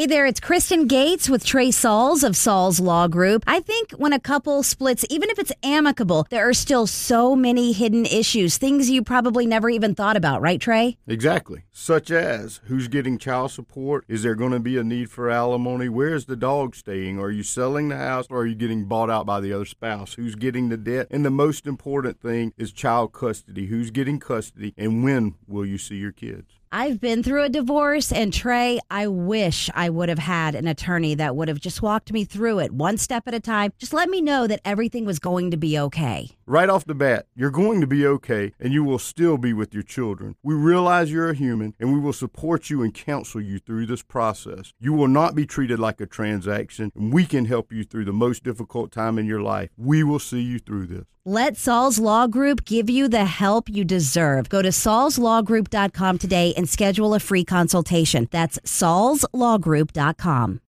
Hey there, it's Kristen Gates with Trey Sauls of Sauls Law Group. I think when a couple splits, even if it's amicable, there are still so many hidden issues, things you probably never even thought about, right, Trey? Exactly. Such as who's getting child support? Is there going to be a need for alimony? Where's the dog staying? Are you selling the house or are you getting bought out by the other spouse? Who's getting the debt? And the most important thing is child custody. Who's getting custody and when will you see your kids? I've been through a divorce, and Trey, I wish I would have had an attorney that would have just walked me through it one step at a time. Just let me know that everything was going to be okay. Right off the bat, you're going to be okay and you will still be with your children. We realize you're a human and we will support you and counsel you through this process. You will not be treated like a transaction and we can help you through the most difficult time in your life. We will see you through this. Let Saul's Law Group give you the help you deserve. Go to saulslawgroup.com today and schedule a free consultation. That's saulslawgroup.com.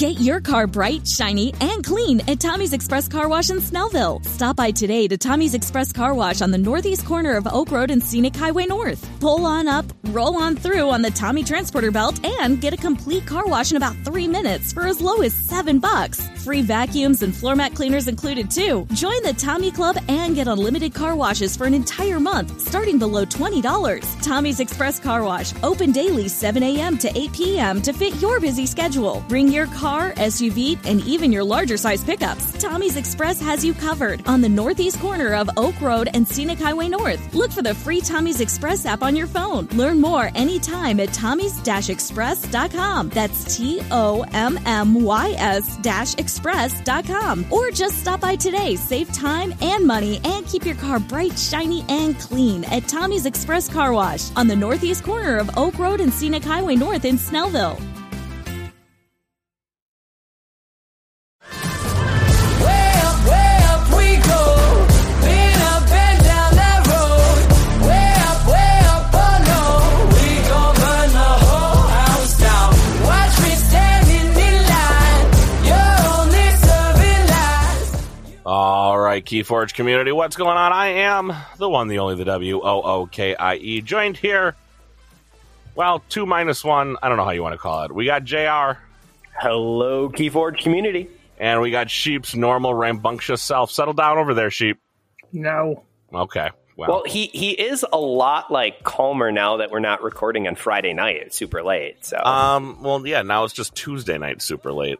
Get your car bright, shiny, and clean at Tommy's Express Car Wash in Snellville. Stop by today to Tommy's Express Car Wash on the northeast corner of Oak Road and Scenic Highway North. Pull on up, roll on through on the Tommy Transporter Belt, and get a complete car wash in about three minutes for as low as seven bucks. Free vacuums and floor mat cleaners included too. Join the Tommy Club and get unlimited car washes for an entire month, starting below $20. Tommy's Express Car Wash, open daily 7 a.m. to 8 p.m. to fit your busy schedule. Bring your car, SUV, and even your larger size pickups. Tommy's Express has you covered on the northeast corner of Oak Road and Scenic Highway North. Look for the free Tommy's Express app on your phone. Learn more anytime at tommy's-express.com. That's T O M M Y S express.com. Or just stop by today. Save time and money and keep your car bright, shiny, and clean at Tommy's Express Car Wash on the northeast corner of Oak Road and Scenic Highway North in Snellville. All right, Keyforge community, what's going on? I am the one, the only, the W O O K I E, joined here. Well, two minus one. I don't know how you want to call it. We got JR. Hello, Keyforge community. And we got Sheep's normal rambunctious self. Settle down over there, Sheep. No. Okay. Well, Well, he he is a lot like calmer now that we're not recording on Friday night. It's super late. So um, well, yeah. Now it's just Tuesday night, super late.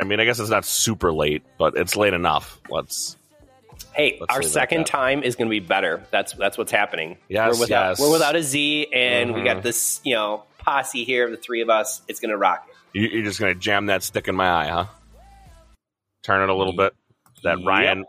I mean, I guess it's not super late, but it's late enough. Let's. hey, let's our leave it at second time is going to be better. That's that's what's happening. Yes, we're without yes. we're without a Z, and we Mhm. got this you know posse here of the three of us. It's going to rock. it. You, you're just gonna jam that stick in my eye, huh? Turn it a little bit. That Yep. Ryan.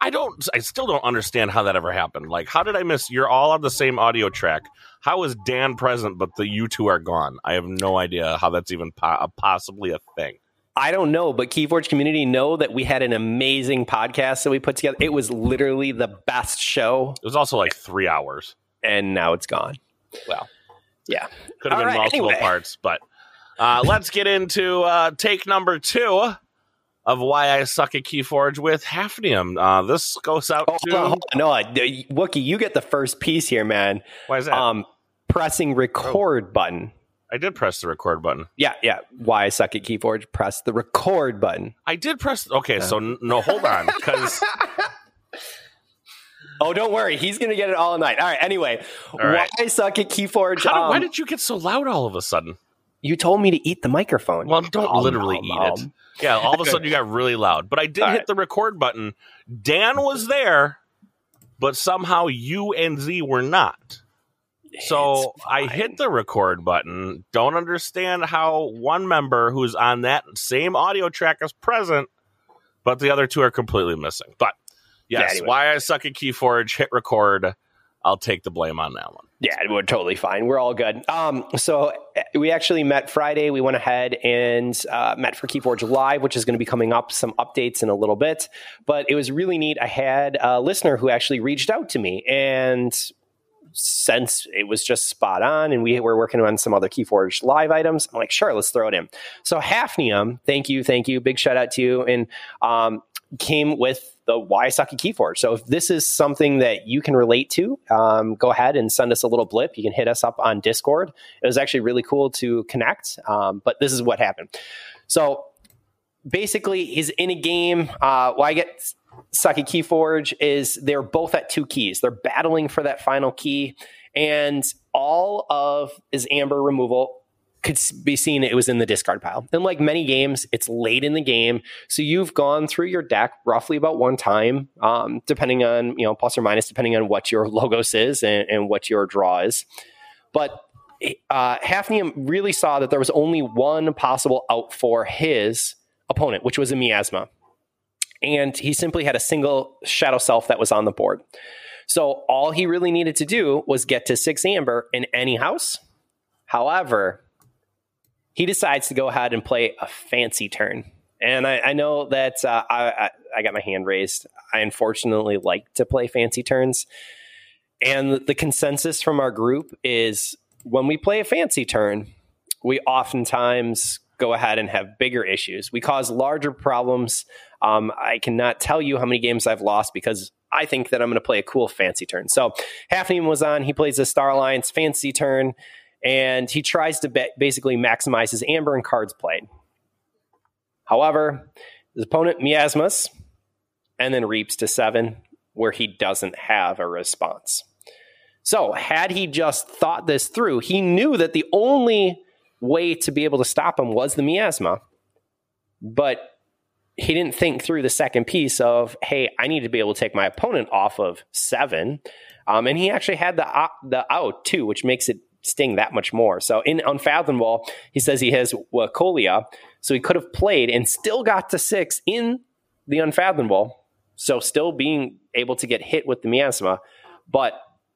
I don't. I still don't understand how that ever happened. Like, how did I miss? You're all on the same audio track. How is Dan present, but the you two are gone? I have no idea how that's even po- possibly a thing. I don't know, but Keyforge community know that we had an amazing podcast that we put together. It was literally the best show, It was also like three hours. and now it's gone. Well, Yeah. could have All been right, multiple anyway. parts, but uh, let's get into uh, take number two of why I suck at Keyforge with Hafnium. Uh, this goes out Oh, to hold on, hold on. No, Wookie, you get the first piece here, man. why is that? Um, pressing record button. I did press the record button. Yeah, yeah. Why I suck at Keyforge? Press the record button. I did press. Okay, so n- no, hold on, because Oh, don't worry. He's going to get it all night. All right. Anyway, right. why suck at Keyforge? How um, why did you get so loud all of a sudden? you told me to eat the microphone? Well, don't Um, literally um, eat it. Yeah, all of a sudden you got really loud. But I did All hit right. the record button. Dan was there, but somehow you and Z were not. So I hit the record button. Don't understand how one member who's on that same audio track is present, but the other two are completely missing. But Yeah, yes, anyway. why I suck at Keyforge, hit record. I'll take the blame on that one. Yeah, we're totally fine. We're all good. Um, so uh, we actually met Friday. We went ahead and uh, met for Keyforge Live, which is going to be coming up. Some updates in a little bit, but it was really neat. I had a listener who actually reached out to me, and since it was just spot on, and we were working on some other Keyforge Live items, I'm like, sure, let's throw it in. So Hafnium, thank you, thank you, big shout out to you, and um, came with the Wysaki Keyforge. So if this is something that you can relate to, um, go ahead and send us a little blip. You can hit us up on Discord. It was actually really cool to connect, um, but this is what happened. So basically, he's in a game. Uh, why I get Saki Keyforge is they're both at two keys. They're battling for that final key, and all of his amber removal could be seen it was in the discard pile. And like many games, it's late in the game, so you've gone through your deck roughly about one time, um, depending on you know plus or minus, depending on what your logos is and, and what your draw is. But uh, Hafnium really saw that there was only one possible out for his opponent, which was a miasma. And he simply had a single shadow self that was on the board. So all he really needed to do was get to six amber in any house. However, he decides to go ahead and play a fancy turn. And I, I know that uh, I, I, I got my hand raised. I unfortunately like to play fancy turns. And the consensus from our group is when we play a fancy turn, we oftentimes go ahead and have bigger issues. We cause larger problems. Um, I cannot tell you how many games I've lost because I think that I'm going to play a cool fancy turn. So Hafnium was on. He plays a Star Alliance fancy turn, and he tries to ba- basically maximize his amber and cards played. However, his opponent miasmas and then reaps to seven, where he doesn't have a response. So, had he just thought this through, he knew that the only way to be able to stop him was the miasma. But he didn't think through the second piece of, hey, I need to be able to take my opponent off of seven. Um, and he actually had the, o- the out too, which makes it sting that much more. So in Unfathomable, he says he has Wacolia. So he could have played and still got to six in the Unfathomable. So still being able to get hit with the miasma. But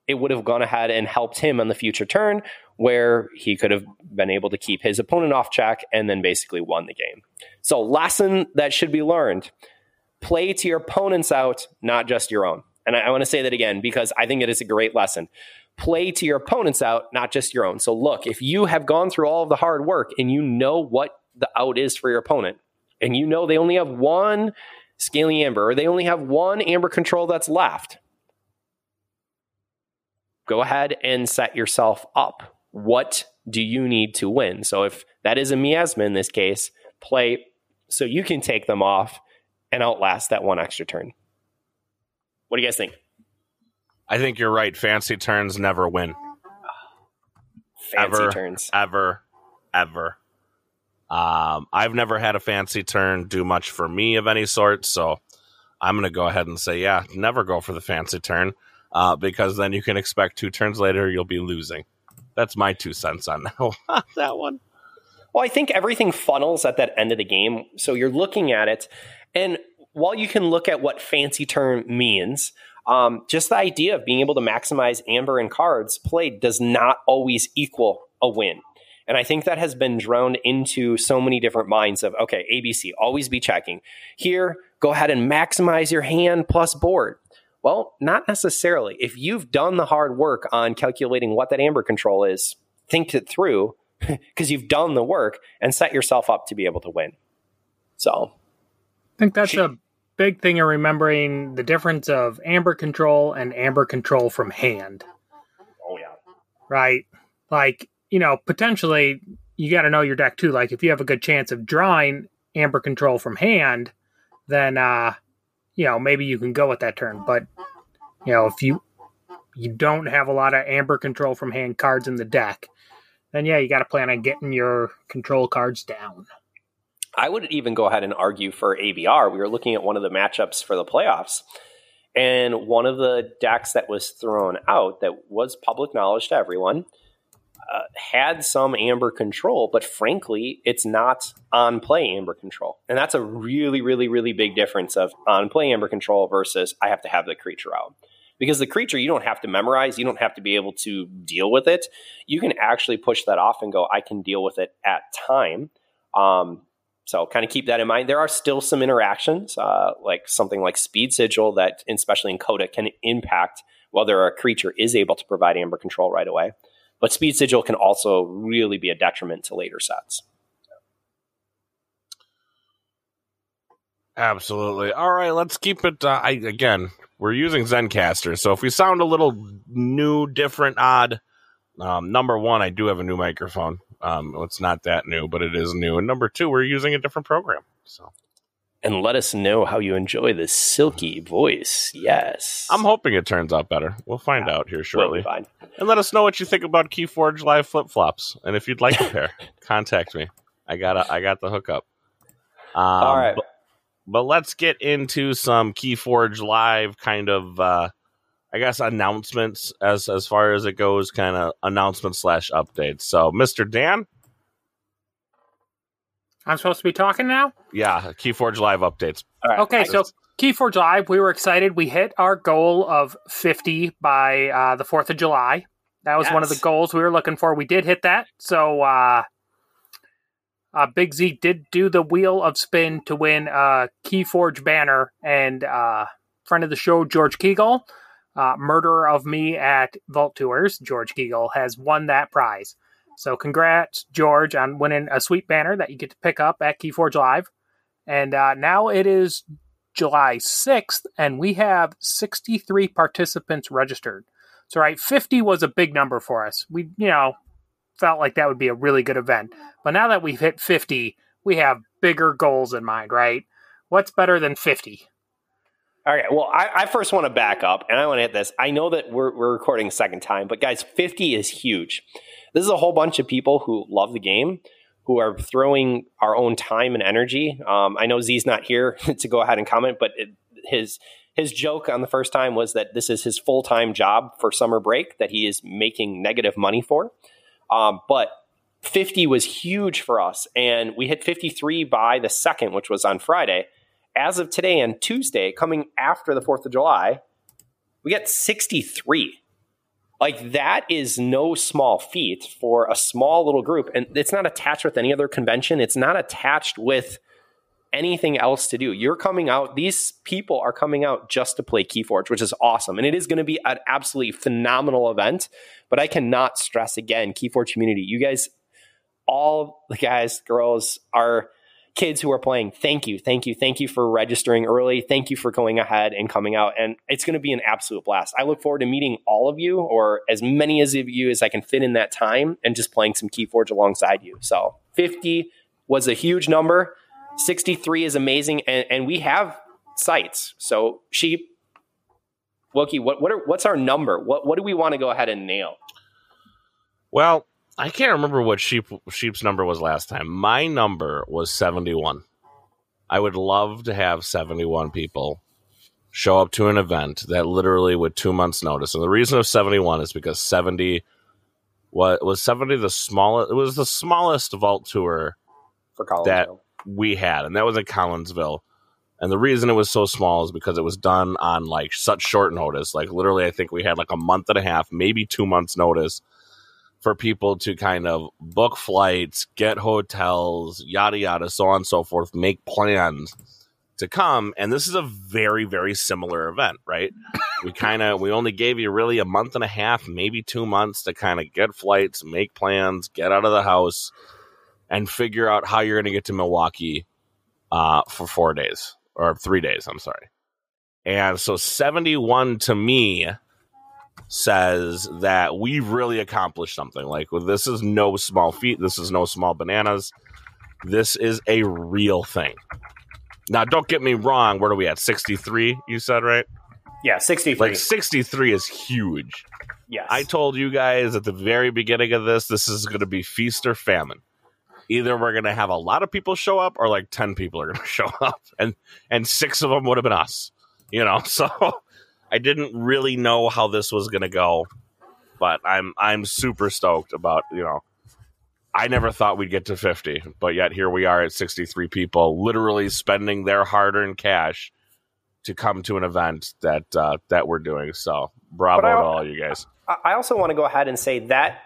it would have gone ahead and helped him on the future turn where he could have been able to keep his opponent off check and then basically won the game. So, lesson that should be learned play to your opponent's out, not just your own. And I, I want to say that again because I think it is a great lesson. Play to your opponent's out, not just your own. So, look, if you have gone through all of the hard work and you know what the out is for your opponent, and you know they only have one scaly amber or they only have one amber control that's left, go ahead and set yourself up. What do you need to win? So if that is a miasma in this case, play so you can take them off and outlast that one extra turn. What do you guys think? I think you're right. Fancy turns never win. Fancy Ever. turns. Ever. Ever. Um, I've never had a fancy turn do much for me of any sort, so I'm going to go ahead and say, yeah, never go for the fancy turn uh, because then you can expect two turns later you'll be losing. That's my two cents on that, one. Well, I think everything funnels at that end of the game. So you're looking at it, and while you can look at what fancy turn means, um, just the idea of being able to maximize amber and cards played does not always equal a win. And I think that has been drowned into so many different minds of, okay, ABC, always be checking. Here, go ahead and maximize your hand plus board. Well, not necessarily. If you've done the hard work on calculating what that amber control is, think it through because you've done the work and set yourself up to be able to win. So, I think that's a big thing in remembering the difference of amber control and amber control from hand, oh yeah. right? Like, you know, potentially you got to know your deck too. Like, if you have a good chance of drawing amber control from hand, then, uh, you know, maybe you can go with that turn. But, you know, if you you don't have a lot of amber control from hand cards in the deck, then yeah, you got to plan on getting your control cards down. I would even go ahead and argue for ABR. We were looking at one of the matchups for the playoffs, And one of the decks that was thrown out that was public knowledge to everyone uh, had some amber control, but frankly, it's not on play amber control. And that's a really, really, really big difference of on play amber control versus I have to have the creature out. Because the creature you don't have to memorize, you don't have to be able to deal with it. You can actually push that off and go, I can deal with it at time. Um, so kind of keep that in mind. There are still some interactions, uh, like something like speed sigil that, especially in CotA, can impact whether a creature is able to provide amber control right away. But speed sigil can also really be a detriment to later sets. Absolutely. All right, let's keep it. Uh, I again, we're using Zencastr, so if we sound a little new, different, odd, um, number one, I do have a new microphone. Um, it's not that new, but it is new. And number two, we're using a different program. So And let us know how you enjoy this silky voice. Yes. I'm hoping it turns out better. We'll find out here shortly. fine. And let us know what you think about KeyForge Live flip flops. And if you'd like a pair, contact me. I got a, I got the hookup. Um, All right. But, but let's get into some KeyForge Live kind of, uh, I guess, announcements as as far as it goes, kind of announcements slash updates. So, Mr. Dan, I'm supposed to be talking now? yeah, KeyForge Live updates. All right. Okay, so Keyforge Live, we were excited. We hit our goal of 50 by uh, the 4th of July. That was one of the goals we were looking for. We did hit that. So uh, uh, Big Z did do the wheel of spin to win a Keyforge banner. And uh, friend of the show, George Kegel, uh, murderer of me at Vault Tours, George Kegel, has won that prize. So congrats, George, on winning a sweet banner that you get to pick up at Keyforge Live. And uh, now it is July 6th, and we have 63 participants registered. So, right, 50 was a big number for us. We, you know, felt like that would be a really good event. But now that we've hit 50, we have bigger goals in mind, right? What's better than 50? All right. well, I, I first want to back up and I want to hit this. I know that we're, we're recording a second time, but guys, 50 is huge. This is a whole bunch of people who love the game, who are throwing our own time and energy. Um, I know Z's not here to go ahead and comment, but it, his his joke on the first time was that this is his full time job for summer break that he is making negative money for. Um, but 50 was huge for us, and we hit 53 by the second, which was on Friday as of today and Tuesday, coming after the 4th of July, we get 63. Like, that is no small feat for a small little group. And it's not attached with any other convention, it's not attached with anything else to do. You're coming out, these people are coming out just to play Keyforge, which is awesome. And it is going to be an absolutely phenomenal event. But I cannot stress again, Keyforge community, you guys, all the guys, girls, are kids who are playing, thank you, thank you, thank you for registering early. Thank you for going ahead and coming out. And it's going to be an absolute blast. I look forward to meeting all of you or as many as of you as I can fit in that time and just playing some Keyforge alongside you. So 50 was a huge number. 63 is amazing. And, and we have sites. So sheep, Wookie, what, what are, what's our number? What, what do we want to go ahead and nail? Well, I can't remember what sheep sheep's number was last time. My number was seventy one. I would love to have seventy one people show up to an event that literally with two months notice. And the reason of seventy one is because seventy what was seventy the smallest it was the smallest vault tour For Collinsville. that we had, and that was in Collinsville. And the reason it was so small is because it was done on like such short notice. Like literally, I think we had like a month and a half, maybe two months notice for people to kind of book flights, get hotels, yada yada, so on and so forth, make plans to come. And this is a very, very similar event, right? we kind of we only gave you really a month and a half, maybe two months to kind of get flights, make plans, get out of the house, and figure out how you're going to get to Milwaukee uh, for four days or three days. I'm sorry. And so 71 to me says that we've really accomplished something. Like, well, this is no small feat. This is no small bananas. This is a real thing. Now, don't get me wrong. Where are we at? 63, you said, right? yeah, 63. Like, 63 is huge. yes. I told you guys at the very beginning of this, this is going to be feast or famine. Either we're going to have a lot of people show up, or like ten people are going to show up, and and six of them would have been us. You know, so I didn't really know how this was going to go, but I'm I'm super stoked about you know. I never thought we'd get to 50, but yet here we are at 63 people, literally spending their hard-earned cash to come to an event that uh, that we're doing. So bravo I- to all you guys. I I also want to go ahead and say that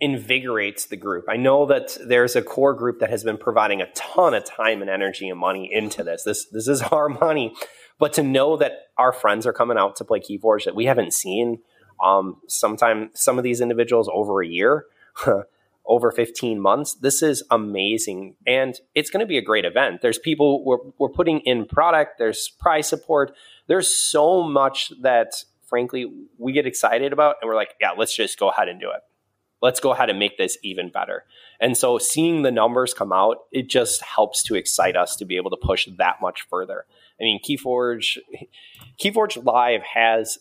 invigorates the group. I know that there's a core group that has been providing a ton of time and energy and money into this. This this is our money, but to know that our friends are coming out to play Keyforge that we haven't seen um, sometime some of these individuals over a year. Over 15 months. This is amazing. And it's going to be a great event. There's people, we're, we're putting in product, there's prize support. There's so much that, frankly, we get excited about. And we're like, yeah, let's just go ahead and do it let's go ahead and make this even better. And so seeing the numbers come out, it just helps to excite us to be able to push that much further. I mean, Keyforge, Keyforge Live has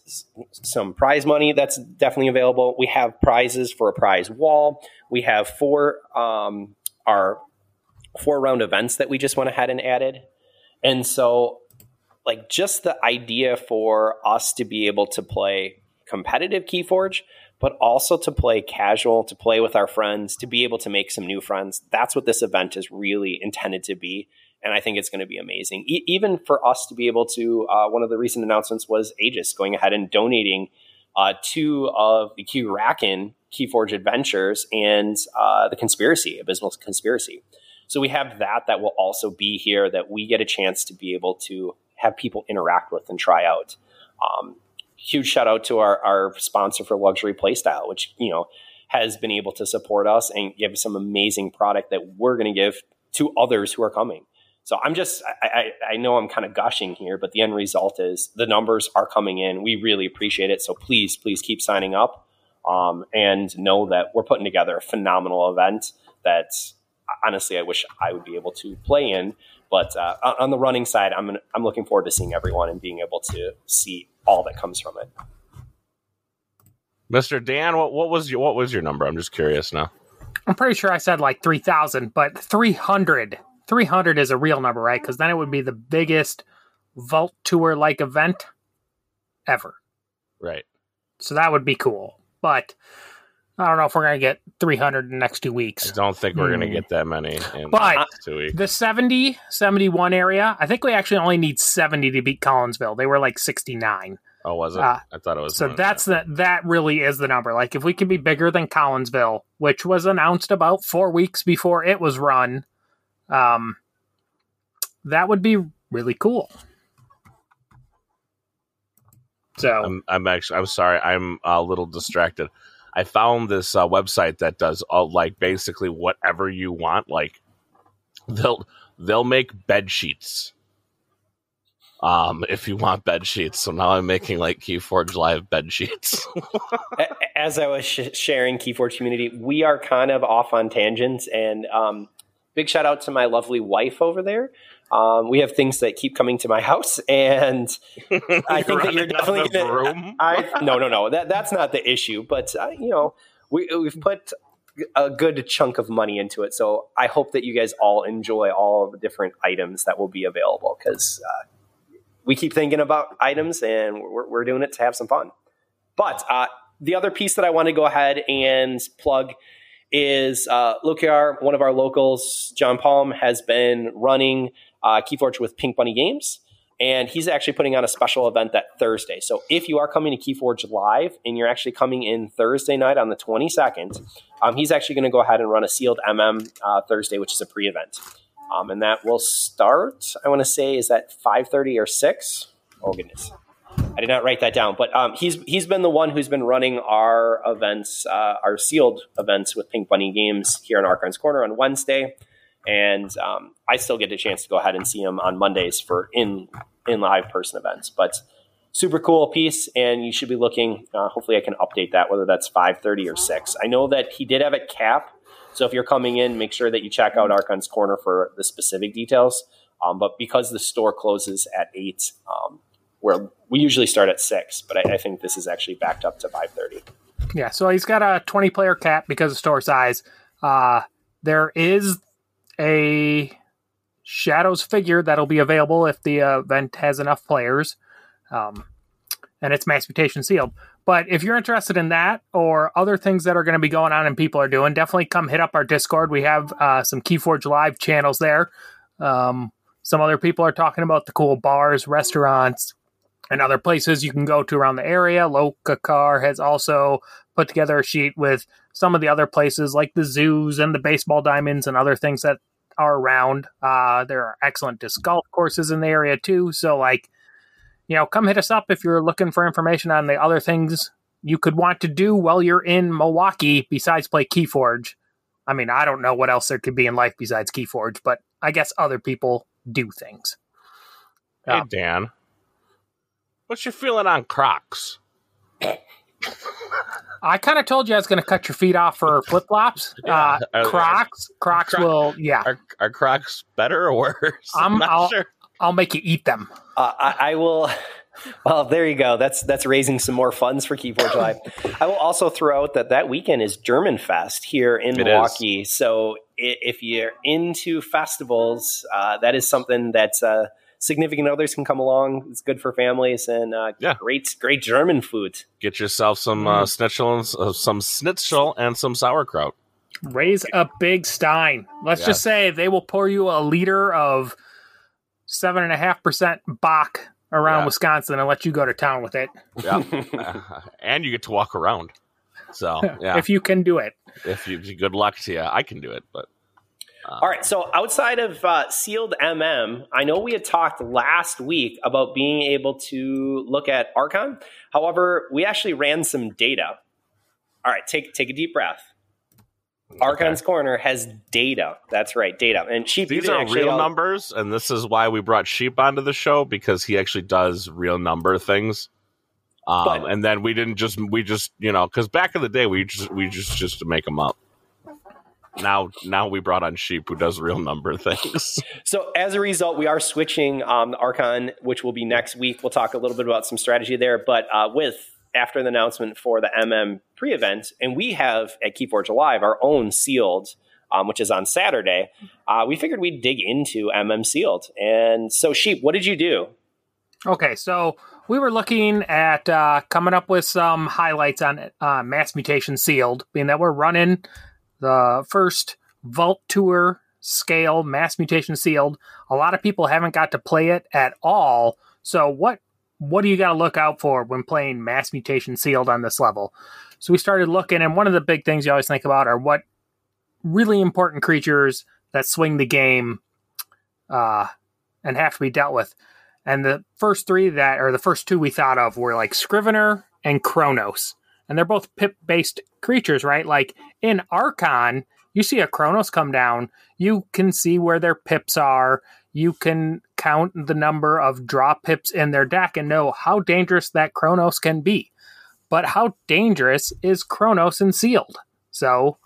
some prize money that's definitely available. We have prizes for a prize wall. We have four um, our four round events that we just went ahead and added. And so, like, just the idea for us to be able to play competitive Keyforge, but also to play casual, to play with our friends, to be able to make some new friends. That's what this event is really intended to be. And I think it's going to be amazing. E- even for us to be able to, uh, one of the recent announcements was Aegis going ahead and donating uh, two of the Keyraken Keyforge Adventures and uh, the Conspiracy, Abyssal Conspiracy. So we have that that will also be here that we get a chance to be able to have people interact with and try out. Um, huge shout out to our, our sponsor for luxury playstyle, which you know has been able to support us and give some amazing product that we're going to give to others who are coming. So I'm just I, I, I know I'm kind of gushing here, but the end result is the numbers are coming in. We really appreciate it. So please, please keep signing up um, and know that we're putting together a phenomenal event that honestly I wish I would be able to play in. But uh, on- on the running side, I'm gonna, I'm looking forward to seeing everyone and being able to see all that comes from it. Mr. Dan, what, what was your what was your number? I'm just curious now. I'm pretty sure I said like 3,000, but 300. 300 is a real number, right? Because then it would be the biggest vault tour like event ever. Right. So that would be cool. But I don't know if we're going to get 300 in the next two weeks. I don't think we're gonna Hmm. get that many in But- two weeks. The 70, 71 area, I think we actually only need 70 to beat Collinsville. They were like 69. Oh, was it? uh, I thought it was. So that's that. the that really is the number. Like if we can be bigger than Collinsville, which was announced about four weeks before it was run, um, that would be really cool. So I'm, I'm actually. I'm sorry. I'm a little distracted. I found this uh, website that does all like basically whatever you want. Like they'll they'll make bed sheets. Um, if you want bed sheets, so now I'm making like KeyForge Live bed sheets. As I was sh- sharing Keyforge community, we are kind of off on tangents, and um, big shout out to my lovely wife over there. Um, we have things that keep coming to my house, and I think that you're definitely gonna, room. I no no no that that's not the issue, but uh, you know we we've put a good chunk of money into it, so I hope that you guys all enjoy all of the different items that will be available because uh, we keep thinking about items and we're, we're doing it to have some fun. But uh, the other piece that I want to go ahead and plug is uh, Lokiar, one of our locals, John Palm, has been running uh, Keyforge with Pink Bunny Games. And he's actually putting on a special event that Thursday. So if you are coming to Keyforge Live and you're actually coming in Thursday night on the 22nd, um, he's actually going to go ahead and run a sealed MM uh, Thursday, which is a pre-event. Um, and that will start, I want to say, is that 5.30 or 6? Oh, goodness. I did not write that down, but um, he's he's been the one who's been running our events, uh, our sealed events with Pink Bunny Games here in Archon's Corner on Wednesday, and um, I still get a chance to go ahead and see him on Mondays for in in live person events. But super cool piece, and you should be looking. Uh, hopefully, I can update that whether that's five thirty or six. I know that he did have a cap, so if you're coming in, make sure that you check out Archon's Corner for the specific details. Um, but because the store closes at eight, um, where we usually start at six, but I, I think this is actually backed up to five thirty. yeah, so he's got a 20 player cap because of store size. Uh, there is a Shadows figure that'll be available if the event has enough players. Um, and it's mass mutation sealed. But if you're interested in that or other things that are going to be going on and people are doing, definitely come hit up our Discord. We have uh, some Keyforge Live channels there. Um, some other people are talking about the cool bars, restaurants, and other places you can go to around the area. Loka Car has also put together a sheet with some of the other places like the zoos and the baseball diamonds and other things that are around. Uh, there are excellent disc golf courses in the area too. So, like, you know, come hit us up if you're looking for information on the other things you could want to do while you're in Milwaukee besides play Keyforge. I mean, I don't know what else there could be in life besides Keyforge, but I guess other people do things. Hey, Um, Dan. What's your feeling on Crocs? I kind of told you I was going to cut your feet off for flip flops. Yeah. Uh, Crocs, Crocs Croc- will, yeah, Are, are Crocs better or worse? I'm- not I'll- sure. I'll make you eat them. Uh, I, I will. Well, there you go. That's that's raising some more funds for Keyforge Live. I will also throw out that that weekend is German Fest here in It Milwaukee. So if you're into festivals, uh, that is something that's uh, significant others can come along. It's good for families and uh, Yeah. great great German food. Get yourself some Mm. uh, schnitzel, and, uh, some schnitzel, and some sauerkraut. Raise a big stein. Let's Yes. just say they will pour you a liter of seven and a half percent Bock around Yeah. Wisconsin and let you go to town with it Yeah, Uh, and you get to walk around. So yeah, if you can do it. if you good luck to you, I can do it. But uh, All right. So outside of uh, sealed MM, I know we had talked last week about being able to look at Archon. However, we actually ran some data. All right. Take take a deep breath. Archon's Corner has data. That's right, data. And sheep. these are real all- numbers, and this is why we brought Sheep onto the show because he actually does real number things. Um, But- and then we didn't just we just you know because back in the day we just we just just to make them up. Now now we brought on Sheep who does real number things. So as a result, we are switching um, the Archon, which will be next week. We'll talk a little bit about some strategy there. But uh, with after the announcement for the MM pre-event, and we have at Keyforge Live our own sealed, um, which is on Saturday. Uh, we figured we'd dig into MM sealed. And so, sheep, what did you do? Okay, so we were looking at uh, coming up with some highlights on uh, Mass Mutation Sealed, being that we're running the first Vault Tour scale Mass Mutation Sealed. A lot of people haven't got to play it at all. So what what do you got to look out for when playing Mass Mutation Sealed on this level? So we started looking, and one of the big things you always think about are what really important creatures that swing the game uh, and have to be dealt with. And the first three that, or the first two we thought of were like Scrivener and Chronus. And they're both pip based creatures, right? Like in Archon, you see a Chronus come down, you can see where their pips are. You can count the number of draw pips in their deck and know how dangerous that Chronus can be. But how dangerous is Chronus in sealed? So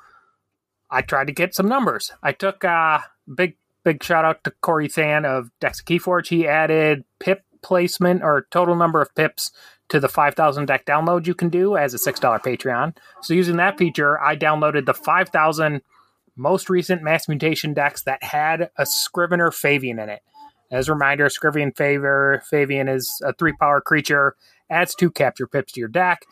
I tried to get some numbers. I took uh big big shout out to CorayThan of Dex Keyforge. He added pip placement or total number of pips to the 5,000 deck download you can do as a $6 Patreon. So using that feature, I downloaded the 5,000 most recent mass mutation decks that had a Scrivener Favian in it. As a reminder, Scrivener Favor Favian is a three power creature, adds two capture pips to your deck,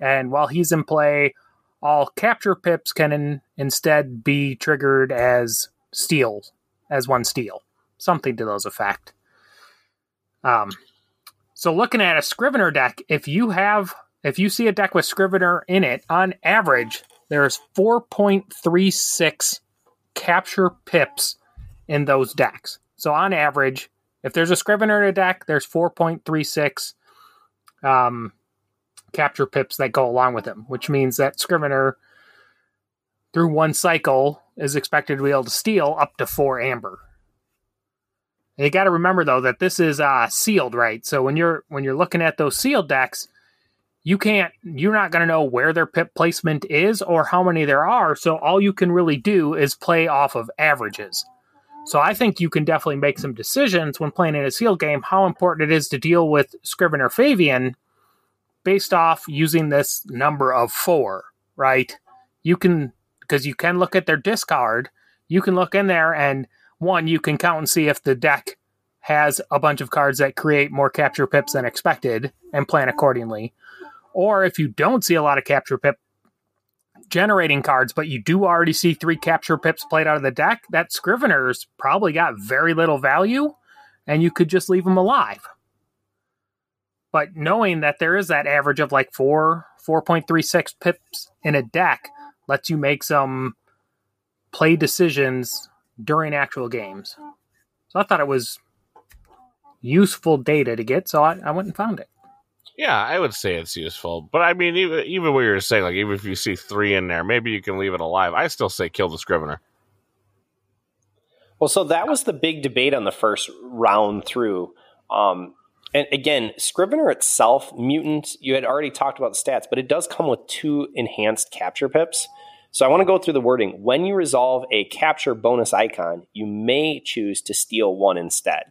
and while he's in play, all capture pips can in, instead be triggered as steal, as one steal, something to those effect. Um, so looking at a Scrivener deck, if you have, if you see a deck with Scrivener in it, on average, there's 4.36 capture pips in those decks. So on average, if there's a Scrivener in a deck, there's 4.36 um, capture pips that go along with them, which means that Scrivener, through one cycle, is expected to be able to steal up to four amber. And you got to remember though that this is uh, sealed, right? So when you're when you're looking at those sealed decks, you can't you're not going to know where their pip placement is or how many there are. So all you can really do is play off of averages. So I think you can definitely make some decisions when playing in a sealed game how important it is to deal with Scrivener Favian based off using this number of four, right? You can because you can look at their discard. You can look in there and one, you can count and see if the deck has a bunch of cards that create more capture pips than expected and plan accordingly. Or if you don't see a lot of capture pip generating cards, but you do already see three capture pips played out of the deck, that Scrivener's probably got very little value and you could just leave them alive. But knowing that there is that average of like four, 4.36 pips in a deck lets you make some play decisions during actual games. So I thought it was useful data to get, so I, I went and found it. Yeah, I would say it's useful, but I mean, even even what you're saying, like even if you see three in there, maybe you can leave it alive. I still say kill the Scrivener. Well, so that was the big debate on the first round through. Um, and again, Scrivener itself, mutant, you had already talked about the stats, but it does come with two enhanced capture pips. So I want to go through the wording. When you resolve a capture bonus icon, you may choose to steal one instead.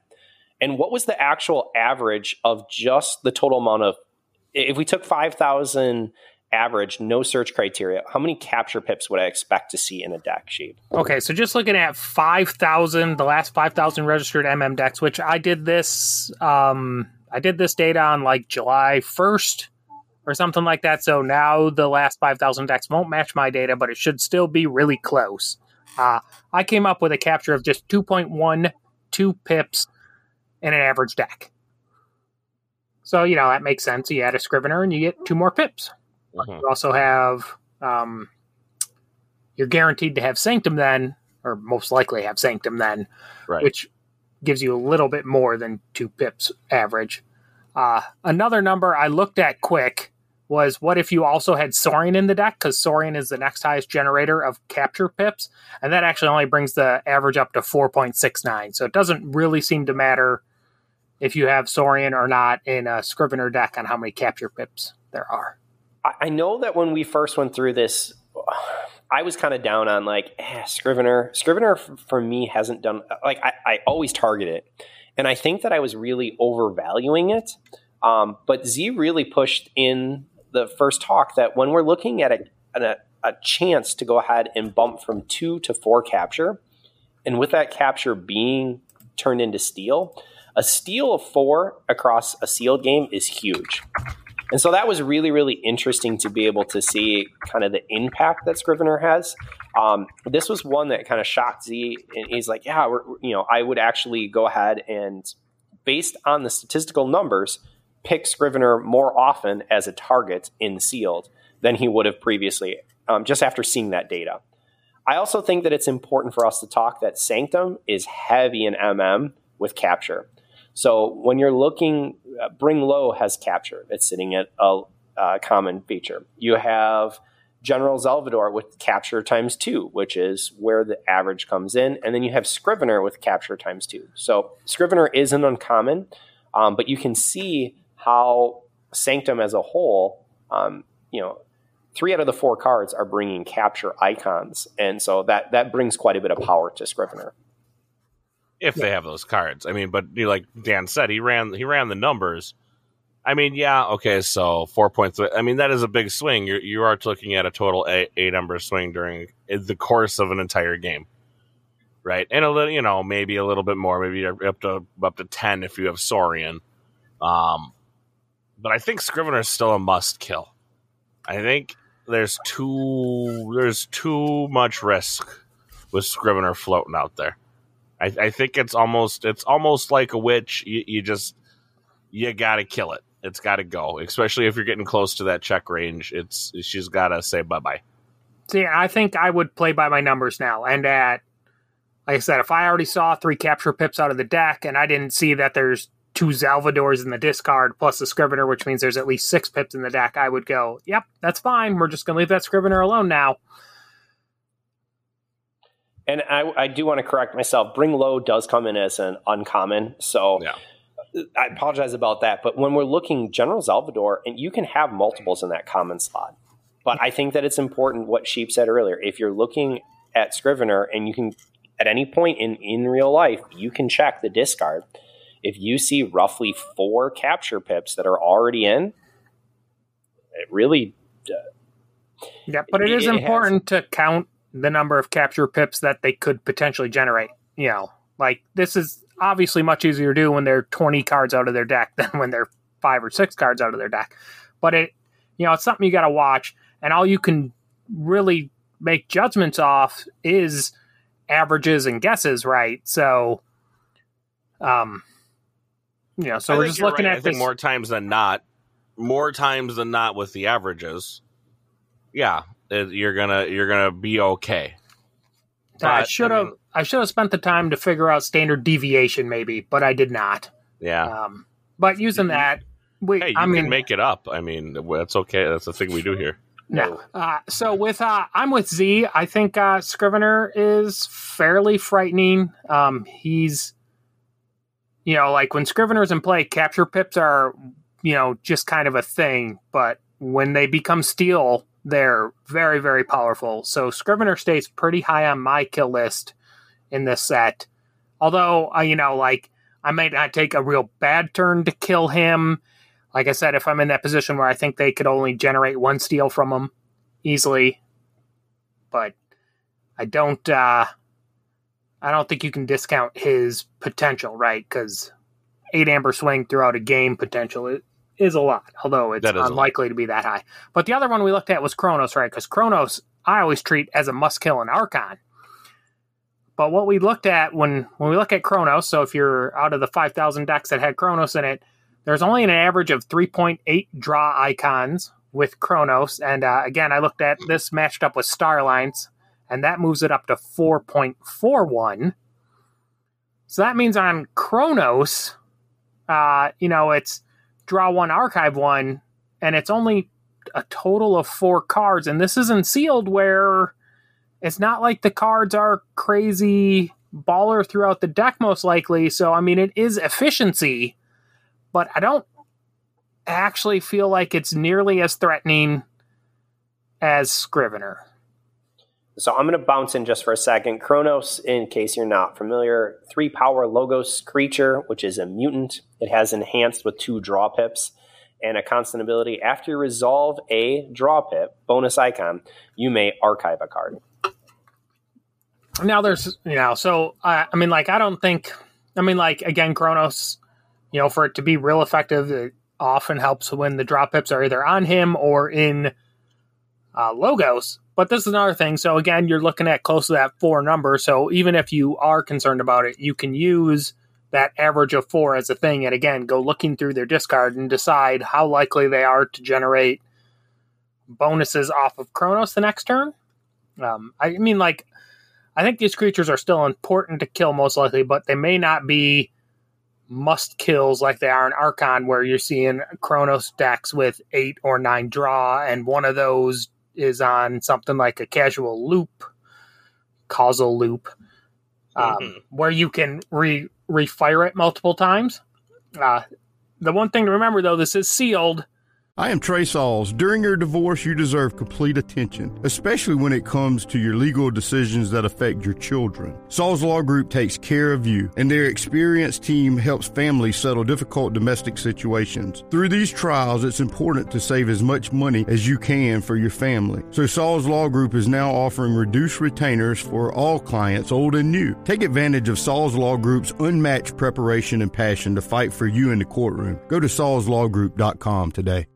And what was the actual average of just the total amount of, if we took 5,000 average, no search criteria, how many capture pips would I expect to see in a deck sheet? Okay, so just looking at 5,000, the last 5,000 registered MM decks, which I did this, um, I did this data on like July 1st or something like that. So now the last 5,000 decks won't match my data, but it should still be really close. Uh, I came up with a capture of just 2.12 pips in an average deck. So, you know, that makes sense. You add a Scrivener and you get two more pips. Mhm. You also have, um, you're guaranteed to have Sanctum then, or most likely have Sanctum then, Right. which gives you a little bit more than two pips average. Uh, another number I looked at quick was what if you also had Saurian in the deck? Because Saurian is the next highest generator of capture pips, and that actually only brings the average up to 4.69. So it doesn't really seem to matter if you have Saurian or not in a Scrivener deck on how many capture pips there are. I know that when we first went through this, I was kind of down on like eh, Scrivener. Scrivener for me hasn't done like I, I always target it, and I think that I was really overvaluing it. Um, but Z really pushed in the first talk that when we're looking at a, a a chance to go ahead and bump from two to four capture, and with that capture being turned into steal, a steal of four across a sealed game is huge. And so that was really, really interesting to be able to see kind of the impact that Scrivener has. Um, this was one that kind of shocked Z, and he's like, "Yeah, you know, I would actually go ahead and, based on the statistical numbers, pick Scrivener more often as a target in sealed than he would have previously, um, just after seeing that data." I also think that it's important for us to talk that Sanctum is heavy in MM with capture. So when you're looking, uh, Bring Low has capture. It's sitting at a uh, common feature. You have General Xalvador with capture times two, which is where the average comes in. And then you have Scrivener with capture times two. So Scrivener isn't uncommon, um, but you can see how Sanctum as a whole, um, you know, three out of the four cards are bringing capture icons. And so that, that brings quite a bit of power to Scrivener. if they have those cards. I mean, but you know, like Dan said, he ran he ran the numbers. I mean, yeah, okay, so four points. I mean, that is a big swing. You're you are looking at a total a, a number swing during the course of an entire game, right? And a little, you know, maybe a little bit more, maybe up to up to ten if you have Saurian. Um, but I think Scrivener is still a must kill. I think there's too there's too much risk with Scrivener floating out there. I, I think it's almost it's almost like a witch. You, you just you got to kill it. It's got to go, especially if you're getting close to that check range. It's she's got to say bye bye. See, I think I would play by my numbers now. And at, like I said, if I already saw three capture pips out of the deck and I didn't see that there's two Xalvadors in the discard plus the Scrivener, which means there's at least six pips in the deck, I would go, yep, that's fine. We're just going to leave that Scrivener alone now. And I, I do want to correct myself. Bring Low does come in as an uncommon, so Yeah. I apologize about that. But when we're looking General Xalvador, and you can have multiples in that common slot. But I think that it's important what Sheep said earlier. If you're looking at Scrivener, and you can at any point in in real life, you can check the discard. If you see roughly four capture pips that are already in, it really Yeah, but it It- is it has- important to count the number of capture pips that they could potentially generate. You know, like this is obviously much easier to do when they're 20 cards out of their deck than when they're five or six cards out of their deck. But it, you know, it's something you got to watch, and all you can really make judgments off is averages and guesses, right? So, um, know, so I we're just looking right. at I think this. more times than not, more times than not with the averages. Yeah, it, you're gonna you're gonna be okay. I but, should I have mean- I should have spent the time to figure out standard deviation, maybe, but I did not. Yeah. Um, but using that, we, Hey, you I mean, can make it up. I mean, that's okay. That's the thing we do here. No. Uh, so with uh, I'm with Z. I think uh, Scrivener is fairly frightening. Um, he's, you know, like when Scrivener's in play, capture pips are, you know, just kind of a thing. But when they become steel, they're very, very powerful. So Scrivener stays pretty high on my kill list in this set. Although, uh, you know, like I might not take a real bad turn to kill him like I said, if I'm in that position where I think they could only generate one steal from him easily, but I don't, uh, I don't think you can discount his potential, right? Because eight amber swing throughout a game potential is, is a lot, although it's That is a lot. unlikely to be that high. But the other one we looked at was Chronus, right? Because Chronus, I always treat as a must kill in Archon. But what we looked at when when we look at Chronus, so if you're out of the 5,000 decks that had Chronus in it, there's only an average of 3.8 draw icons with Chronus. And uh, again, I looked at this matched up with Starlines, and that moves it up to 4.41. So that means on Chronus, uh, you know, it's draw one, archive one, and it's only a total of four cards. And this isn't sealed where it's not like the cards are crazy baller throughout the deck, most likely. So, I mean, it is efficiency but I don't actually feel like it's nearly as threatening as Scrivener. So I'm going to bounce in just for a second. Chronus, in case you're not familiar, three power Logos creature, which is a mutant. It has enhanced with two draw pips and a constant ability. After you resolve a draw pip, bonus icon, you may archive a card. Now there's, you know, so I mean, like, I don't think, I mean, like, again, Chronus, you know, for it to be real effective, it often helps when the draw pips are either on him or in uh, Logos. But this is another thing. So again, you're looking at close to that four number. So even if you are concerned about it, you can use that average of four as a thing. And again, go looking through their discard and decide how likely they are to generate bonuses off of Chronus the next turn. Um, I mean, like, I think these creatures are still important to kill most likely, but they may not be must kills like they are in Archon, where you're seeing Chronus decks with eight or nine draw, and one of those is on something like a casual loop, causal loop, um, Mhm. where you can re refire it multiple times. Uh, the one thing to remember though, this is sealed. I am Trey Sauls. During your divorce, you deserve complete attention, especially when it comes to your legal decisions that affect your children. Sauls Law Group takes care of you, and their experienced team helps families settle difficult domestic situations. Through these trials, it's important to save as much money as you can for your family. So Sauls Law Group is now offering reduced retainers for all clients, old and new. Take advantage of Sauls Law Group's unmatched preparation and passion to fight for you in the courtroom. Go to saulslawgroup.com today.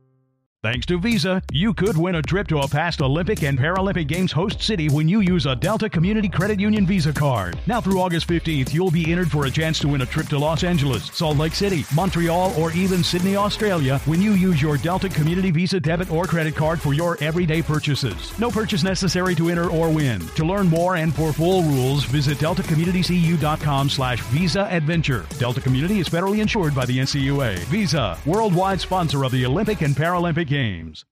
Thanks to Visa, you could win a trip to a past Olympic and Paralympic Games host city when you use a Delta Community Credit Union Visa card. Now through August 15th, you'll be entered for a chance to win a trip to Los Angeles, Salt Lake City, Montreal, or even Sydney, Australia when you use your Delta Community Visa debit or credit card for your everyday purchases. No purchase necessary to enter or win. To learn more and for full rules, visit deltacommunitycu.com slash Visa Adventure. Delta Community is federally insured by the NCUA. Visa, worldwide sponsor of the Olympic and Paralympic Games.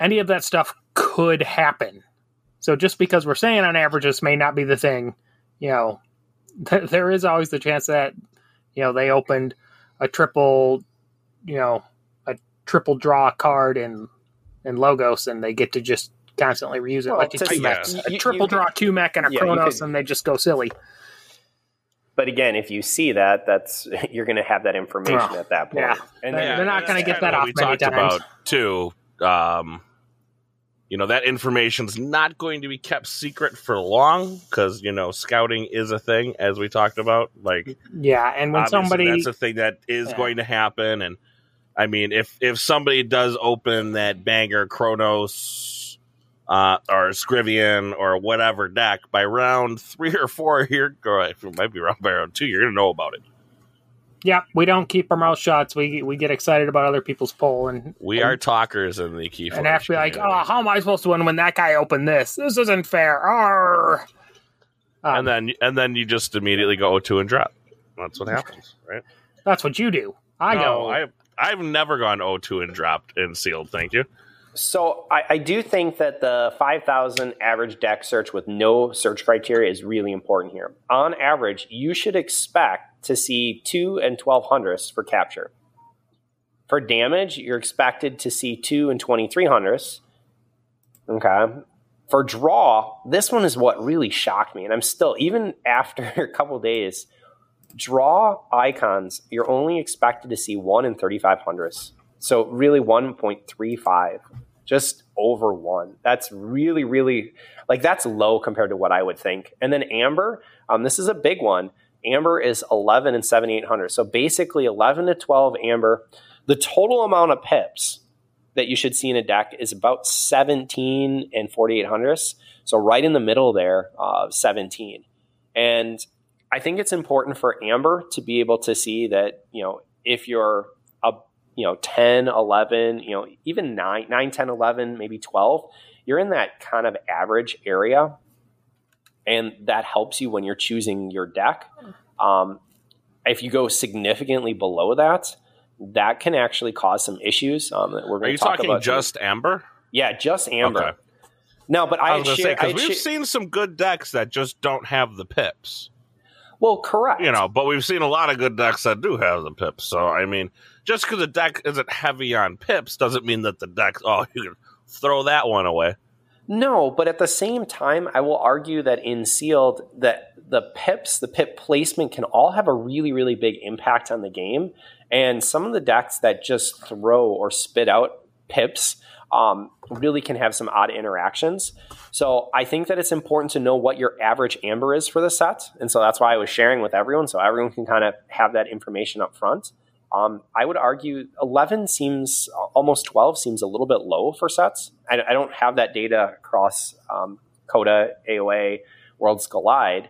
any of that stuff could happen. So just because we're saying on average this may not be the thing, you know, th- there is always the chance that you know they opened a triple, you know, a triple draw card in in Logos and they get to just constantly reuse it Well, like a to- QMEX. yeah. a triple you draw QMEC and a Yeah, you Chronus could- and they just go silly. But again, if you see that, that's you're going to have that information Well, at that point. yeah. And They're- they're not gonna get that off we many talked times. about too. Um, you know that information's not going to be kept secret for long because you know scouting is a thing as we talked about like Yeah, and when somebody that's a thing that is Yeah. going to happen and i mean if if somebody does open that banger Chronus uh, or Scrivener or whatever deck by round three or four here, or it might be round by round two. You're gonna know about it. yeah, we don't keep our mouth shut. We we get excited about other people's poll and We are talkers in the key. and actually, like, oh, how am I supposed to win when that guy opened this? This isn't fair. Arr. Um, and then and then you just immediately go two and drop. That's what happens, right? that's what you do. I No, go. I I've never gone 0-2 and dropped and sealed. Thank you. So I, I do think that the 5,000 average deck search with no search criteria is really important here. On average, you should expect to see 2 and 1200s for capture. For damage, you're expected to see 2 and 2300s. Okay. For draw, this one is what really shocked me. And I'm still, even after a couple days, draw icons, you're only expected to see 1 in 3500s. So really 1.35, just over one. That's really, really like that's low compared to what I would think. And then Amber, um, this is a big one. Amber is 11 and 7800. So basically 11 to 12 Amber. The total amount of pips that you should see in a deck is about 17 and 4800s. So right in the middle there of 17. And I think it's important for Amber to be able to see that, you know, if you're a you know 10 11 you know even 9 9 10 11 maybe 12 you're in that kind of average area and that helps you when you're choosing your deck um, if you go significantly below that that can actually cause some issues um, that we're going to talk talking about just Amber? yeah just amber Okay. no but i, I was gonna say I because we've sha- seen some good decks that just don't have the pips. well correct You know, but we've seen a lot of good decks that do have the pips. So I mean, just because the deck isn't heavy on pips doesn't mean that the deck. Oh, you can throw that one away. No, but at the same time, I will argue that in sealed, that the pips, the pip placement can all have a really, really big impact on the game. And some of the decks that just throw or spit out pips um, really can have some odd interactions. So I think that it's important to know what your average amber is for the set. And so that's why I was sharing with everyone, so everyone can kind of have that information up front. Um, I would argue 11 seems almost 12 seems a little bit low for sets. I, I don't have that data across um, CotA, AOA, Worlds Collide,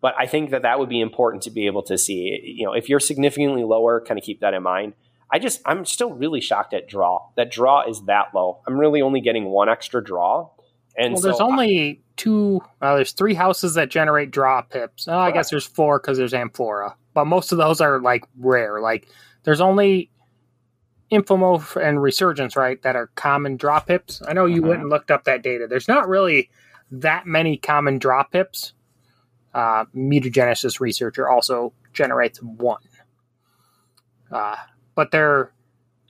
but I think that that would be important to be able to see. You know, if you're significantly lower, kind of keep that in mind. I just I'm still really shocked at draw. That draw is that low. I'm really only getting one extra draw, and well, so there's only two. Uh, there's three houses that generate draw pips. Oh, I guess there's four because there's Amphora, but most of those are like rare. Like there's only Infomorph and Resurgence, right, that are common draw pips. I know you went and looked up that data. There's not really that many common draw pips. Uh, Mutagenesis researcher also generates one, uh, but there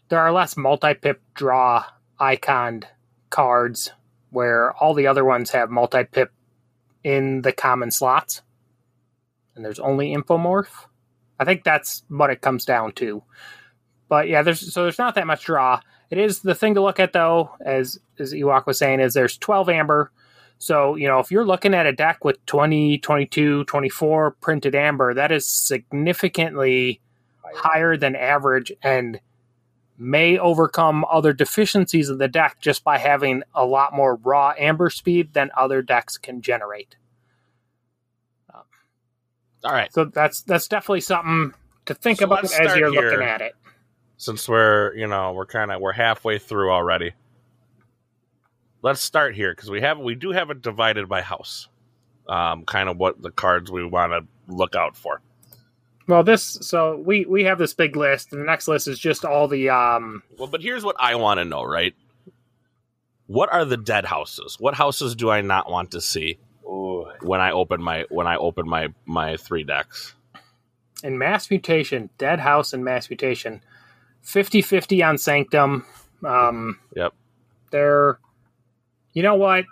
there are less multi-pip draw iconed cards where all the other ones have multi-pip in the common slots and there's only infomorph i think that's what it comes down to. But yeah there's so there's not that much draw. It is the thing to look at though as as ewok was saying is there's 12 amber. So you know if you're looking at a deck with 20 22 24 printed amber that is significantly higher than average and may overcome other deficiencies of the deck just by having a lot more raw amber speed than other decks can generate. All right. So that's that's definitely something to think So about as you're here. looking at it. Since we're you know we're kind of we're halfway through already. Let's start here because we have we do have it divided by house. Um, kind of what the cards we want to look out for. Well, this so we we have this big list, and the next list is just all the um Well, but here's what I want to know, right? What are the dead houses? What houses do I not want to see Ooh. when I open my when I open my my three decks? in mass mutation, dead house and mass mutation, 50-50 on sanctum. Um, Yep. they're you know what?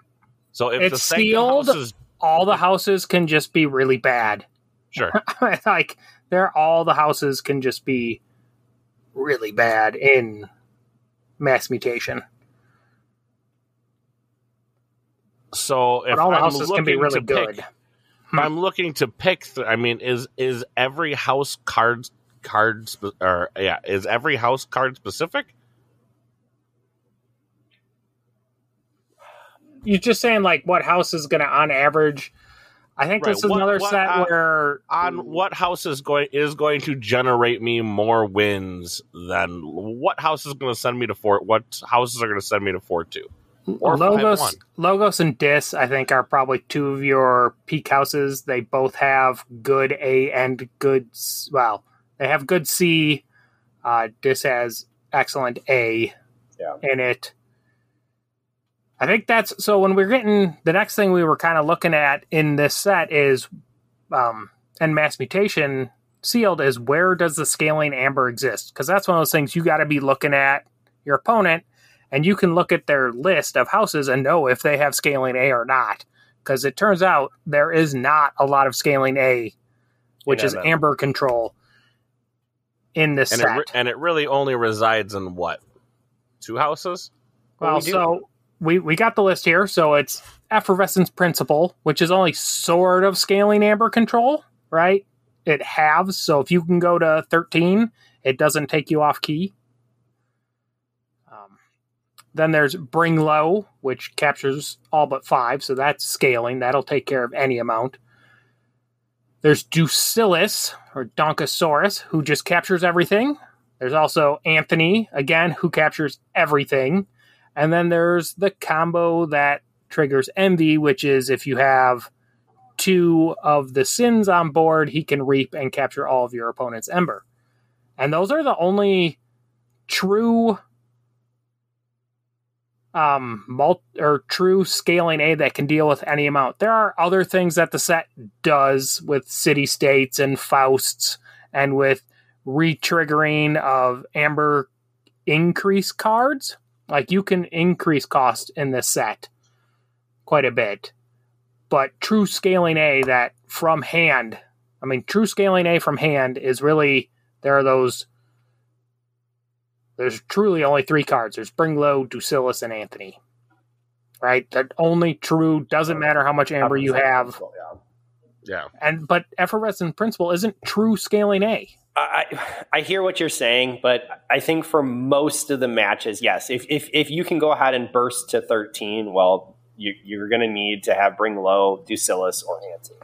So if It's the sealed. is All the houses can just be really bad. sure, like they're all the houses can just be really bad in mass mutation. So if but all the I'm houses can be looking really to pick- good. if I'm looking to pick. Th- I mean, is is every house card card spe- or yeah? Is every house card specific? You're just saying like what house is going to on average. I think Right, this is what- another what, set uh, where On what house is going is going to generate me more wins than what house is going to send me to four? What houses are going to send me to four two? Or Logos. Logos and Dis, I think, are probably two of your peak houses. They both have good A and good. Well, they have good C. Uh, Dis has excellent A Yeah. in it. I think that's so. When we're getting the next thing we were kind of looking at in this set is, um, and mass mutation sealed is where does the scaling amber exist? Because that's one of those things you got to be looking at your opponent and you can look at their list of houses and know if they have scaling A or not. Because it turns out there is not a lot of scaling A, which is amber control in this And it, set. re- and it really only resides in what two houses? well, we so we, we got the list here. So it's effervescent principle, which is only sort of scaling amber control, right? It halves. So if you can go to 13, it doesn't take you off key. Then there's bring low, which captures all but five, so that's scaling. That'll take care of any amount. There's Ducillus or Donkosaurus, who just captures everything. There's also Anthony, again, who captures everything. And then there's the combo that triggers Envy, which is if you have two of the sins on board, he can reap and capture all of your opponent's Ember. And those are the only true um mult or true scaling A that can deal with any amount. There are other things that the set does with city states and Fausts and with re-triggering of amber increase cards. Like you can increase cost in this set quite a bit. But true scaling A that from hand, I mean true scaling A from hand is really there are those there's truly only three cards. There's Bring Low, Ducillus, and Anthony. Right? That only true doesn't matter how much amber you have. Yeah. Yeah, And but effervescent principle isn't true scaling A. I I hear what you're saying, but I think for most of the matches, yes. If if if you can go ahead and burst to 13, well, you, you're going to need to have bring low, Ducillus, or Anthony.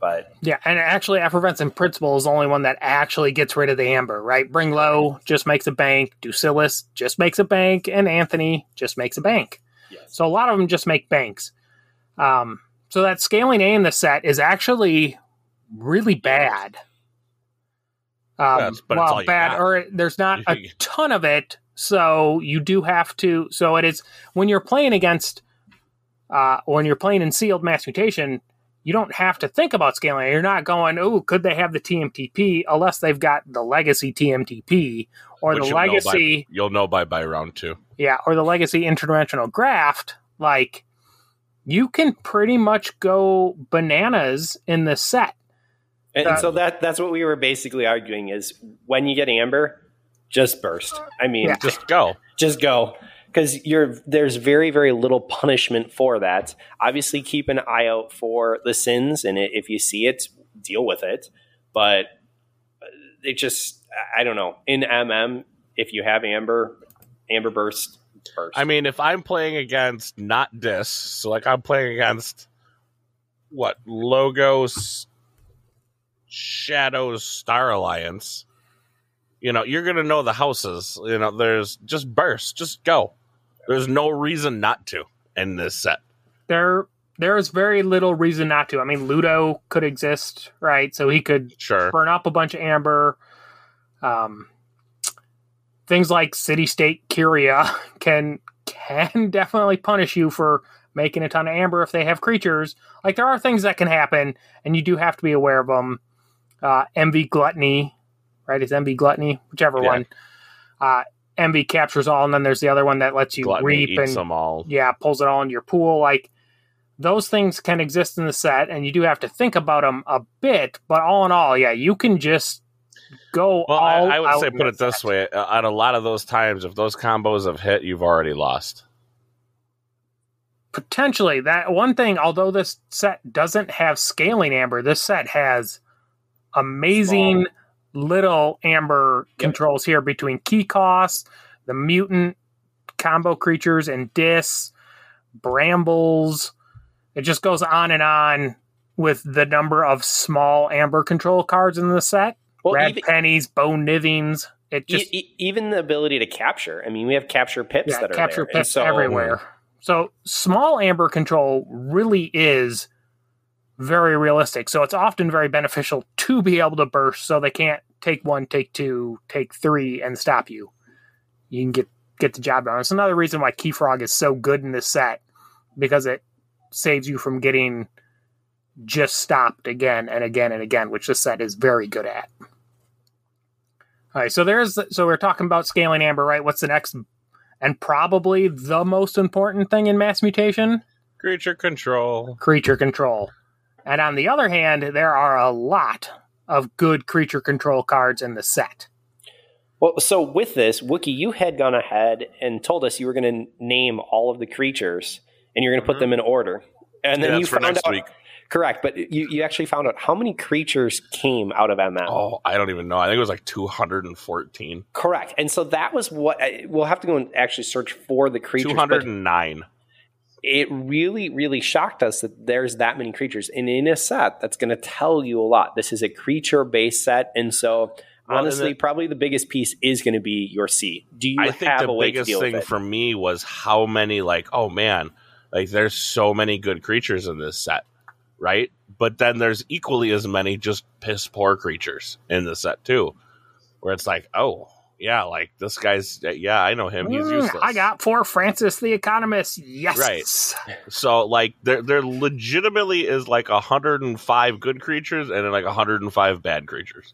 But Yeah, and actually, effervescent principle is the only one that actually gets rid of the amber, right? Bring low just makes a bank, Ducillus just makes a bank, and Anthony just makes a bank. yes, So a lot of them just make banks. Um, so that scaling A in the set is actually really bad. Um, Yes, but it's well, all you bad, got. or there's not a ton of it. So you do have to. So it is when you're playing against, uh, when you're playing in sealed mass mutation, you don't have to think about scaling. You're not going, oh, could they have the TMTP? Unless they've got the legacy TMTP or Which the you'll know by- legacy you'll know by by round two. yeah, or the legacy interdimensional graft, like you can pretty much go bananas in the set. and, Uh, and so that that's what we were basically arguing is when you get amber, just burst. I mean, Yeah. Just go. just go because you're there's very very little punishment for that obviously keep an eye out for the sins and if you see it deal with it but uh, it just i don't know in mm if you have amber amber burst burst I mean, if I'm playing against not Dis, so like I'm playing against what Logos, Shadows, Star Alliance. You know, you're gonna know the houses. You know, there's just burst, just go. There's no reason not to in this set. There there is very little reason not to. I mean, Ludo could exist, right? So he could Sure. burn up a bunch of amber. Um, things like city state curia can can definitely punish you for making a ton of amber if they have creatures. Like there are things that can happen, and you do have to be aware of them. Uh, envy gluttony, right? It's envy gluttony, whichever Yeah. one. Uh, envy captures all, and then there's the other one that lets you Gluttony reap and them all. yeah, pulls it all into your pool. Like those things can exist in the set, and you do have to think about them a bit. But all in all, yeah, you can just go. Well, I, I would say put it this set. way: uh, at a lot of those times, if those combos have hit, you've already lost. potentially that one thing. Although this set doesn't have scaling amber, this set has amazing little amber controls here between key costs, the mutant combo creatures, and dis brambles. It just goes on and on with the number of small amber control cards in the set. Well, Red even- pennies, bone nivings. It just e- even the ability to capture. I mean, we have capture pips yeah, that are capture there. Pips so- everywhere. So small amber control really is very realistic. So it's often very beneficial to be able to burst so they can't take one, take two, take three, and stop you. You can get get the job done. It's another reason why Key Frog is so good in this set because it saves you from getting just stopped again and again and again, which this set is very good at. All right, so there's so we're talking about scaling amber, right? What's the next and probably the most important thing in mass mutation? Creature control. Creature control. And on the other hand, there are a lot of good creature control cards in the set. Well, so with this, Wookie, you had gone ahead and told us you were going to name all of the creatures and you're going to put them in order. And then Mm-hmm. Yeah, you for found next out, week. correct, but you, you actually found out how many creatures came out of MM. Oh, I don't even know. I think it was like 214. Correct. And so that was what I, we'll have to go and actually search for the creatures. 209. It really, really shocked us that there's that many creatures. And in a set, that's going to tell you a lot. This is a creature based set. And so, Well, and honestly, the- probably the biggest piece is going to be your C. Do you I think have the a way to biggest deal thing with it? for me was how many, like, oh man, like there's so many good creatures in this set, right? But then there's equally as many just piss poor creatures in the set too, where it's like, oh yeah, like this guy's, yeah, I know him, he's Mm, useless. I got four Francis the Economist. Yes. Right. So like there there legitimately is like 105 good creatures and then like 105 bad creatures.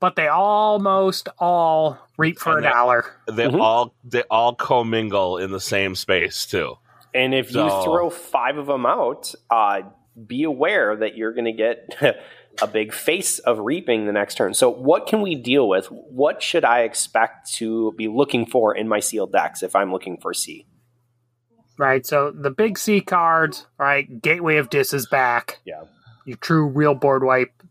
But they almost all reap for And a they- dollar. They Mhm. all they all commingle in the same space too. And if So- you throw five of them out, uh, be aware that you're going to get a big face of reaping the next turn. So, what can we deal with? What should I expect to be looking for in my sealed decks if I'm looking for C? Right. So the big C cards, right? Gateway of Dis is back. Yeah. Your true real board wipe.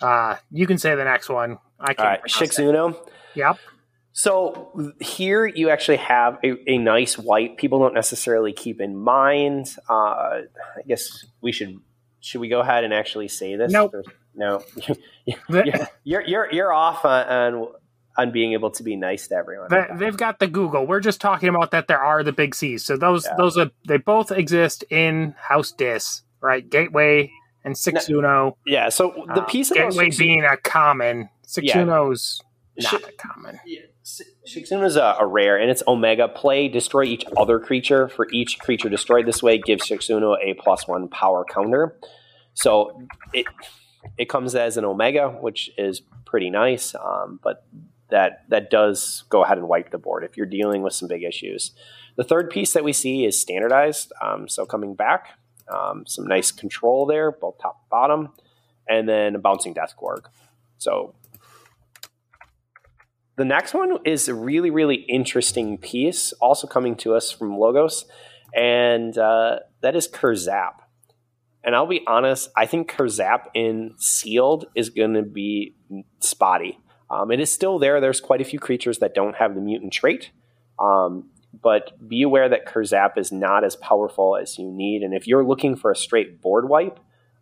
Uh, you can say the next one. I All can. right, Shixuno. Yep. So here you actually have a, a nice white. People don't necessarily keep in mind. Uh, I guess we should should we go ahead and actually say this? Nope. Or- no. you're, you're you're you're off on, on on being able to be nice to everyone. They, they've got the Google. We're just talking about that there are the big C's. So those Yeah. those are they both exist in House Dis, right? Gateway and Six Uno. Yeah. So the Uh, piece of Gateway being a common, Six Yeah. Uno's not Sh- a common. Shixuna is a, a rare, and it's Omega. Play destroy each other creature. For each creature destroyed this way, gives Shixuna a plus one power counter. So it it comes as an Omega, which is pretty nice. Um, but that that does go ahead and wipe the board if you're dealing with some big issues. The third piece that we see is standardized. Um, so coming back, um, some nice control there, both top and bottom, and then a bouncing Deathquark. So the next one is a really, really interesting piece, also coming to us from Logos, and uh, that is Kurzap. And I'll be honest, I think Kurzap in Sealed is going to be spotty. Um, it is still there. There's quite a few creatures that don't have the mutant trait. Um, but be aware that Kurzap is not as powerful as you need. And if you're looking for a straight board wipe,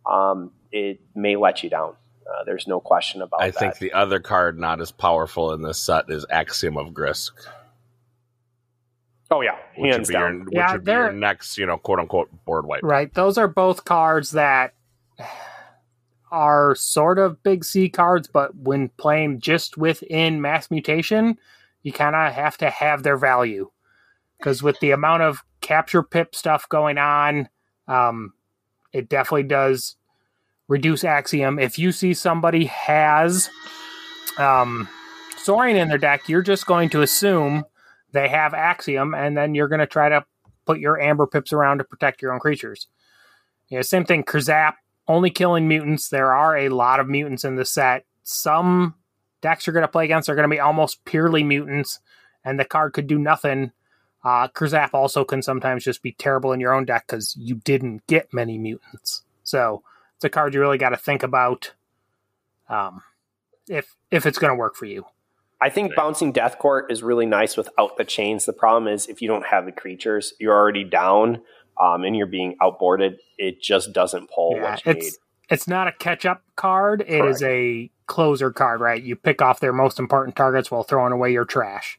um, it may let you down. Uh, there's no question about I that. think the other card not as powerful in this set is Axiom of Grisk, oh, yeah. which would Hands be, down. your, which Yeah, would be your next, you know, quote unquote board wipe. Right. Those are both cards that are sort of big C cards, but when playing just within mass mutation, you kind of have to have their value. Because with the amount of capture pip stuff going on, um, it definitely does reduce axiom. If you see somebody has um, Saurian in their deck, you're just going to assume they have axiom, and then you're going to try to put your amber pips around to protect your own creatures. You know, same thing. Kurzap only killing mutants. There are a lot of mutants in the set. Some decks you're going to play against are going to be almost purely mutants, and the card could do nothing Uh, Kurzap also can sometimes just be terrible in your own deck because you didn't get many mutants. So it's a card you really got to think about um, if if it's going to work for you. I think bouncing Deathquark is really nice without the chains. The problem is if you don't have the creatures, you're already down um, and you're being outboarded. It just doesn't pull Yeah, what you it's need. it's not a catch up card. It is Correct. a closer card, right? You pick off their most important targets while throwing away your trash.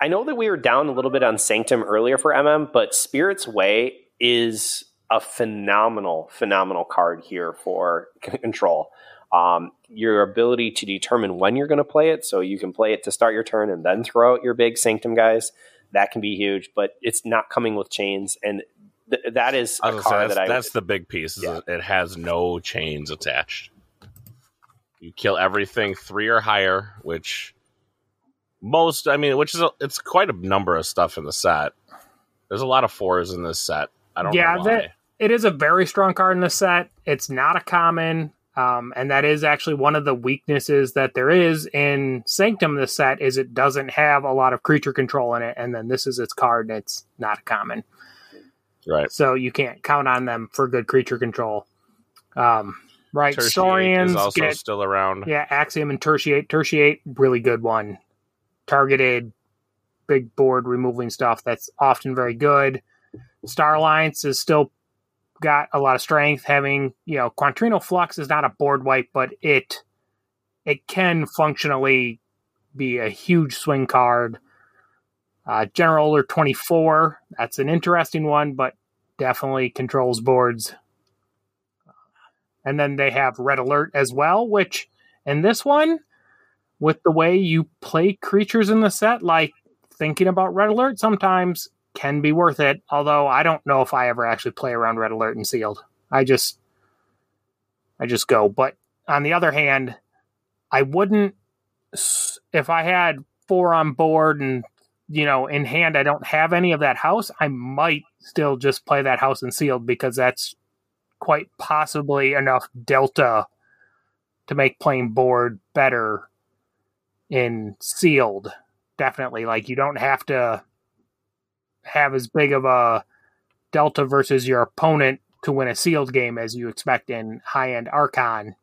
I know that we were down a little bit on Sanctum earlier for MM, but Spirit's Way is a phenomenal, phenomenal card here for c- control. Um, your ability to determine when you're going to play it, so you can play it to start your turn and then throw out your big Sanctum guys, that can be huge, but it's not coming with chains. And th- that is I a was gonna say, card that's, that I that's the big piece. Is Yeah. it has no chains attached. You kill everything three or higher, which most, I mean, which is a, it's quite a number of stuff in the set. There's a lot of fours in this set. I don't Yeah, know why. that- it is a very strong card in the set. It's not a common, um, and that is actually one of the weaknesses that there is in Sanctum. The set is it doesn't have a lot of creature control in it, and then this is its card, and it's not a common, right. so you can't count on them for good creature control. Um, right, Tertiate Saurians is also get still around. yeah, Axiom and Tertiate. Tertiate, really good one. Targeted, big board removing stuff. That's often very good. Star Alliance is still got a lot of strength. Having you know, Quantrino Flux is not a board wipe, but it it can functionally be a huge swing card. Uh, General Order 24, that's an interesting one, but definitely controls boards. And then they have Red Alert as well, which in this one, with the way you play creatures in the set, like thinking about Red Alert sometimes can be worth it. Although I don't know if I ever actually play around Red Alert and Sealed. I just, I just go. But on the other hand, I wouldn't if I had four on board and you know in hand I don't have any of that house. I might still just play that house and sealed because that's quite possibly enough delta to make playing board better in sealed. Definitely, like you don't have to have as big of a delta versus your opponent to win a sealed game as you expect in high end Archon.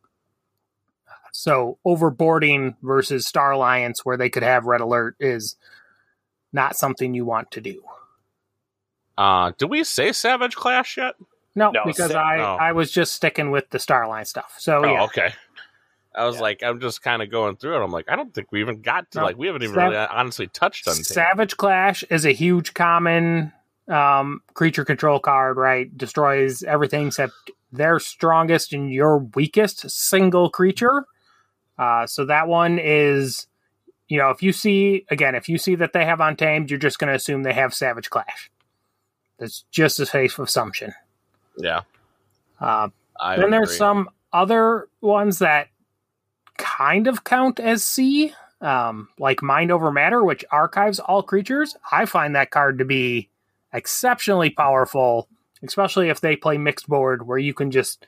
So overboarding versus Star Alliance, where they could have red alert, is not something you want to do. Uh, did we say Savage Clash yet? No, No, because sa- I no. I was just sticking with the Star Alliance stuff. So Oh, yeah, okay. I was Yeah. like, I'm just kind of going through it. I'm like, I don't think we even got to No. like, we haven't even Sav- really honestly touched on. Savage Clash is a huge common um, creature control card, right? Destroys everything except their strongest and your weakest single creature. Uh, so that one is, you know, if you see, again, if you see that they have Untamed, you're just going to assume they have Savage Clash. That's just a safe assumption. Yeah, Uh, I then would there's some other ones that kind of count as C, um, like Mind Over Matter, which archives all creatures. I find that card to be exceptionally powerful, especially if they play mixed board, where you can just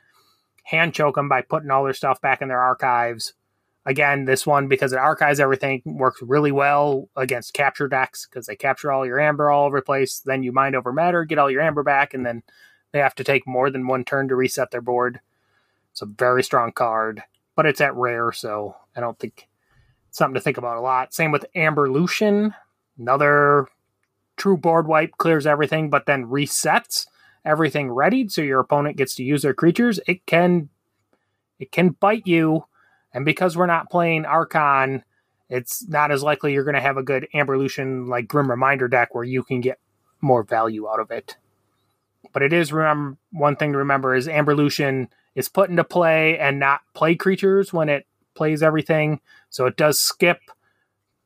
hand choke them by putting all their stuff back in their archives. Again, this one, because it archives everything, works really well against capture decks because they capture all your amber all over the place. Then you mind over matter, get all your amber back, and then they have to take more than one turn to reset their board. It's a very strong card, but it's at rare, so I don't think it's something to think about a lot. Same with Amber Lucian, another true board wipe, clears everything, but then resets everything readied, so your opponent gets to use their creatures. It can it can bite you, and because we're not playing Archon, it's not as likely you're going to have a good Amber Lucian like Grim Reminder deck where you can get more value out of it. But it is remember one thing to remember is Amber Lucian is put into play and not play creatures when it plays everything. So it does skip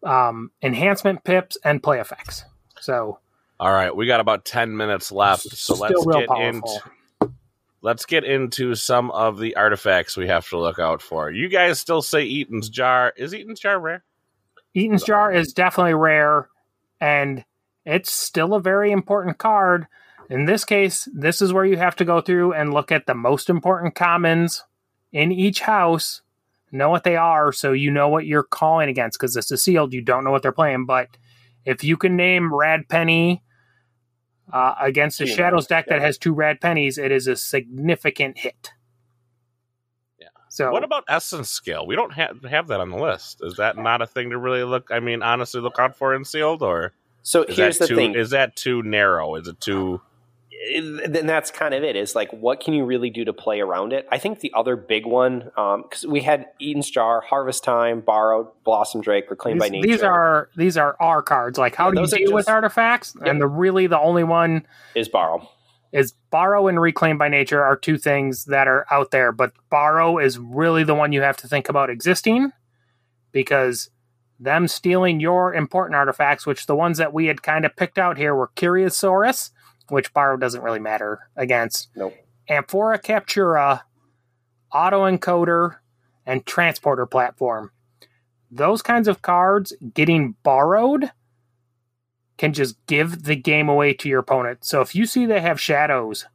um, enhancement pips and play effects. So All right, we got about ten minutes left, so let's get powerful. into let's get into some of the artifacts we have to look out for. You guys still say Eaton's jar? Is Eaton's jar rare? Eaton's Jar is definitely rare, and it's still a very important card. In this case, this is where you have to go through and look at the most important commons in each house, know what they are, so you know what you're calling against. Because this is sealed, you don't know what they're playing. But If you can name Rad Penny uh, against a Two Shadows deck that has two Rad Pennies, it is a significant hit. Yeah. So What about essence scale? We don't have have that on the list. Is that not a thing to really look? I mean, honestly, look out for in sealed, or So is here's the too? thing. Is that too narrow? Is it too? Then that's kind of it is like what can you really do to play around it i think the other big one um, because we had eden's jar harvest time borrowed blossom drake reclaimed by these, nature these are these are our cards. Like, how Yeah, do you deal with just- artifacts? And the really the only one is borrow is borrow and reclaim by nature are two things that are out there, but borrow is really the one you have to think about existing because them stealing your important artifacts, which the ones that we had kind of picked out here were Curiosaurus, which borrow doesn't really matter against, nope Amphora Captura, Autoencoder, and Transporter Platform. Those kinds of cards getting borrowed can just give the game away to your opponent. So if you see they have shadows,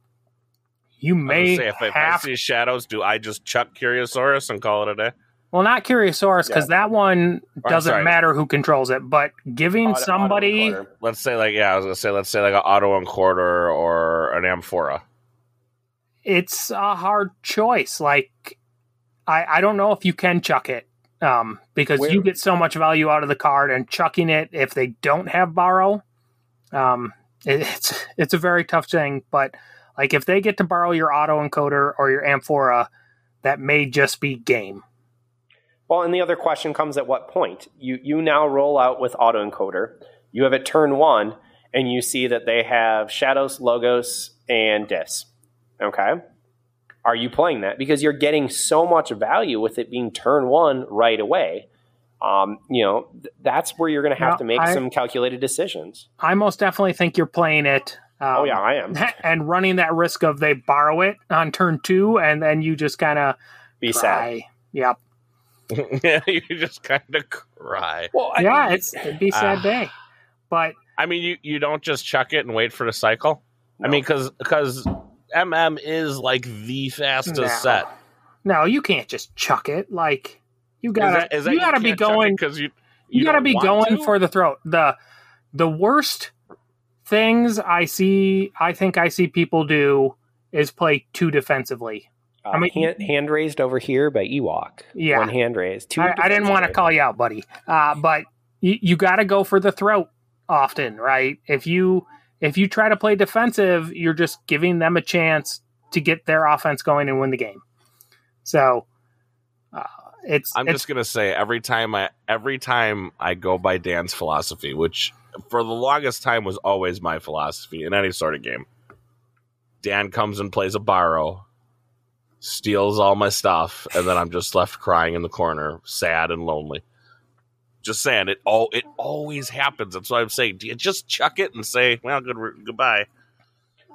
you may gonna say, if, if I have see shadows, do I just chuck Curiosaurus and call it a day? Well not Curiosaurus because that one doesn't sorry. matter who controls it, but giving Auto- somebody Autoencoder. Let's say like yeah, I was gonna say let's say like an autoencoder or an amphora. it's a hard choice. Like I I don't know if you can chuck it. Um, because Where- you get so much value out of the card and chucking it if they don't have borrow, um, it, it's it's a very tough thing. But like if they get to borrow your auto encoder or your amphora, that may just be game. Well, and the other question comes at what point? You you now roll out with autoencoder. You have it turn one, and you see that they have shadows, logos, and dis. Okay. Are you playing that? Because you're getting so much value with it being turn one right away. Um, you know, th- that's where you're going to have Well, to make I- some calculated decisions. I most definitely think you're playing it. Um, oh yeah, I am. and running that risk of they borrow it on turn two, and then you just kind of Be sad. Yep. yeah, you just kind of cry. Well, I yeah, mean, it's it'd be a sad Ah. day, but I mean, you you don't just chuck it and wait for the cycle. I mean, because because MM is like the fastest No. set. no, you can't just chuck it. Like you gotta, you gotta be going. because you You, gotta be going to? for the throat. the The worst things I see, I think I see people do is play too defensively. Uh, I mean- hand, hand raised over here by Ewok. Yeah. one hand raised. Two I, I didn't want to call you out, buddy, uh, but you, you got to go for the throat often, right? If you if you try to play defensive, you're just giving them a chance to get their offense going and win the game. So uh, it's I'm it's just gonna say every time I every time I go by Dan's philosophy, which for the longest time was always my philosophy in any sort of game. Dan comes and plays a borrow, steals all my stuff, and then I'm just left crying in the corner, sad and lonely. Just saying, it all it always happens. That's why I'm saying, do you just chuck it and say, "Well, good goodbye"?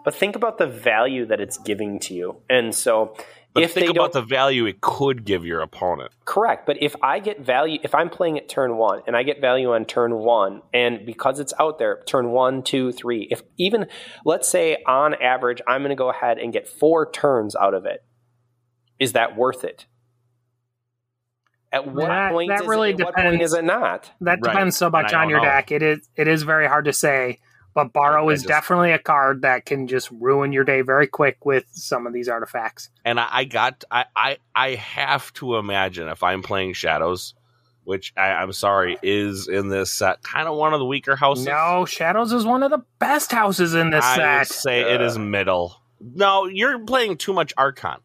But think about the value that it's giving to you. And so But if think about the value it could give your opponent. correct, but if I get value if I'm playing at turn one and I get value on turn one, and because it's out there, turn one, two, three, if even let's say on average I'm gonna go ahead and get four turns out of it, is that worth it? At what That- point that is really it, at what point depends. is it not? that Right. depends so much on your know. deck. It is it is very hard to say, but borrow I is just- definitely a card that can just ruin your day very quick with some of these artifacts. and I, I got I, I I have to imagine if I'm playing Shadows, which I, I'm sorry is in this set kind of one of the weaker houses. No, Shadows is one of the best houses in this I set. would say it is middle. No, you're playing too much Archon.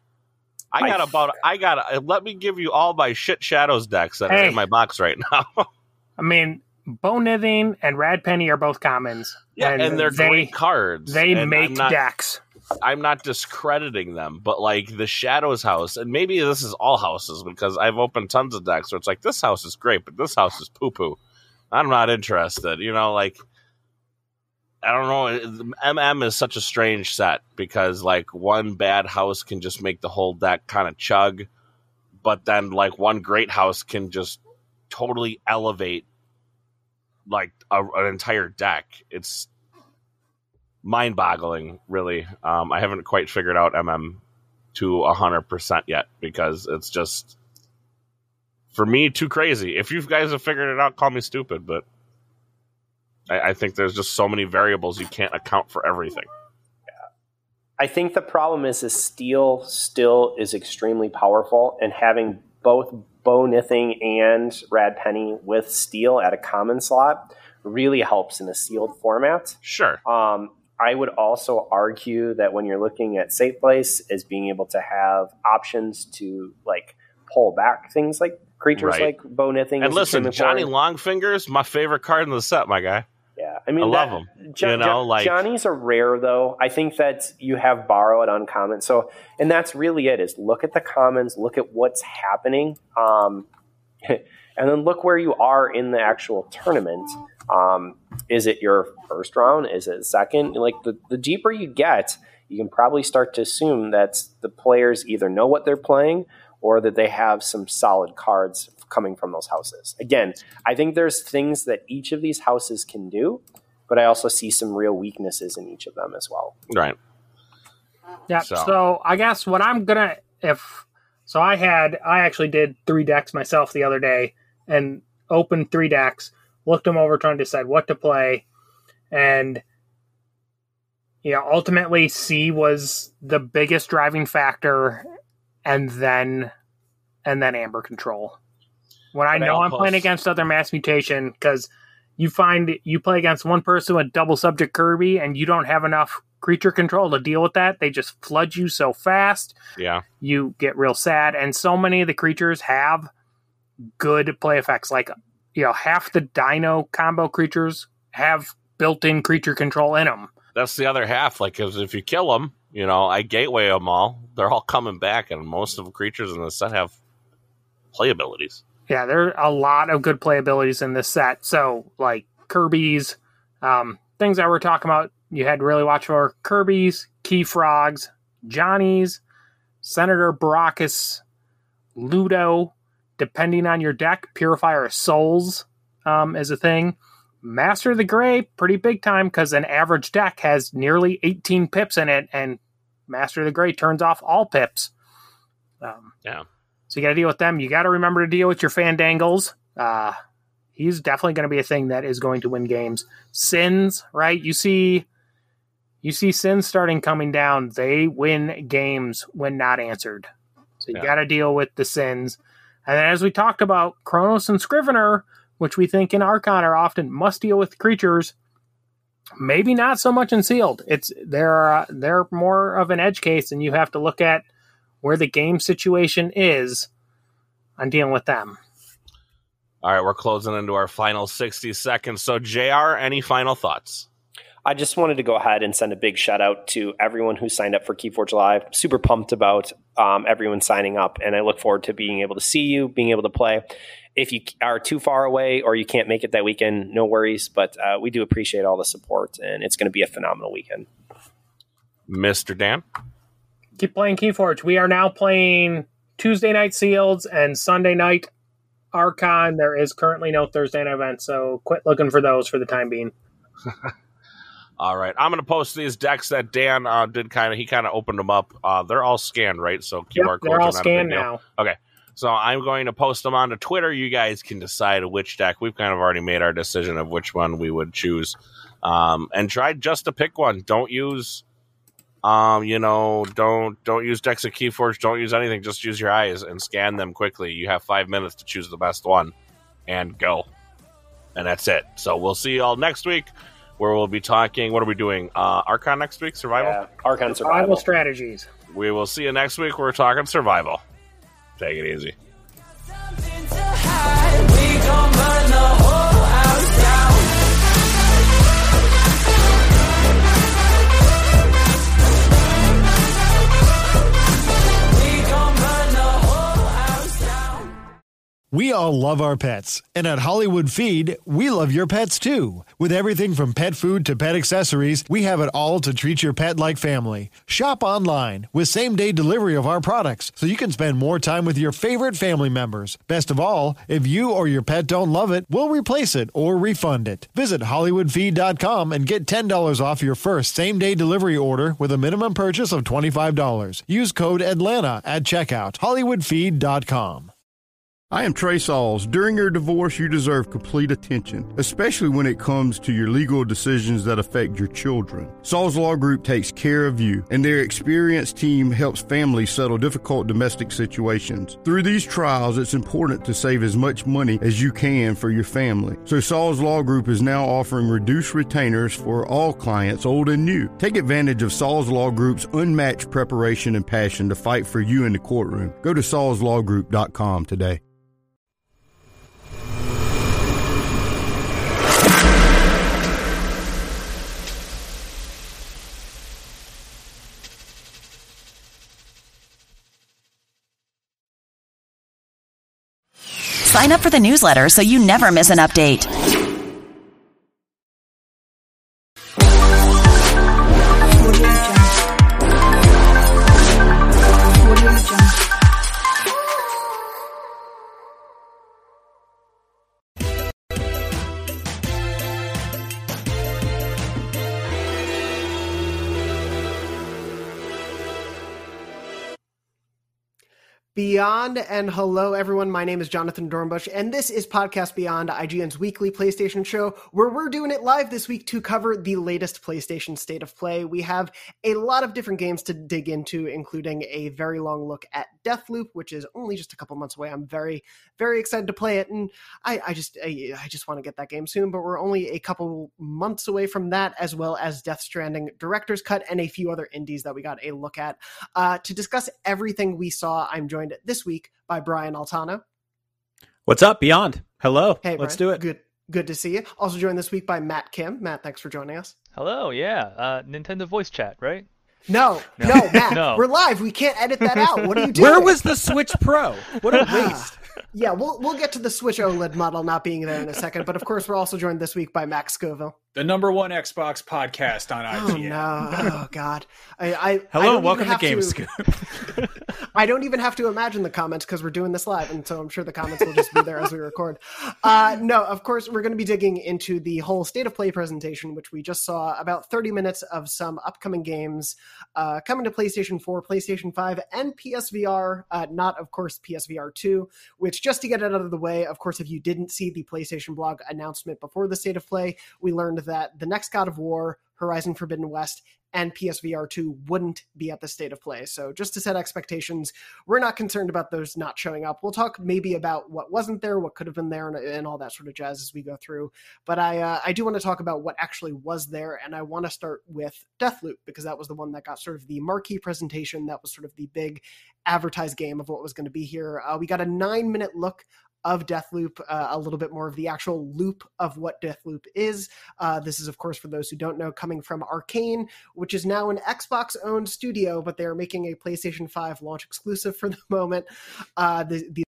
I got about I got uh, let me give you all my shit Shadows decks that are in my box right now. I mean, Bone Nithing and Rad Penny are both commons. yeah, and, they're they, great cards. They and make I'm not, decks. I'm not discrediting them, but like the Shadows house, and maybe this is all houses because I've opened tons of decks where it's like this house is great, but this house is poo poo. I'm not interested. You know, like I don't know. MM is such a strange set because like one bad house can just make the whole deck kind of chug, but then like one great house can just totally elevate like a, an entire deck. It's mind boggling, really. Um, I haven't quite figured out MM to hundred percent yet because it's just for me too crazy. If you guys have figured it out, call me stupid, but I, I think there's just so many variables you can't account for everything. I think the problem is, is steel still is extremely powerful, and having both bow nithing and rad penny with steel at a common slot really helps in a sealed format. Sure. Um, I would also argue that when you're looking at safe place, is being able to have options to like pull back things like creatures Right. like bow nithing. And is listen, Johnny. Longfingers, my favorite card in the set, my guy. Yeah, I mean, I love that- 'em. Jo- You know, like- Johnny's are rare though. I think that you have borrow at uncommon. So, and that's really it. Is look at the commons, look at what's happening, um, and then look where you are in the actual tournament. Um, is it your first round? Is it second? Like the the deeper you get, you can probably start to assume that the players either know what they're playing or that they have some solid cards coming from those houses. Again, I think there's things that each of these houses can do, but I also see some real weaknesses in each of them as well. Right. Yeah. So- So. I guess what I'm gonna if so I had I actually did three decks myself the other day and opened three decks, looked them over, trying to decide what to play, and yeah, ultimately C was the biggest driving factor, and then and then Amber Control. When I But know I'm Outpost- playing against other mass mutation because you find you play against one person with double subject Kirby and you don't have enough creature control to deal with that. They just flood you so fast, Yeah. you get real sad. And so many of the creatures have good play effects. Like, you know, half the dino combo creatures have built in creature control in them. That's the other half. Like, 'cause if you kill them, you know, I gateway them all. They're all coming back, and most of the creatures in the set have play abilities. Yeah, there are a lot of good playabilities in this set. So, like Kirby's, um, things that we're talking about, you had to really watch for Kirby's, Key Frogs, Johnny's, Senator Baracus, Ludo, depending on your deck, Purifier of Souls um, is a thing. Master of the Gray, pretty big time because an average deck has nearly 18 pips in it, and Master of the Gray turns off all pips. Um, Yeah. So you got to deal with them. You got to remember to deal with your Fandangles. Uh, he's definitely going to be a thing that is going to win games. Sins, right? You see, you see Sins starting coming down. They win games when not answered. So you Yeah. got to deal with the sins. And then as we talked about, Chronus and Scrivener, which we think in Archon are often must deal with creatures. Maybe not so much in sealed. It's they're uh, they're more of an edge case, and you have to look at where the game situation is on dealing with them. All right, we're closing into our final 60 seconds. So, JR, any final thoughts? I just wanted to go ahead and send a big shout out to everyone who signed up for Keyforge Live. Super pumped about um, everyone signing up, and I look forward to being able to see you, being able to play. If you are too far away or you can't make it that weekend, no worries. But uh, we do appreciate all the support, and it's going to be a phenomenal weekend. Mr. Dan? Keep playing Keyforge. We are now playing Tuesday night sealeds and Sunday night Archon. There is currently no Thursday night event, so quit looking for those for the time being. All right, I'm going to post these decks that Dan uh, did kind of, he kind of opened them up. Uh, they're all scanned, right? So, QR Yep, codes they're all not a big scanned now. Okay. So I'm going to post them onto Twitter. You guys can decide which deck. We've kind of already made our decision of which one we would choose. Um, and try just to pick one. Don't use um, you know, don't don't use decks of Keyforge, don't use anything, just use your eyes and scan them quickly. You have five minutes to choose the best one and go. And that's it. So we'll see you all next week where we'll be talking what are we doing? Uh Archon next week? Survival? Yeah, Archon Survival Survival. strategies. We will see you next week. We're talking survival. Take it easy. We all love our pets, and at Hollywood Feed, we love your pets too. With everything from pet food to pet accessories, we have it all to treat your pet like family. Shop online with same day delivery of our products so you can spend more time with your favorite family members. Best of all, if you or your pet don't love it, we'll replace it or refund it. Visit HollywoodFeed.com and get $10 off your first same day delivery order with a minimum purchase of $25. Use code ATLANTA at checkout. HollywoodFeed.com. I am Trey Sauls. During your divorce, you deserve complete attention, especially when it comes to your legal decisions that affect your children. Sauls Law Group takes care of you, and their experienced team helps families settle difficult domestic situations. Through these trials, it's important to save as much money as you can for your family. So Sauls Law Group is now offering reduced retainers for all clients, old and new. Take advantage of Sauls Law Group's unmatched preparation and passion to fight for you in the courtroom. Go to saulslawgroup.com today. Sign up for the newsletter so you never miss an update. Beyond and hello everyone, my name is Jonathan Dornbush and this is Podcast Beyond, IGN's weekly PlayStation show where we're doing it live this week to cover the latest PlayStation State of Play. We have a lot of different games to dig into, including a very long look at Deathloop, which is only just a couple months away. I'm very, very excited to play it and I, I just I, I just want to get that game soon, but we're only a couple months away from that, as well as Death Stranding Director's Cut and a few other indies that we got a look at. Uh, to discuss everything we saw, I'm joined this week by Brian Altano. What's up, Beyond? Hello. Hey, let's Brian. do it. Good, good to see you. Also joined this week by Matt Kim. Matt, thanks for joining us. Hello, yeah. Uh, Nintendo voice chat, right? No, no, No. Matt, No. we're live. We can't edit that out. What are you doing? Where was the Switch Pro? What a waste. yeah, we'll we'll get to the Switch OLED model not being there in a second. But of course, we're also joined this week by Max Scoville. The number one Xbox podcast on Oh no! Oh god! I, I I Hello, don't welcome to have Game Scoop. I don't even have to imagine the comments because we're doing this live, and so I'm sure the comments will just be there as we record. Uh, no, of course, we're going to be digging into the whole state of play presentation, which we just saw about 30 minutes of some upcoming games uh, coming to PlayStation 4, PlayStation 5, and PSVR. Uh, not, of course, PSVR 2, which just to get it out of the way, of course, if you didn't see the PlayStation blog announcement before the state of play, we learned that the next God of War, Horizon Forbidden West, and PSVR 2 wouldn't be at the state of play. So, just to set expectations, we're not concerned about those not showing up. We'll talk maybe about what wasn't there, what could have been there, and, and all that sort of jazz as we go through. But I, uh, I do want to talk about what actually was there, and I want to start with Deathloop because that was the one that got sort of the marquee presentation. That was sort of the big advertised game of what was going to be here. Uh, we got a nine minute look of Deathloop, uh, a little bit more of the actual loop of what Deathloop is. Uh, this is, of course, for those who don't know, coming from Arkane, which is now an Xbox owned studio, but they are making a PlayStation 5 launch exclusive for the moment. Uh, the, the,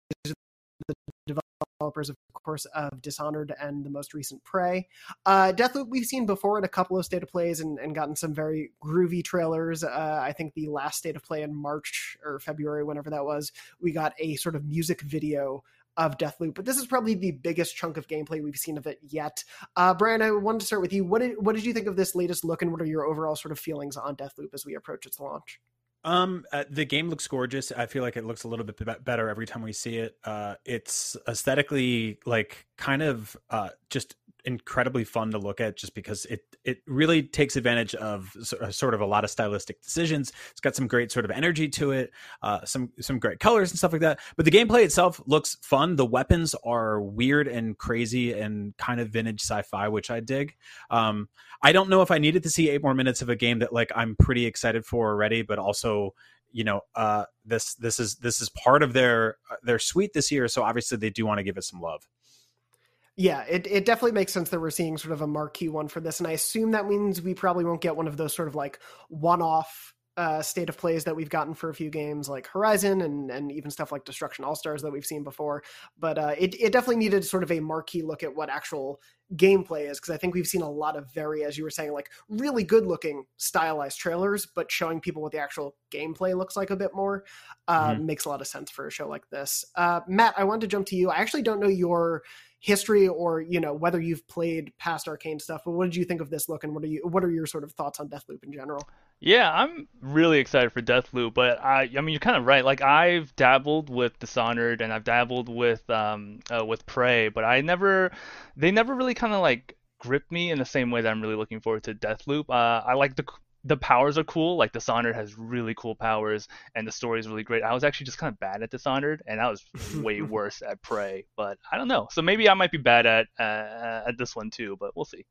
developers, of course, of Dishonored and the most recent Prey. Uh, Deathloop we've seen before in a couple of state of plays and, and gotten some very groovy trailers. Uh, I think the last state of play in March or February, whenever that was, we got a sort of music video of Deathloop, but this is probably the biggest chunk of gameplay we've seen of it yet. Uh, Brian, I wanted to start with you. What did what did you think of this latest look, and what are your overall sort of feelings on Deathloop as we approach its launch? Um, uh, the game looks gorgeous. I feel like it looks a little bit be- better every time we see it. Uh, it's aesthetically like kind of uh, just incredibly fun to look at, just because it it really takes advantage of uh, sort of a lot of stylistic decisions. It's got some great sort of energy to it, uh, some some great colors and stuff like that. But the gameplay itself looks fun. The weapons are weird and crazy and kind of vintage sci-fi, which I dig. Um, I don't know if I needed to see eight more minutes of a game that like I'm pretty excited for already, but also you know uh this this is this is part of their uh, their suite this year so obviously they do want to give it some love Yeah, it, it definitely makes sense that we're seeing sort of a marquee one for this. And I assume that means we probably won't get one of those sort of like one off uh, state of plays that we've gotten for a few games like Horizon and, and even stuff like Destruction All Stars that we've seen before. But uh, it, it definitely needed sort of a marquee look at what actual gameplay is because I think we've seen a lot of very, as you were saying, like really good looking stylized trailers, but showing people what the actual gameplay looks like a bit more uh, Mhm. makes a lot of sense for a show like this. Uh, Matt, I wanted to jump to you. I actually don't know your history or you know whether you've played past arkane stuff but what did you think of this look and what are you what are your sort of thoughts on deathloop in general Yeah, I'm really excited for Deathloop, but I, I mean, you're kind of right. Like I've dabbled with Dishonored and I've dabbled with um uh, with Prey, but I never, they never really kind of like gripped me in the same way that I'm really looking forward to Deathloop. Uh, I like the the powers are cool. Like Dishonored has really cool powers, and the story is really great. I was actually just kind of bad at Dishonored, and I was way worse at Prey. But I don't know. So maybe I might be bad at uh, at this one too. But we'll see.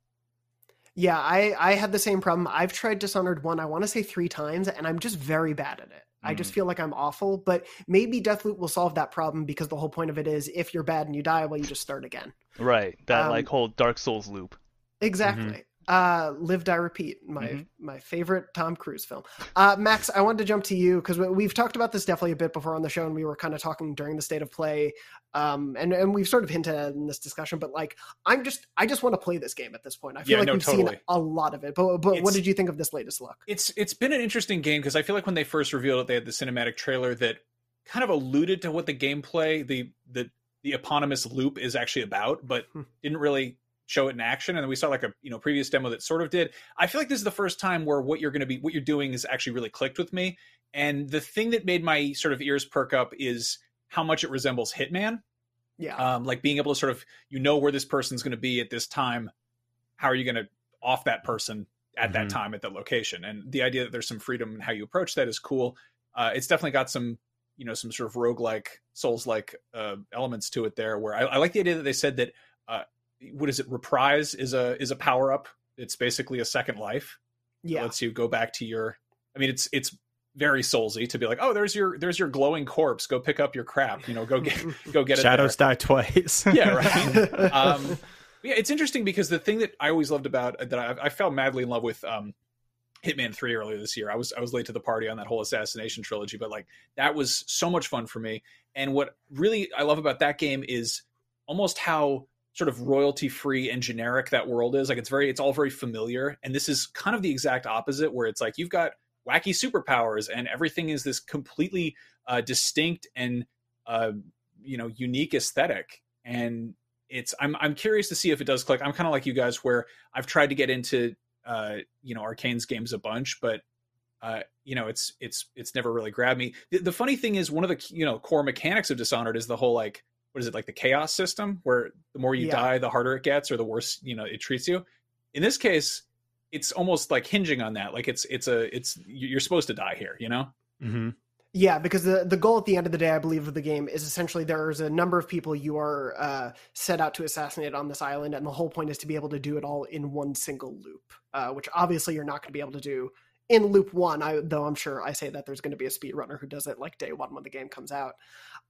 Yeah, I I had the same problem. I've tried Dishonored one, I want to say three times, and I'm just very bad at it. I just Mm. feel like I'm awful. But maybe Deathloop will solve that problem because the whole point of it is if you're bad and you die, well, you just start again. Right. That Um, like whole Dark Souls loop. Exactly. Uh, Live Die Repeat, my Mhm. my favorite Tom Cruise film. Uh, Max, I wanted to jump to you because we've talked about this definitely a bit before on the show, and we were kind of talking during the state of play, um, and and we've sort of hinted at in this discussion. But like, I'm just I just want to play this game at this point. I feel Yeah, like no, we've seen a lot of it. But but what did you think of this latest look? It's it's been an interesting game because I feel like when they first revealed it, they had the cinematic trailer that kind of alluded to what the gameplay, the the the eponymous loop is actually about, but Hmm. didn't really show it in action. And then we saw like a you know previous demo that sort of did. I feel like this is the first time where what you're going to be what you're doing is actually really clicked with me. And the thing that made my sort of ears perk up is how much it resembles Hitman. Yeah. Um, like being able to sort of you know where this person's going to be at this time. How are you going to off that person at that Mhm. time at that location? And the idea that there's some freedom in how you approach that is cool. Uh, it's definitely got some you know some sort of roguelike souls like uh, elements to it there. Where I, I like the idea that they said that uh, what is it reprise is a is a power up. It's basically a second life. It Yeah. lets you go back to your. I mean, it's it's very soulsy to be like, oh, there's your there's your glowing corpse. Go pick up your crap. You know, go get go get it. there." Shadows die twice. yeah, right. um, yeah, it's interesting because the thing that I always loved about that I, I fell madly in love with um, Hitman Three earlier this year. I was I was late to the party on that whole assassination trilogy, but like that was so much fun for me. And what really I love about that game is almost how sort of royalty free and generic that world is. Like it's very it's all very familiar. And this is kind of the exact opposite, where it's like you've got wacky superpowers and everything is this completely uh, distinct and uh, you know unique aesthetic and it's I'm I'm curious to see if it does click. I'm kind of like you guys where I've tried to get into uh you know Arkane's games a bunch, but uh you know it's it's it's never really grabbed me. The, the funny thing is one of the you know core mechanics of Dishonored is the whole like what is it like the chaos system where the more you Yeah. die the harder it gets or the worse you know it treats you. In this case, it's almost like hinging on that. Like it's it's a it's you're supposed to die here, you know. Mm-hmm. Yeah, because the the goal at the end of the day, I believe, of the game is essentially there's a number of people you are uh, set out to assassinate on this island, and the whole point is to be able to do it all in one single loop, uh, which obviously you're not going to be able to do in loop one. I, though I'm sure I say that there's going to be a speedrunner who does it like day one when the game comes out.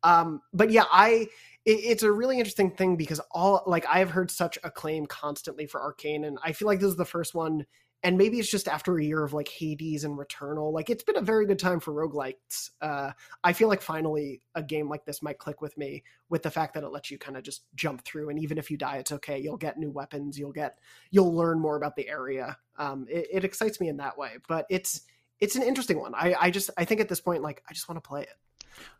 Um, but yeah, I it, it's a really interesting thing because all like I've heard such acclaim constantly for Arkane, and I feel like this is the first one and maybe it's just after a year of like Hades and Returnal. Like it's been a very good time for roguelikes. Uh, I feel like finally a game like this might click with me with the fact that it lets you kind of just jump through, and even if you die, it's okay. You'll get new weapons. You'll get you'll learn more about the area. Um, it, it excites me in that way, but it's it's an interesting one. I I just I think at this point like I just want to play it.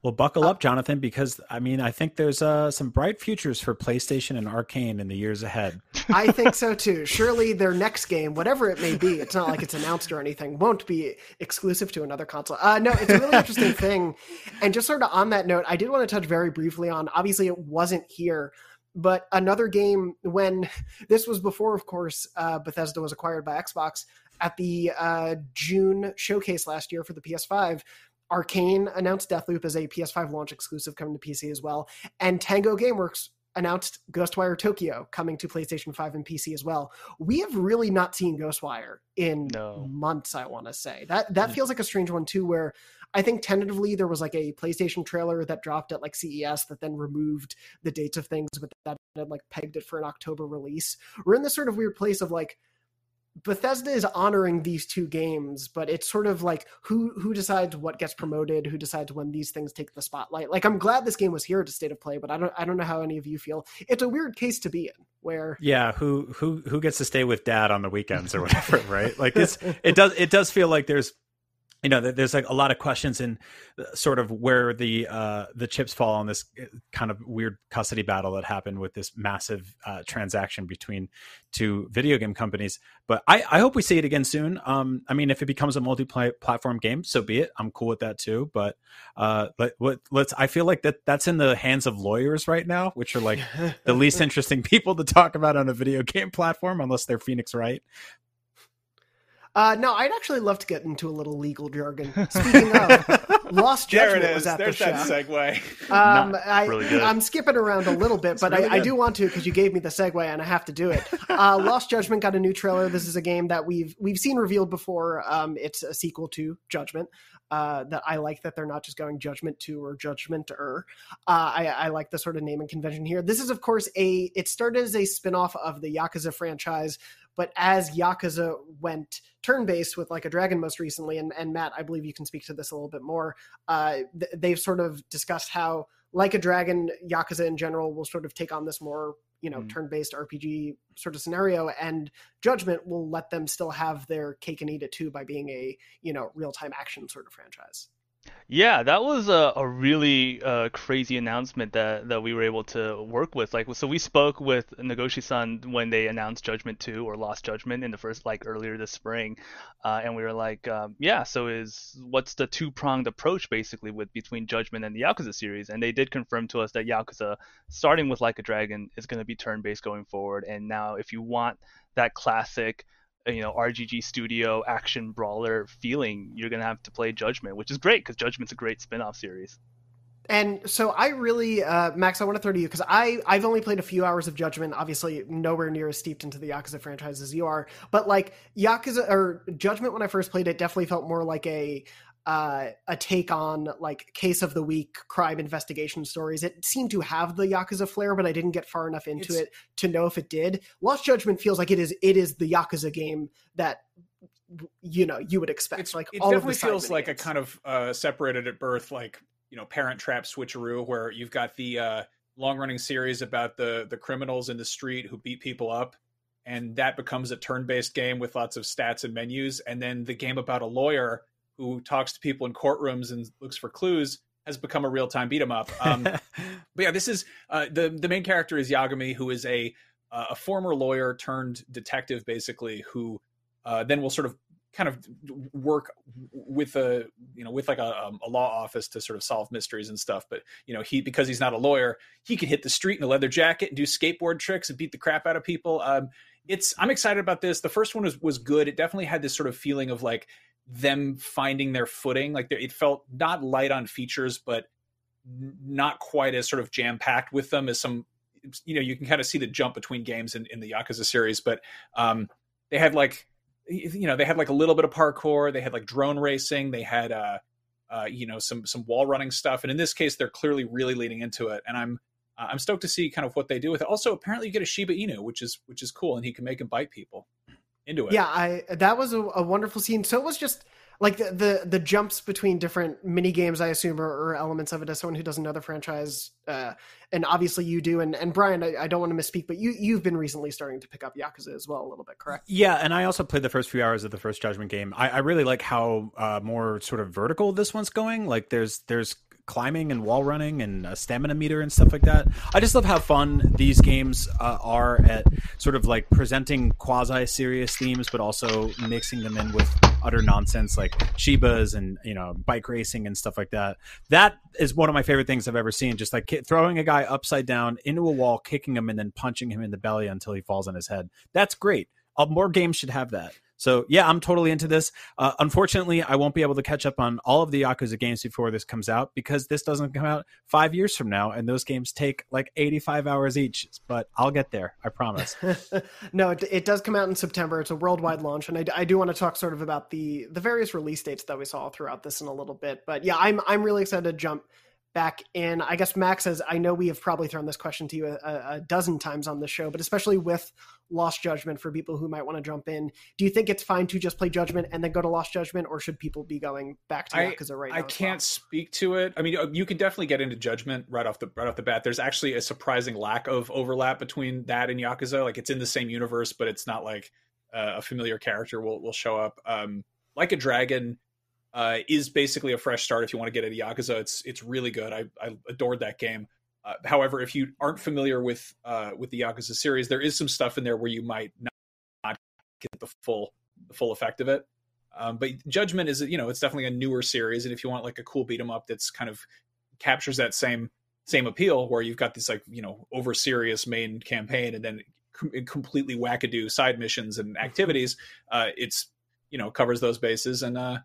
Well, buckle up, Jonathan, because I mean, I think there's uh, some bright futures for PlayStation and Arkane in the years ahead. I think so too. Surely their next game, whatever it may be, it's not like it's announced or anything, won't be exclusive to another console. Uh, no, it's a really interesting thing. And just sort of on that note, I did want to touch very briefly on obviously it wasn't here, but another game when this was before, of course, uh, Bethesda was acquired by Xbox at the uh, June showcase last year for the PS5. Arkane announced Deathloop as a PS5 launch exclusive coming to PC as well, and Tango Gameworks announced Ghostwire Tokyo coming to PlayStation 5 and PC as well. We have really not seen Ghostwire in No. months, I want to say. That that Mm. feels like a strange one too where I think tentatively there was like a PlayStation trailer that dropped at like CES that then removed the dates of things but that had like pegged it for an October release. We're in this sort of weird place of like Bethesda is honoring these two games, but it's sort of like who who decides what gets promoted, who decides when these things take the spotlight. Like I'm glad this game was here at a state of play, but I don't I don't know how any of you feel. It's a weird case to be in where Yeah, who who who gets to stay with dad on the weekends or whatever, right? Like it's it does it does feel like there's you know, there's like a lot of questions in uh, sort of where the uh, the chips fall on this uh, kind of weird custody battle that happened with this massive uh, transaction between two video game companies. But I, I hope we see it again soon. Um, I mean, if it becomes a multi-platform game, so be it. I'm cool with that too. But uh, let, what, let's. I feel like that that's in the hands of lawyers right now, which are like the least interesting people to talk about on a video game platform, unless they're Phoenix Wright. Uh, no, I'd actually love to get into a little legal jargon. Speaking of, Lost There Judgment it was is. at There's the that segue. Um, I, really I'm skipping around a little bit, but really I, I do want to because you gave me the segue and I have to do it. Uh, Lost Judgment got a new trailer. This is a game that we've we've seen revealed before. Um, it's a sequel to Judgment. Uh, that I like that they're not just going Judgment Two or Judgment Er. Uh, I, I like the sort of naming convention here. This is, of course, a it started as a spin-off of the Yakuza franchise, but as Yakuza went turn-based with like a dragon most recently, and, and Matt, I believe you can speak to this a little bit more. Uh, th- they've sort of discussed how like a dragon, Yakuza in general will sort of take on this more you know turn-based RPG sort of scenario, and Judgment will let them still have their cake and eat it too by being a you know real-time action sort of franchise. Yeah, that was a, a really uh, crazy announcement that, that we were able to work with. Like, so we spoke with Nagoshi-san when they announced Judgment 2 or Lost Judgment in the first, like, earlier this spring, uh, and we were like, um, yeah, so is what's the two-pronged approach basically with between Judgment and the Yakuza series? And they did confirm to us that Yakuza, starting with Like a Dragon, is going to be turn-based going forward. And now, if you want that classic you know RGG Studio action brawler feeling, you're gonna have to play Judgment, which is great because Judgment's a great spin-off series. And so I really, uh, Max, I want to throw to you because I I've only played a few hours of Judgment. Obviously, nowhere near as steeped into the Yakuza franchise as you are. But like Yakuza or Judgment, when I first played it, definitely felt more like a uh, a take on like case of the week crime investigation stories. It seemed to have the Yakuza flair, but I didn't get far enough into It's- it to know if it did. Lost Judgment feels like it is it is the Yakuza game that you know you would expect. It's, like it all of definitely feels like a kind of uh, separated at birth, like you know, Parent Trap switcheroo, where you've got the uh, long-running series about the the criminals in the street who beat people up, and that becomes a turn-based game with lots of stats and menus, and then the game about a lawyer who talks to people in courtrooms and looks for clues has become a real-time beat 'em up. Um, but yeah, this is uh, the the main character is Yagami, who is a uh, a former lawyer turned detective, basically, who uh, then will sort of kind of work with a you know with like a, um, a law office to sort of solve mysteries and stuff. But you know he because he's not a lawyer, he can hit the street in a leather jacket and do skateboard tricks and beat the crap out of people. Um, it's I'm excited about this. The first one was was good. It definitely had this sort of feeling of like them finding their footing. Like it felt not light on features, but not quite as sort of jam packed with them as some. You know, you can kind of see the jump between games in, in the Yakuza series, but um, they had like you know they had like a little bit of parkour. They had like drone racing. They had uh, uh, you know some some wall running stuff. And in this case, they're clearly really leaning into it. And I'm uh, I'm stoked to see kind of what they do with it. Also, apparently, you get a Shiba Inu, which is which is cool, and he can make him bite people into it. Yeah, I that was a, a wonderful scene. So it was just like the the, the jumps between different mini games. I assume or, elements of it. As someone who doesn't know the franchise, uh, and obviously you do. And and Brian, I, I don't want to misspeak, but you you've been recently starting to pick up Yakuza as well a little bit, correct? Yeah, and I also played the first few hours of the first Judgment game. I, I really like how uh, more sort of vertical this one's going. Like there's there's climbing and wall running and a stamina meter and stuff like that. I just love how fun these games uh, are at sort of like presenting quasi serious themes, but also mixing them in with utter nonsense like Shibas and you know bike racing and stuff like that. That is one of my favorite things I've ever seen. Just like throwing a guy upside down into a wall, kicking him, and then punching him in the belly until he falls on his head. That's great. Uh, more games should have that. So yeah, I'm totally into this. Uh, unfortunately, I won't be able to catch up on all of the Yakuza games before this comes out because this doesn't come out five years from now, and those games take like 85 hours each. But I'll get there, I promise. no, it, it does come out in September. It's a worldwide launch, and I, I do want to talk sort of about the the various release dates that we saw throughout this in a little bit. But yeah, I'm I'm really excited to jump back in. I guess Max says I know we have probably thrown this question to you a, a dozen times on the show, but especially with Lost Judgment for people who might want to jump in, do you think it's fine to just play Judgment and then go to Lost Judgment, or should people be going back to Yakuza right now? I can't speak to it. I mean, you can definitely get into Judgment right off the right off the bat. There's actually a surprising lack of overlap between that and Yakuza. Like it's in the same universe, but it's not like uh, a familiar character will will show up. Um, like a dragon, uh, is basically a fresh start if you want to get into Yakuza. It's it's really good. I, I adored that game. Uh, however, if you aren't familiar with uh, with the Yakuza series, there is some stuff in there where you might not, get the full the full effect of it. Um, but Judgment is you know it's definitely a newer series, and if you want like a cool beat 'em up that's kind of captures that same same appeal where you've got this like you know over serious main campaign and then com- completely wackadoo side missions and activities, uh, it's you know covers those bases and uh,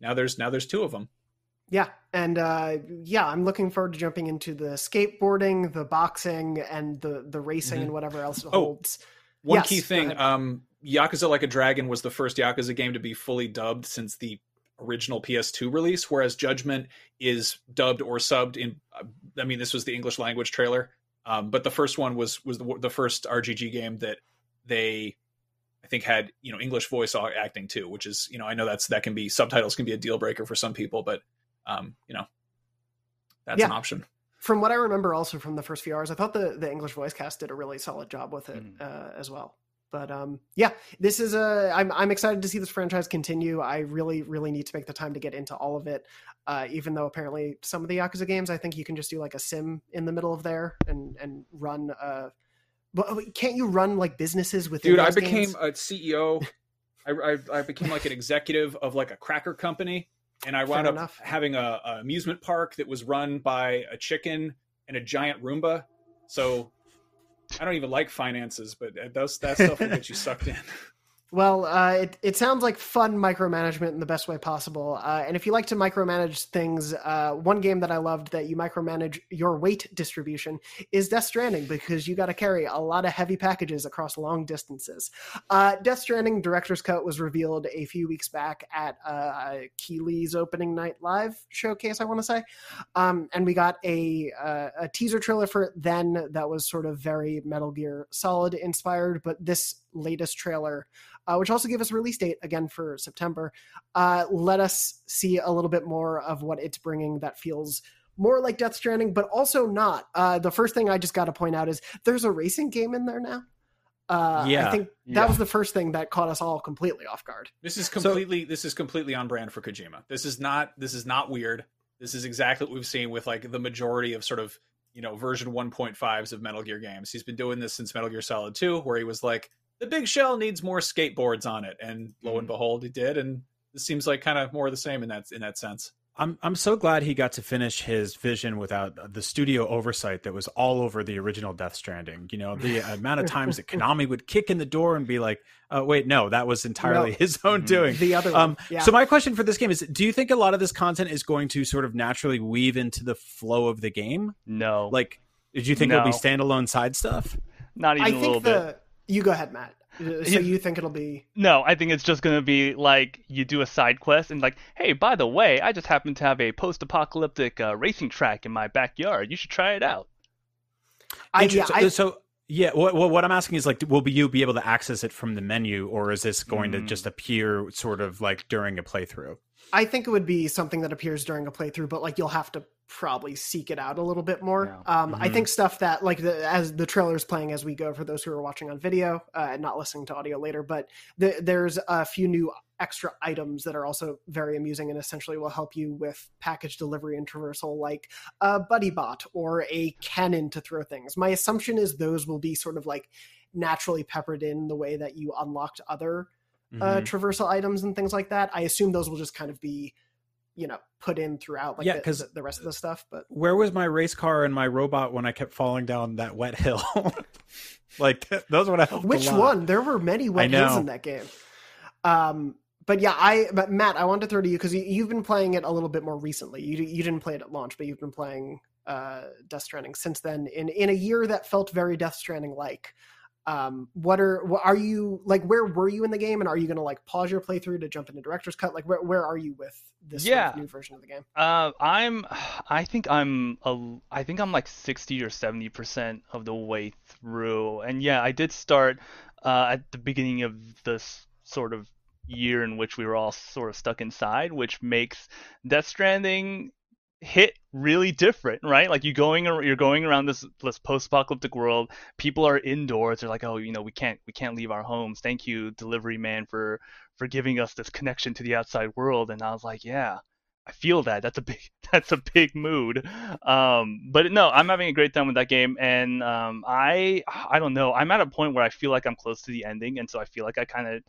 now there's now there's two of them. Yeah, and uh, yeah, I'm looking forward to jumping into the skateboarding, the boxing, and the the racing Mhm. and whatever else it Oh, holds. One Yes, key thing, um, Yakuza Like a Dragon was the first Yakuza game to be fully dubbed since the original PS2 release, whereas Judgment is dubbed or subbed in. I mean, this was the English language trailer, um, but the first one was was the, the first RGG game that they, I think, had you know English voice acting too, which is you know I know that's that can be subtitles can be a deal breaker for some people, but um, you know that's an option. From what I remember, also from the first few hours, I thought the the English voice cast did a really solid job with it Mm-hmm. uh, as well. But um, yeah, this is a. I'm I'm excited to see this franchise continue. I really really need to make the time to get into all of it. Uh, even though apparently some of the Yakuza games, I think you can just do like a sim in the middle of there and and run. Uh, but uh, can't you run like businesses with? Dude, I became games? a CEO. I, I, I became like an executive of like a cracker company, and I wound Fair up enough. having a, a amusement park that was run by a chicken and a giant Roomba. So I don't even like finances, but uh, those that stuff will get you sucked in. Well, uh, it, it sounds like fun micromanagement in the best way possible. Uh, and if you like to micromanage things, uh, one game that I loved that you micromanage your weight distribution is Death Stranding because you got to carry a lot of heavy packages across long distances. Uh, Death Stranding Director's Cut was revealed a few weeks back at uh, Keighley's opening night live showcase, I want to say. Um, and we got a, uh, a teaser trailer for it then that was sort of very Metal Gear Solid inspired, but this latest trailer uh, which also gave us a release date again for September. Uh, let us see a little bit more of what it's bringing that feels more like Death Stranding, but also not. Uh, the first thing I just got to point out is there's a racing game in there now. Uh, Yeah. I think that Yeah. was the first thing that caught us all completely off guard. This is completely this is completely on brand for Kojima. This is not this is not weird. This is exactly what we've seen with like the majority of sort of you know version 1.5s of Metal Gear games. He's been doing this since Metal Gear Solid 2, where he was like, the big shell needs more skateboards on it, and lo and mm. behold, he did. And this seems like kind of more of the same in that in that sense. I'm I'm so glad he got to finish his vision without the studio oversight that was all over the original Death Stranding. You know, the amount of times that Konami would kick in the door and be like, "Oh, wait, no, that was entirely No. his own mm-hmm. doing." The other Um, one, yeah. So my question for this game is: Do you think a lot of this content is going to sort of naturally weave into the flow of the game? No. Like, did you think it'll be standalone side stuff? Not even I a little think bit. The you go ahead, Matt. Uh, So you think it'll be No, I think it's just gonna be like you do a side quest and like, hey, by the way, I just happen to have a post-apocalyptic uh, racing track in my backyard. You should try it out. I, yeah, I, so yeah, what, what what I'm asking is like, will you be able to access it from the menu, or is this going Mm. to just appear sort of like during a playthrough? I think it would be something that appears during a playthrough, but like you'll have to probably seek it out a little bit more. Um, I Mhm. think stuff that like the, as the trailer's playing as we go for those who are watching on video uh, and not listening to audio later, but the, there's a few new extra items that are also very amusing and essentially will help you with package delivery and traversal, like a buddy bot or a cannon to throw things. My assumption is those will be sort of like naturally peppered in the way that you unlocked other uh, Mhm. traversal items and things like that. I assume those will just kind of be, you know, put in throughout like Yeah, the, 'cause- the, the rest of the stuff. But Where was my race car and my robot when I kept falling down that wet hill? like those would have which one? There were many wet hills in that game. Um, but yeah, I but Matt, I wanted to throw to you because you, you've been playing it a little bit more recently. You you didn't play it at launch, but you've been playing uh, Death Stranding since then. In in a year that felt very Death Stranding like. Um, what are what are you like? Where were you in the game, and are you going to like pause your playthrough to jump into director's cut? Like, where where are you with this sort of new version of the game? Uh, I'm, I think I'm a, I think I'm like 60 or 70 percent of the way through, and yeah, I did start uh, at the beginning of this sort of year in which we were all sort of stuck inside, which makes Death Stranding hit really different, right? Like you going you're going around this this post-apocalyptic world. People are indoors. They're like, oh, you know, we can't we can't leave our homes. Thank you, delivery man, for for giving us this connection to the outside world. And I was like, yeah, I feel that. That's a big that's a big mood. Um, but no, I'm having a great time with that game, and um, I I don't know. I'm at a point where I feel like I'm close to the ending, and so I feel like I kind of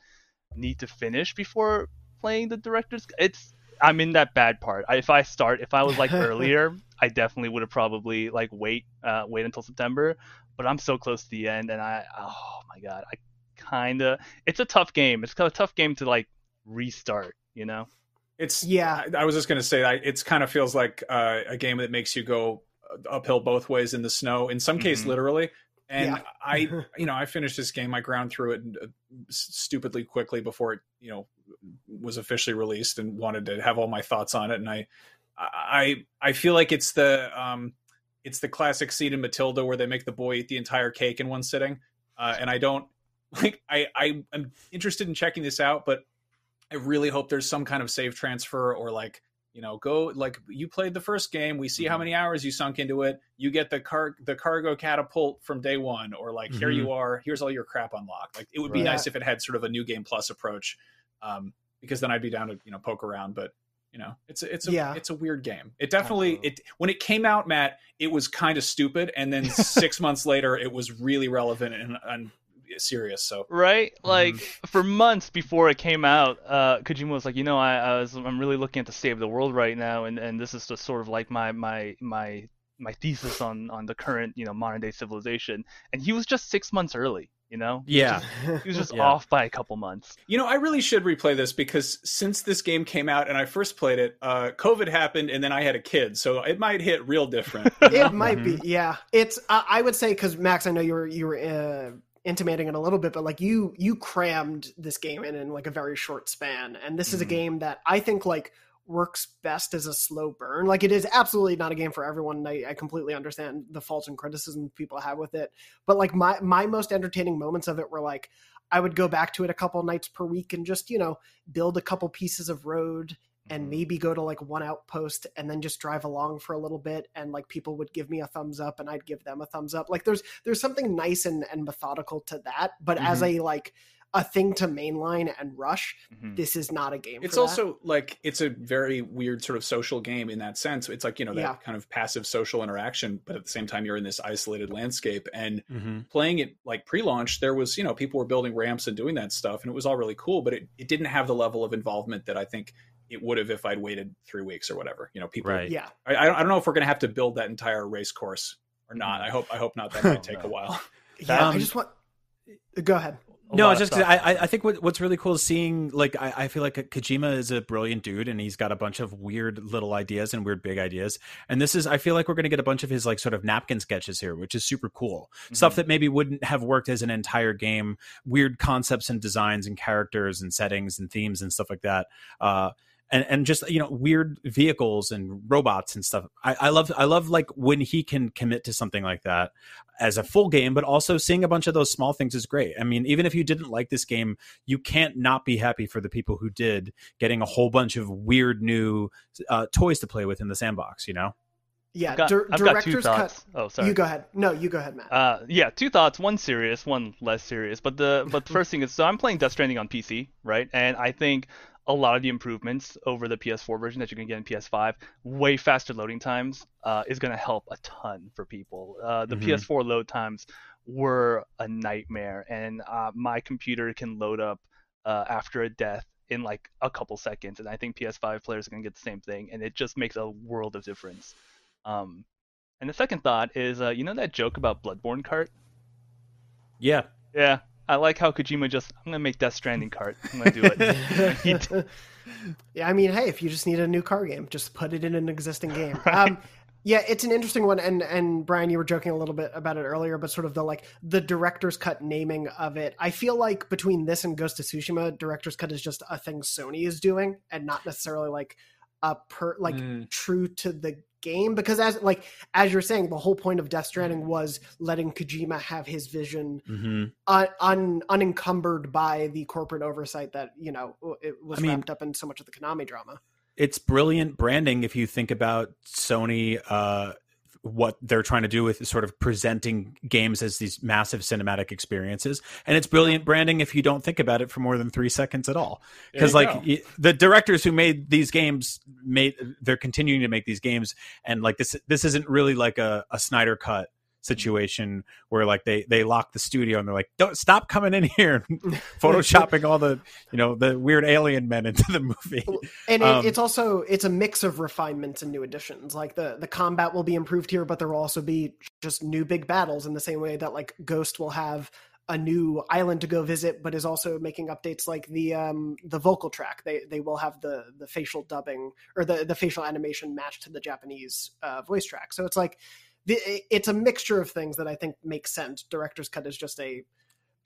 need to finish before playing the director's. It's I'm in that bad part. I, if I start, if I was like earlier, I definitely would have probably like wait uh, wait until September. But I'm so close to the end, and I oh my god, I kind of it's a tough game. It's kind of a tough game to like restart. You know. It's yeah. I, I was just gonna say, I, it's kind of feels like uh, a game that makes you go uphill both ways in the snow. In some case, Mhm. literally. And Yeah. I, you know, I finished this game. I ground through it uh, stupidly quickly before it, you know, was officially released, and wanted to have all my thoughts on it. And I, I, I feel like it's the, um, it's the classic scene in Matilda where they make the boy eat the entire cake in one sitting. Uh, and I don't like. I, I am interested in checking this out, but I really hope there's some kind of save transfer or like you know go like you played the first game we see how many hours you sunk into it you get the car the cargo catapult from day one or like here Mhm. you are here's all your crap unlocked like it would be nice if it had sort of a new game plus approach um because then i'd be down to you know poke around but you know it's a, it's a Yeah. it's a weird game. It definitely it when it came out matt it was kind of stupid and then six months later it was really relevant and, and serious so. Right? Like Mm-hmm. for months before it came out uh kojima was like you know I, I was i'm really looking at the state of the world right now and and this is just sort of like my my my my thesis on on the current you know modern day civilization. And he was just six months early you know Yeah. he was just Yeah. off by a couple months You know, I really should replay this because since this game came out and I first played it, uh, COVID happened and then I had a kid, so it might hit real different. it might be yeah it's i, I would say because max i know you were you were uh, intimating it a little bit but like you you crammed this game in in like a very short span and this is a Mhm. game that i think like works best as a slow burn like it is absolutely not a game for everyone and I, I completely understand the faults and criticism people have with it but like my my most entertaining moments of it were like i would go back to it a couple nights per week and just you know build a couple pieces of road and maybe go to like one outpost and then just drive along for a little bit and like people would give me a thumbs up and I'd give them a thumbs up. Like there's there's something nice and, and methodical to that. But as Mhm. a like a thing to mainline and rush, Mm-hmm. this is not a game. It's for that. also like it's a very weird sort of social game in that sense. It's like you know that Yeah. kind of passive social interaction, but at the same time you're in this isolated landscape. And Mhm. playing it like pre-launch, there was you know people were building ramps and doing that stuff, and it was all really cool. But it, it didn't have the level of involvement that I think it would have if I'd waited three weeks or whatever. You know, people. Right. Yeah. I, I don't- I don't know if we're going to have to build that entire race course or not. I hope I hope not. That might take a while. Yeah, Um, I just want go ahead. No, it's just 'cause I, I think what, what's really cool is seeing like I, I feel like Kojima is a brilliant dude and he's got a bunch of weird little ideas and weird big ideas. And this is I feel like we're gonna get a bunch of his like sort of napkin sketches here, which is super cool. Stuff that maybe wouldn't have worked as an entire game, weird concepts and designs and characters and settings and themes and stuff like that. Uh and, and just you know weird vehicles and robots and stuff. I, I love I love like when he can commit to something like that as a full game, but also seeing a bunch of those small things is great. I mean, even if you didn't like this game, you can't not be happy for the people who did getting a whole bunch of weird new uh, toys to play with in the sandbox. You know. Yeah, I've got- dir- I've got two director's cut. thoughts. Oh, sorry. You go ahead. No, you go ahead, Matt. Uh, yeah, two thoughts. One serious, one less serious. But the but the first thing is, so I'm playing Death Stranding on PC, right? And I think a lot of the improvements over the PS4 version that you can get in PS5, way faster loading times, uh, is going to help a ton for people. Uh, the Mhm. PS4 load times were a nightmare, and uh, my computer can load up uh, after a death in like a couple seconds, and I think PS5 players are going to get the same thing, and it just makes a world of difference. Um, and the second thought is, uh, you know that joke about Bloodborne cart? Yeah. Yeah. I like how Kojima just, I'm gonna make Death Stranding cart. I'm gonna do it. Yeah, I mean, hey, if you just need a new car game, just put it in an existing game. Um, yeah, it's an interesting one, and and Brian, you were joking a little bit about it earlier, but sort of the like the director's cut naming of it. I feel like between this and Ghost of Tsushima, director's cut is just a thing Sony is doing, and not necessarily like a per like Mm. true to the game. Because as like as you're saying, the whole point of Death Stranding was letting Kojima have his vision Mm-hmm. un, un, unencumbered by the corporate oversight that you know it was I mean- wrapped up in so much of the Konami drama. it's brilliant branding if you think about Sony uh what they're trying to do with sort of presenting games as these massive cinematic experiences. And it's brilliant branding if you don't think about it for more than three seconds at all. Because like go. the directors who made these games made they're continuing to make these games. And like this this isn't really like a, a snyder cut situation where like they they lock the studio and they're like don't stop coming in here and photoshopping all the you know the weird alien men into the movie. And it, Um, it's also it's a mix of refinements and new additions. Like the the combat will be improved here but there will also be just new big battles in the same way that like ghost will have a new island to go visit but is also making updates like the um the vocal track. They they will have the the facial dubbing or the the facial animation matched to the japanese uh, voice track. So it's like it's a mixture of things that i think makes sense. Director's cut is just a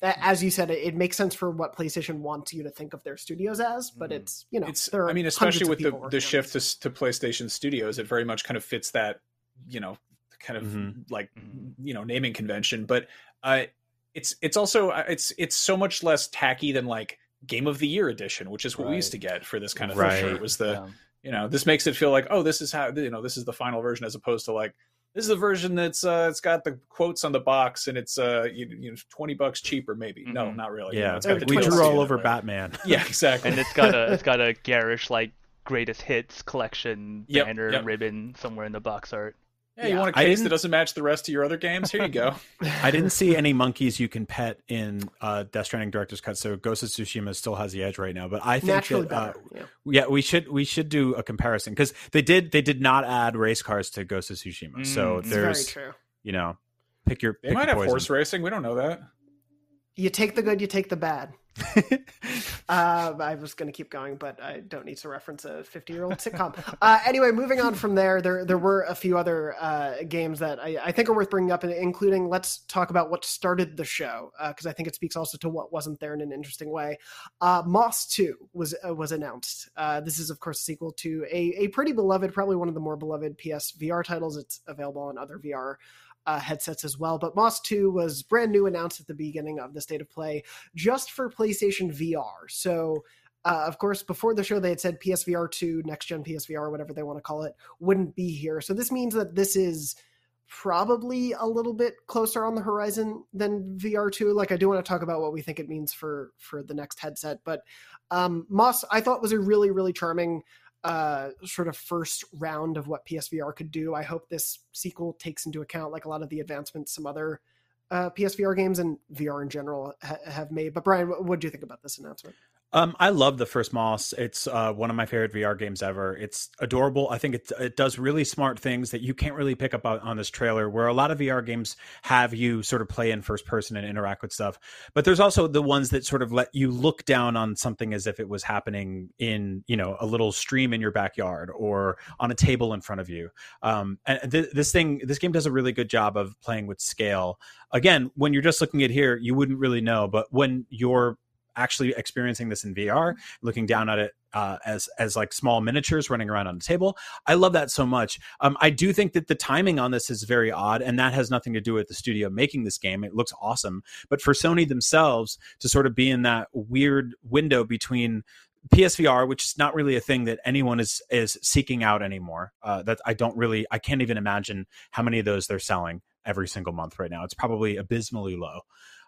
as you said, it, it makes sense for what PlayStation wants you to think of their studios as, but it's you know, it's there are i mean especially with the, the shift to, to playstation studios it very much kind of fits that you know kind of Mm-hmm. like you know naming convention. But uh it's it's also uh, it's it's so much less tacky than like game of the year edition which is what we used to get for this kind of thing where Right. it was the you know this makes it feel like oh this is how you know this is the final version as opposed to like this is the version that's uh it's got the quotes on the box and it's uh you, you know 20 bucks cheaper maybe. No not really. You know, yeah it's got we drew all over batman. Yeah exactly. And it's got a it's got a garish like greatest hits collection Yep, banner yep. ribbon somewhere in the box art. Yeah, you want a case that doesn't match the rest of your other games here you go I didn't see any monkeys you can pet in uh, Death Stranding Director's Cut, so Ghost of Tsushima still has the edge right now. But I think Naturally that, uh, better, yeah. yeah, we should we should do a comparison because they did they did not add race cars to Ghost of Tsushima, so Mm, it's very there's true. you know pick your they pick might your have poison. horse racing we don't know that You take the good, you take the bad. Uh, I was going to keep going, but I don't need to reference a 50 year old sitcom. Uh, anyway, moving on from there, there there were a few other uh, games that I, I think are worth bringing up, including let's talk about what started the show because I think it speaks also to what wasn't there in an interesting way. Uh, Moss 2 was uh, was announced. Uh, this is of course a sequel to a a pretty beloved, probably one of the more beloved PS VR titles. It's available on other VR uh, headsets as well. But Moss 2 was brand new, announced at the beginning of the state of play, just for PlayStation VR. So, uh, of course, before the show, they had said PSVR 2, next gen PSVR, whatever they want to call it, wouldn't be here. So, this means that this is probably a little bit closer on the horizon than VR2. Like, I do want to talk about what we think it means for for the next headset, but um, Moss, I thought was a really, really charming uh, sort of first round of what PSVR could do. I hope this sequel takes into account like a lot of the advancements some other uh, PSVR games and VR in general ha- have made. But Brian, what do you think about this announcement? Um, I love the first Moss. It's uh, one of my favorite VR games ever. It's adorable. I think it it does really smart things that you can't really pick up on, on this trailer. Where a lot of VR games have you sort of play in first person and interact with stuff, but there's also the ones that sort of let you look down on something as if it was happening in you know a little stream in your backyard or on a table in front of you. Um, and th- this thing, this game does a really good job of playing with scale. Again, when you're just looking at here, you wouldn't really know, but when you're actually experiencing this in VR, looking down at it uh, as as like small miniatures running around on a table. I love that so much. Um, I do think that the timing on this is very odd, and that has nothing to do with the studio making this game. It looks awesome, but for Sony themselves to sort of be in that weird window between PSVR, which is not really a thing that anyone is is seeking out anymore. Uh, that I don't really, I can't even imagine how many of those they're selling every single month right now. It's probably abysmally low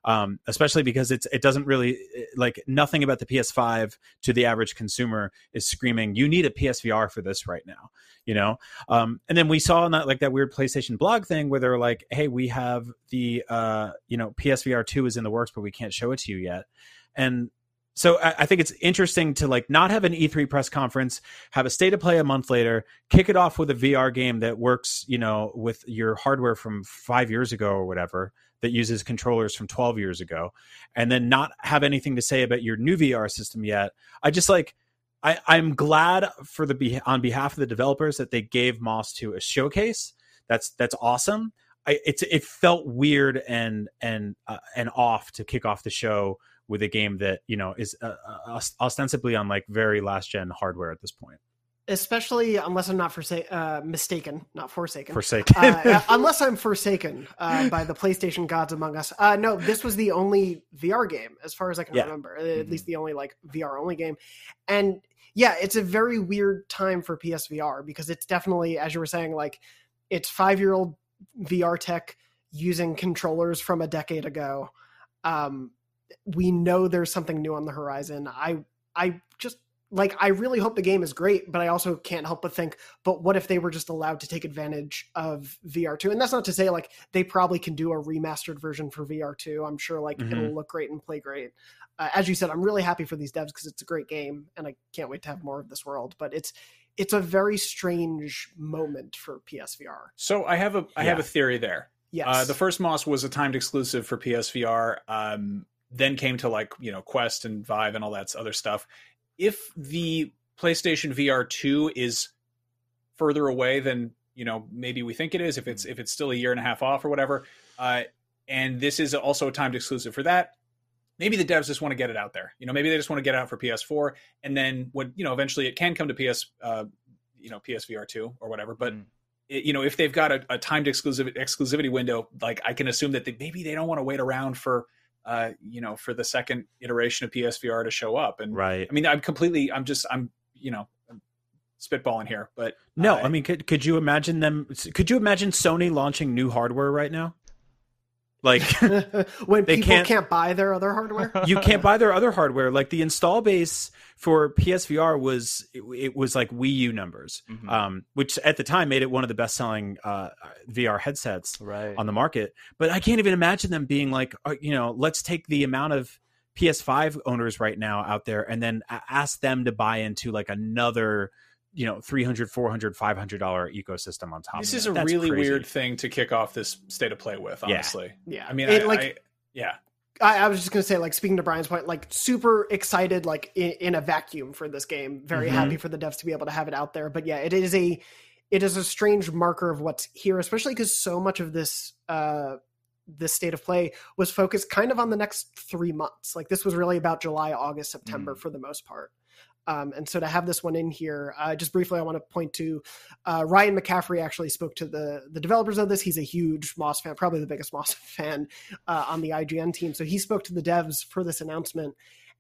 um, especially because it's it doesn't really like nothing about the PS5 to the average consumer is screaming you need a PSVR for this right now, you know. Um, and then we saw in that like that weird PlayStation blog thing where they're like, hey, we have the uh, you know PSVR two is in the works, but we can't show it to you yet, and so I, I think it's interesting to like not have an E3 press conference, have a state of play a month later, kick it off with a VR game that works, you know, with your hardware from five years ago or whatever that uses controllers from 12 years ago, and then not have anything to say about your new VR system yet. I just like I, I'm glad for the on behalf of the developers that they gave Moss to a showcase. That's that's awesome. I, it's it felt weird and and uh, and off to kick off the show with a game that you know is uh, uh, ostensibly on like very last gen hardware at this point. Especially unless I'm not forsa- uh, mistaken, not forsaken. Forsaken. uh, unless I'm forsaken uh, by the PlayStation gods among us. Uh, no, this was the only VR game, as far as I can Yeah. remember. At least the only like VR only game. And yeah, it's a very weird time for PSVR because it's definitely, as you were saying, like it's five year old VR tech using controllers from a decade ago. Um, we know there's something new on the horizon. I I just like I really hope the game is great, but I also can't help but think, but what if they were just allowed to take advantage of VR2? And that's not to say like they probably can do a remastered version for VR2. I'm sure like Mhm. it'll look great and play great. Uh, as you said, I'm really happy for these devs because it's a great game and I can't wait to have more of this world. But it's it's a very strange moment for PSVR. So I have a I have a theory there. Yes. Uh, the first Moss was a timed exclusive for PSVR. Um, then came to like you know Quest and Vive and all that other stuff. If the PlayStation VR two is further away than you know maybe we think it is, if it's if it's still a year and a half off or whatever, uh, and this is also a timed exclusive for that, maybe the devs just want to get it out there. You know, maybe they just want to get it out for PS4, and then when you know eventually it can come to PS, uh, you know, PSVR two or whatever. But it, you know, if they've got a, a timed exclusive exclusivity window, like I can assume that they, maybe they don't want to wait around for. Uh, you know, for the second iteration of PSVR to show up, and Right. I mean, I'm completely, I'm just, I'm, you know, I'm spitballing here, but No, uh, I mean, could could you imagine them? Could you imagine Sony launching new hardware right now? Like when they people can't- can't, buy their other hardware. you can't buy their other hardware. Like the install base for PSVR was it, it was like Wii U numbers, Mhm. um, which at the time made it one of the best selling uh, VR headsets Right. on the market. But I can't even imagine them being like, uh, you know, let's take the amount of PS5 owners right now out there and then ask them to buy into like another you know 300 400 500 dollar ecosystem on top this of is it. a That's really crazy. weird thing to kick off this state of play with. Honestly, Yeah. I mean, It, I, like- I, yeah, I, I was just gonna say, like speaking to Brian's point, like super excited, like in, in a vacuum for this game. Very Mhm. happy for the devs to be able to have it out there. But yeah, it is a it is a strange marker of what's here, especially because so much of this uh this state of play was focused kind of on the next three months. Like this was really about July, August, September for the most part. Um, and so to have this one in here, uh, just briefly, I want to point to uh, Ryan McCaffrey actually spoke to the the developers of this. He's a huge Moss fan, probably the biggest Moss fan uh, on the IGN team. So he spoke to the devs for this announcement,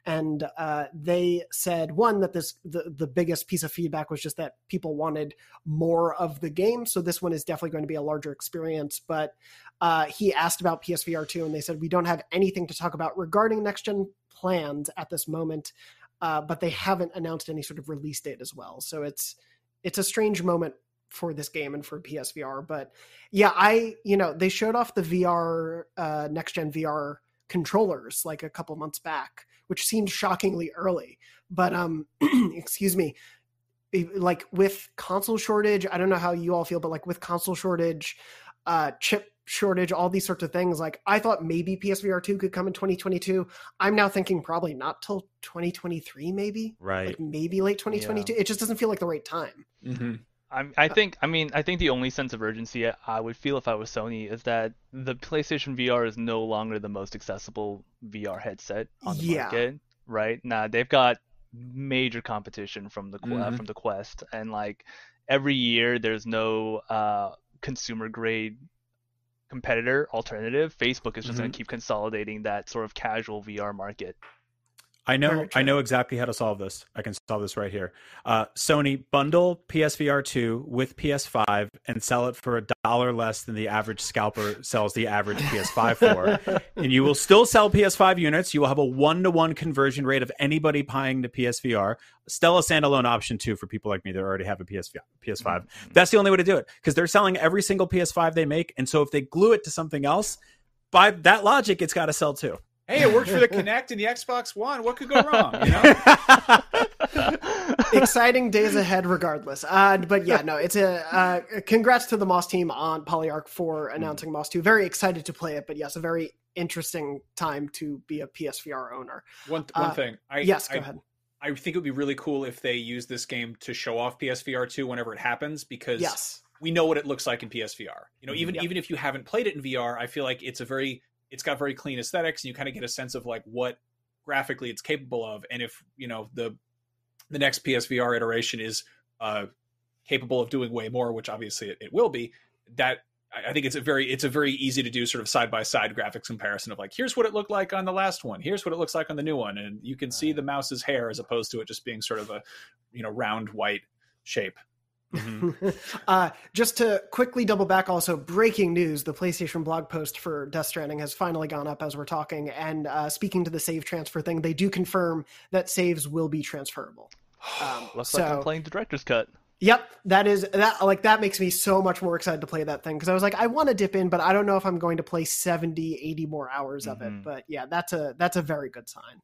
and uh, they said one that this the the biggest piece of feedback was just that people wanted more of the game. So this one is definitely going to be a larger experience. But uh, he asked about PSVR two, and they said we don't have anything to talk about regarding next gen plans at this moment. Uh, but they haven't announced any sort of release date as well. So it's it's a strange moment for this game and for PSVR. But yeah, I you know they showed off the VR uh, next gen VR controllers like a couple months back, which seemed shockingly early. But um, excuse me, like with console shortage, I don't know how you all feel, but like with console shortage, uh, chip shortage, all these sorts of things. Like I thought maybe PSVR two could come in 2022. I'm now thinking probably not till 2023, maybe right like maybe late 2022. It just doesn't feel like the right time. Mm-hmm. I, I think I mean I think the only sense of urgency I would feel if I was Sony is that the PlayStation VR is no longer the most accessible VR headset on the Yeah. market, right? Now they've got major competition from the Qu- uh, Mhm. from the Quest, and like every year there's no uh, consumer grade competitor alternative. Facebook is just going Mhm. to keep consolidating that sort of casual VR market. I know I know exactly how to solve this. I can solve this right here. Uh, Sony bundle PSVR 2 with PS5 and sell it for a dollar less than the average scalper sells the average PS5 for. and you will still sell PS5 units. You will have a one to one conversion rate of anybody buying the PSVR. Still a standalone option too for people like me that already have a PS5. PS5. That's the only way to do it because they're selling every single PS5 they make. And so if they glue it to something else, by that logic, it's got to sell too. Hey, it worked for the Kinect and the Xbox One. What could go wrong? You know? exciting days ahead regardless uh, but yeah no it's a uh, congrats to the moss team on Polyarc for announcing moss 2 very excited to play it but yes a very interesting time to be a psvr owner One one Uh, thing. I, yes go I, ahead I think it would be really cool if they use this game to show off PSVR two whenever it happens because yes we know what it looks like in PSVR. You know, even Yep. even if you haven't played it in VR, I feel like it's a very it's got very clean aesthetics and you kind of get a sense of like what graphically it's capable of. And if, you know, the the next PSVR iteration is uh capable of doing way more, which obviously it, it will be, that I I think it's a very it's a very easy to do sort of side by side graphics comparison of like here's what it looked like on the last one, here's what it looks like on the new one, and you can see the mouse's hair as opposed to it just being sort of a you know round white shape. uh, just to quickly double back, also breaking news: the PlayStation blog post for Death Stranding has finally gone up as we're talking. And uh, speaking to the save transfer thing, they do confirm that saves will be transferable. Um, Looks so, like I'm playing the director's cut. Yep, that is that like that makes me so much more excited to play that thing because I was like I want to dip in but I don't know if I'm going to play 70 80 more hours of it Mhm. but yeah that's a that's a very good sign.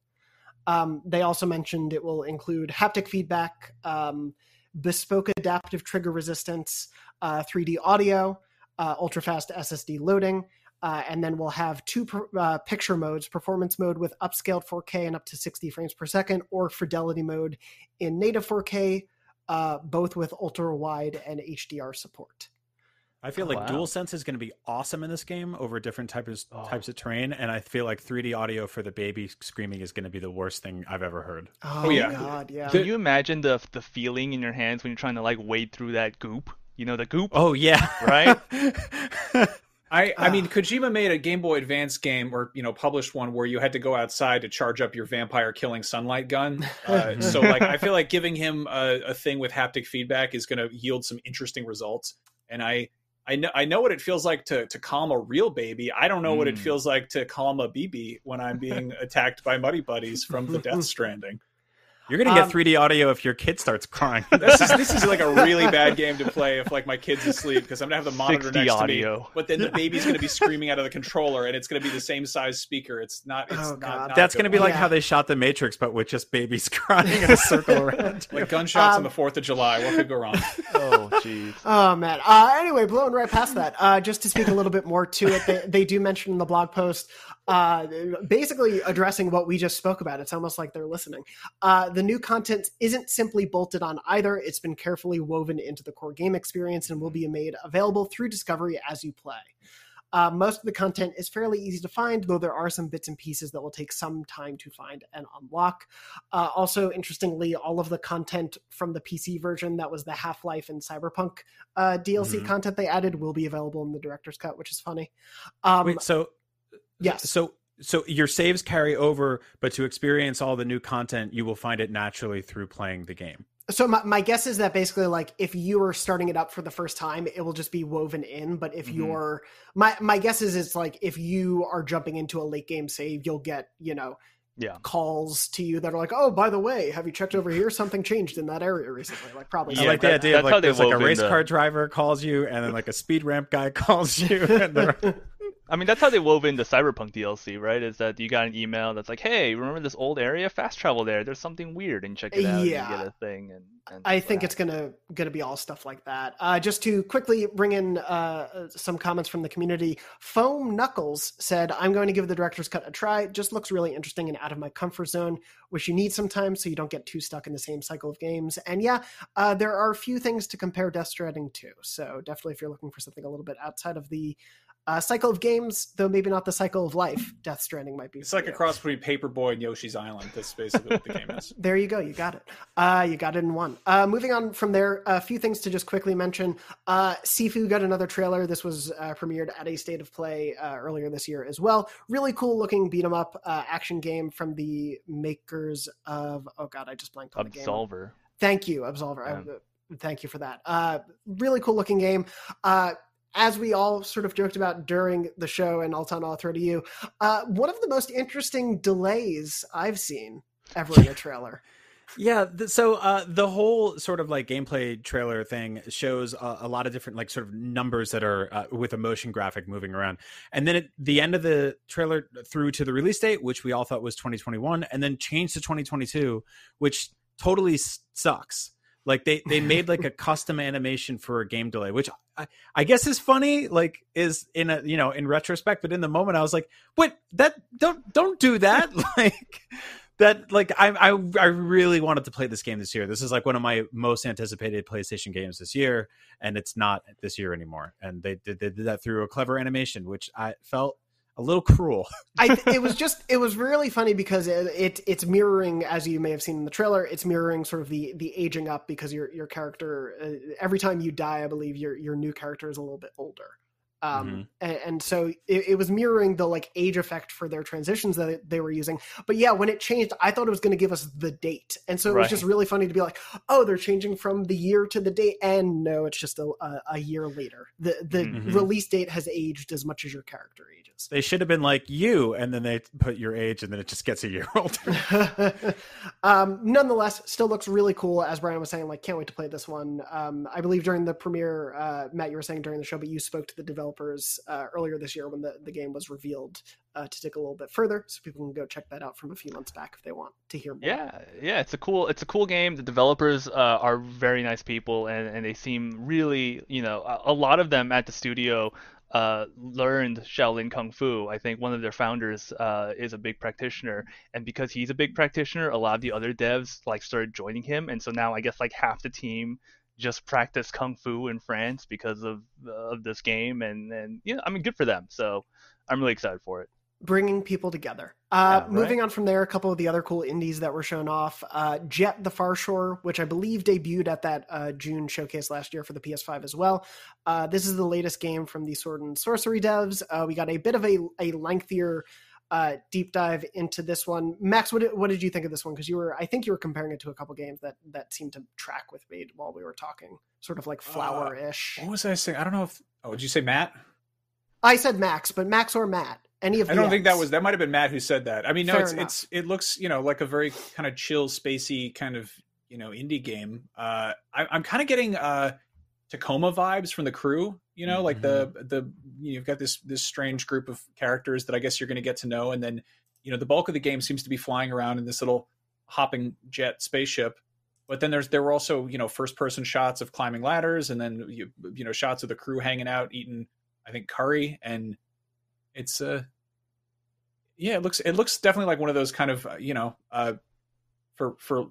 Um, they also mentioned it will include haptic feedback, um, bespoke adaptive trigger resistance, uh, 3D audio, uh, ultra fast SSD loading, uh, and then we'll have two per, uh, picture modes: performance mode with upscaled 4K and up to 60 frames per second, or fidelity mode in native 4K, uh, both with ultra wide and HDR support. I feel Oh, like wow. DualSense is going to be awesome in this game over different types Oh. types of terrain, and I feel like 3D audio for the baby screaming is going to be the worst thing I've ever heard. Oh, yeah. God, yeah. Can you imagine the the feeling in your hands when you're trying to like wade through that goop? You know the goop. Oh yeah, right. I, I mean, Kojima made a Game Boy Advance game, or you know, published one where you had to go outside to charge up your vampire killing sunlight gun. Uh, so, like, I feel like giving him a, a thing with haptic feedback is going to yield some interesting results. And I, I know, I know what it feels like to to calm a real baby. I don't know what it Mm. feels like to calm a BB when I'm being attacked by Muddy Buddies from the Death Stranding. You're going to get Um, 3D audio if your kid starts crying. this is this is like a really bad game to play if like my kid's asleep because I'm gonna have the monitor 6D next to me, but then the baby's gonna be screaming out of the controller and it's gonna be the same size speaker. It's not. It's Oh, not, God. not That's going to be like how they shot the Matrix, but with just babies crying in a circle around. like gunshots on Um, the Fourth of July. What could go wrong? Oh jeez. Oh man. Uh, anyway, blowing right past that. Uh, just to speak a little bit more to it, they, they do mention in the blog post, uh, basically addressing what we just spoke about. It's almost like they're listening. Uh, the new content isn't simply bolted on either. It's been carefully woven into the core game experience and will be made available through discovery as you play. Uh, most of the content is fairly easy to find, though there are some bits and pieces that will take some time to find and unlock. Uh, also, interestingly, all of the content from the PC version that was the Half Life and Cyberpunk uh, DLC Mhm. content they added will be available in the director's cut, which is funny. Um, Wait, so yes. so so your saves carry over, but to experience all the new content, you will find it naturally through playing the game. So my, my guess is that basically like if you are starting it up for the first time, it will just be woven in. But if Mhm. you're my my guess is it's like if you are jumping into a late game save, you'll get, you know, Yeah. calls to you that are like, Oh, by the way, have you checked over here? Something changed in that area recently. Like probably I like the idea of like there's like a race the- car driver calls you, and then like a speed ramp guy calls you. And they're- I mean, that's how they wove in the Cyberpunk DLC, right? Is that you got an email that's like, "Hey, remember this old area? Fast travel there. There's something weird, and check it out. Yeah. And you get a thing." And, and I think it's gonna gonna be all stuff like that. Uh, just to quickly bring in uh, some comments from the community, Foam Knuckles said, "I'm going to give the director's cut a try. Just looks really interesting and out of my comfort zone, which you need sometimes so you don't get too stuck in the same cycle of games. And yeah, uh, there are a few things to compare Death Stranding to. So definitely, if you're looking for something a little bit outside of the uh, cycle of games, though maybe not the cycle of life, Death Stranding might be. It's for like a cross between Paperboy and Yoshi's Island. That's basically what the game is. There you go. You got it. Uh, you got it in one. Uh, moving on from there, a few things to just quickly mention. Uh, Sifu got another trailer. This was uh, premiered at a State of Play uh, earlier this year as well. Really cool looking beat 'em up uh, action game from the makers of. Oh God, I just blanked on the game. Absolver. Thank you, Absolver. Yeah. I, thank you for that. Uh, really cool looking game. As we all sort of joked about during the show, and Altano, I'll throw to you, uh, one of the most interesting delays I've seen ever in a trailer. Yeah, th- so uh, the whole sort of like gameplay trailer thing shows a, a lot of different like sort of numbers that are uh, with a motion graphic moving around, and then at the end of the trailer through to the release date, which we all thought was 2021, and then changed to 2022, which totally s- sucks. Like they they made like a custom animation for a game delay, which I, I guess is funny. Like is in a you know in retrospect, but in the moment I was like, "What? That don't don't do that!" like that like I, I I really wanted to play this game this year. This is like one of my most anticipated PlayStation games this year, and it's not this year anymore. And they did, they did that through a clever animation, which I felt a little cruel. I it was just it was really funny because it, it it's mirroring as you may have seen in the trailer. It's mirroring sort of the the aging up because your your character uh, every time you die, I believe your your new character is a little bit older. Um, and, and so it, it was mirroring the like age effect for their transitions that they were using. But yeah, when it changed, I thought it was going to give us the date, and so it was just really funny to be like, oh, they're changing from the year to the date, and no, it's just a, a, a year later. The the Mhm. release date has aged as much as your character ages. They should have been like you, and then they put your age, and then it just gets a year older. um, nonetheless, still looks really cool. As Brian was saying, like, can't wait to play this one. Um, I believe during the premiere, uh, Matt, you were saying during the show, but you spoke to the developers uh, earlier this year when the, the game was revealed uh, to dig a little bit further, so people can go check that out from a few months back if they want to hear more. Yeah, yeah, it's a cool it's a cool game. The developers uh, are very nice people, and, and they seem really, you know, a, a lot of them at the studio uh, learned Shaolin Kung Fu. I think one of their founders uh, is a big practitioner, and because he's a big practitioner, a lot of the other devs like started joining him, and so now I guess like half the team just practice kung fu in France because of of this game, and and you know, I mean, good for them. So I'm really excited for it. bringing people together. Uh, right. Moving on from there, a couple of the other cool indies that were shown off. Uh, Jett the Far Shore, which I believe debuted at that uh, June showcase last year for the PS5 as well. Uh, this is the latest game from the Sword and Sworcery devs. Uh, we got a bit of a, a lengthier uh, deep dive into this one. Max, what did, what did you think of this one? Because you were, I think you were comparing it to a couple games that that seemed to track with me while we were talking, sort of like flower ish. What was I saying? I don't know if. Oh, did you say Matt? I said Max, but Max or Matt, any of I don't think that was that might have been Matt who said that. I mean, no, Fair it's enough. it's it looks you know like a very kind of chill, spacey kind of you know indie game. Uh, I, I'm kind of getting uh Tacoma vibes from the crew. You know, like the the you've got this this strange group of characters that I guess you're going to get to know, and then you know the bulk of the game seems to be flying around in this little hopping jet spaceship. But then there's there were also you know first person shots of climbing ladders, and then you you know shots of the crew hanging out eating I think curry, and it's uh yeah, it looks it looks definitely like one of those kind of uh, you know uh for for uh,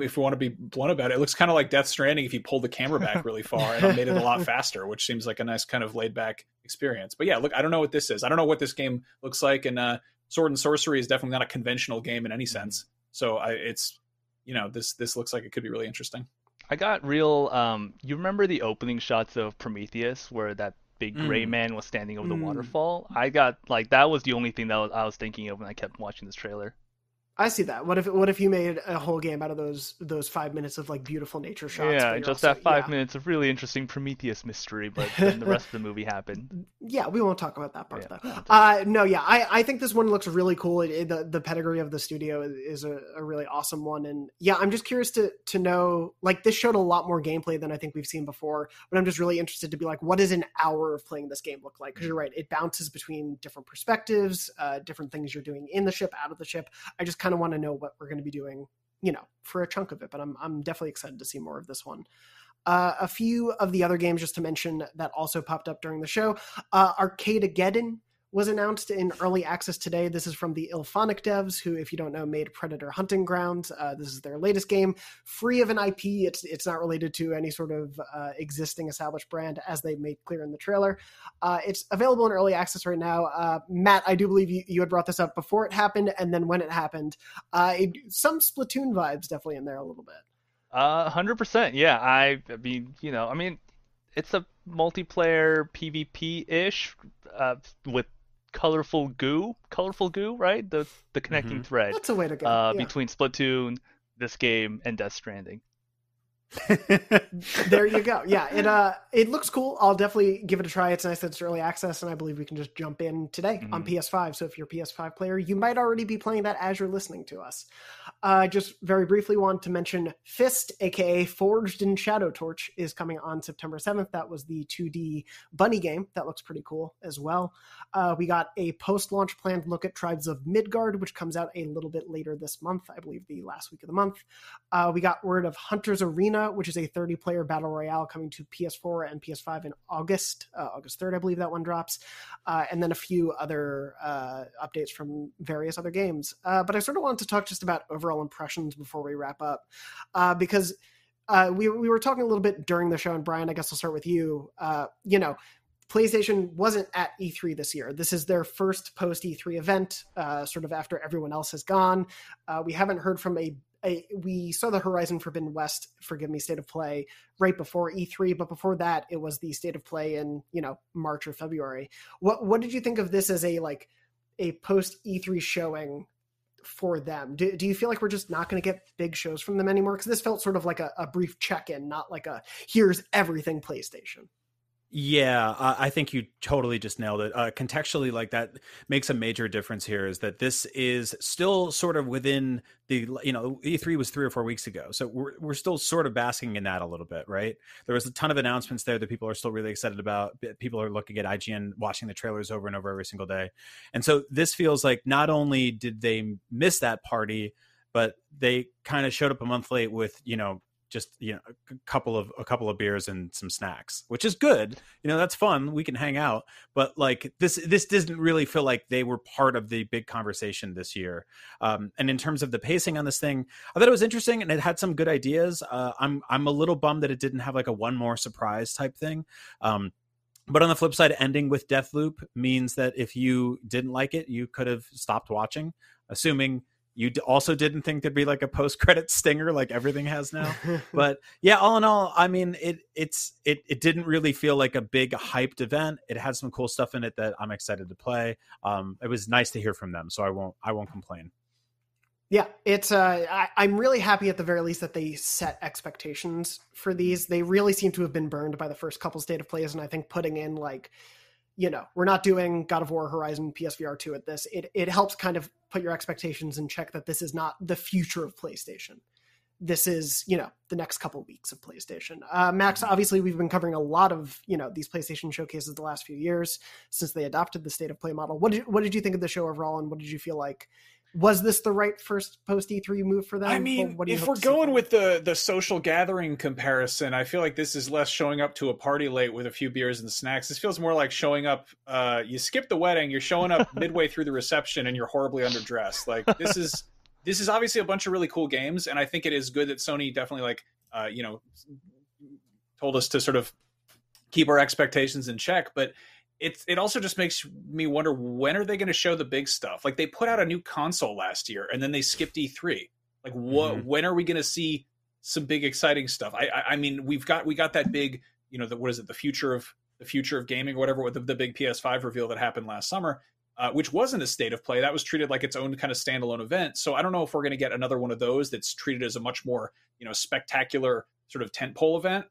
if we want to be blunt about it, it looks kind of like Death Stranding if you pulled the camera back really far and made it a lot faster, which seems like a nice kind of laid back experience. But yeah, look, I don't know what this is. I don't know what this game looks like, and uh, Sword and Sworcery is definitely not a conventional game in any sense. So I, it's you know this this looks like it could be really interesting. I got real. Um, you remember the opening shots of Prometheus, where that big gray Mm. man was standing over the Mm. waterfall? I got like that was the only thing that was, I was thinking of when I kept watching this trailer. I see that. What if what if you made a whole game out of those those five minutes of like beautiful nature shots? yeah, just also- that five yeah. minutes of really interesting Prometheus mystery, but then the rest of the movie happened. Yeah, we won't talk about that part though. Uh, no, yeah, I, I think this one looks really cool. It, it- the the pedigree of the studio is, is a, a really awesome one, and yeah, I'm just curious to to know. Like, this showed a lot more gameplay than I think we've seen before, but I'm just really interested to be like, what does an hour of playing this game look like? Because you're right, it bounces between different perspectives, uh, different things you're doing in the ship, out of the ship. I just kind of want to know what we're going to be doing, you know, for a chunk of it. But I'm I'm definitely excited to see more of this one. Uh, a few of the other games, just to mention, that also popped up during the show. Uh, Arcadegeddon was announced in early access today. This is from the IllFonic devs, who, if you don't know, made Predator Hunting Grounds. Uh, this is their latest game, free of an IP. It's it's not related to any sort of uh, existing established brand, as they made clear in the trailer. Uh, it's available in early access right now. Uh, Matt, I do believe you, you had brought this up before it happened, and then when it happened, uh, it, some Splatoon vibes definitely in there a little bit. Uh, hundred percent. Yeah, I, I mean, you know, I mean, it's a multiplayer PvP ish, uh, with colorful goo, colorful goo, right? The the connecting thread. That's a way to go, Uh, yeah. between Splatoon, this game, and Death Stranding. there you go. Yeah, it uh it looks cool. I'll definitely give it a try. It's nice that it's early access, and I believe we can just jump in today on PS5. So if you're a PS5 player, you might already be playing that as you're listening to us. Uh, just very briefly want to mention Fist, aka Forged in Shadow Torch, is coming on September 7th. That was the 2D bunny game. That looks pretty cool as well. Uh, we got a post-launch planned look at Tribes of Midgard, which comes out a little bit later this month. I believe the last week of the month. Uh, we got word of Hunter's Arena, which is a 30 player battle royale coming to PS4 and PS5 in August, uh, August 3rd, I believe that one drops. Uh, and then a few other uh, updates from various other games. Uh, but I sort of wanted to talk just about overall impressions before we wrap up, uh, because we, we were talking a little bit during the show, and Brian, I guess I'll start with you. You know, PlayStation wasn't at E3 this year. This is their first post E3 event, uh, sort of after everyone else has gone. Uh, we haven't heard from a We saw the Horizon Forbidden West, forgive me, state of play right before E3, but before that, it was the state of play in you know March or February. What what did you think of this as a like a post E3 showing for them? Do, do you feel like we're just not going to get big shows from them anymore? Because this felt sort of like a, a brief check in, not like a here's everything PlayStation. Yeah, I think you totally just nailed it. Uh, contextually, like that makes a major difference here. Is that this is still sort of within the you know E3 was three or four weeks ago, so we're we're still sort of basking in that a little bit, right? There was a ton of announcements there that people are still really excited about. People are looking at IGN, watching the trailers over and over every single day, and so this feels like not only did they miss that party, but they kind of showed up a month late with you know just you know a couple of a couple of beers and some snacks which is good you know that's fun we can hang out but like this this doesn't really feel like they were part of the big conversation this year. Um, and in terms of the pacing on this thing i thought it was interesting and it had some good ideas. Uh, i'm i'm a little bummed that it didn't have like a one more surprise type thing. Um, but on the flip side ending with Deathloop means that if you didn't like it you could have stopped watching assuming you d- also didn't think there'd be like a post credit stinger like everything has now but yeah all in all i mean it it's it it didn't really feel like a big hyped event it had some cool stuff in it that i'm excited to play um it was nice to hear from them so i won't i won't complain Yeah, it's. Uh, I, I'm really happy at the very least that they set expectations for these. They really seem to have been burned by the first couple state of plays, and I think putting in like, you know, we're not doing God of War Horizon PSVR two at this. It it helps kind of put your expectations in check that this is not the future of PlayStation. This is you know the next couple weeks of PlayStation. Uh, Max, obviously we've been covering a lot of you know these PlayStation showcases the last few years since they adopted the state of play model. What did what did you think of the show overall, and what did you feel like? Was this the right first post E3 move for them? I mean, What do you if we're see going with the the social gathering comparison, I feel like this is less showing up to a party late with a few beers and snacks. This feels more like showing up. Uh, you skip the wedding, you're showing up midway through the reception, and you're horribly underdressed. Like this is this is obviously a bunch of really cool games, and I think it is good that Sony definitely like uh, you know told us to sort of keep our expectations in check, but it it also just makes me wonder when are they going to show the big stuff? Like they put out a new console last year and then they skipped E3. Like what? Mhm. When are we going to see some big exciting stuff? I, I I mean we've got we got that big you know the what is it the future of the future of gaming or whatever with the, the big PS5 reveal that happened last summer. Uh, which wasn't a state of play. That was treated like its own kind of standalone event. So I don't know if we're going to get another one of those that's treated as a much more you know spectacular sort of tentpole event.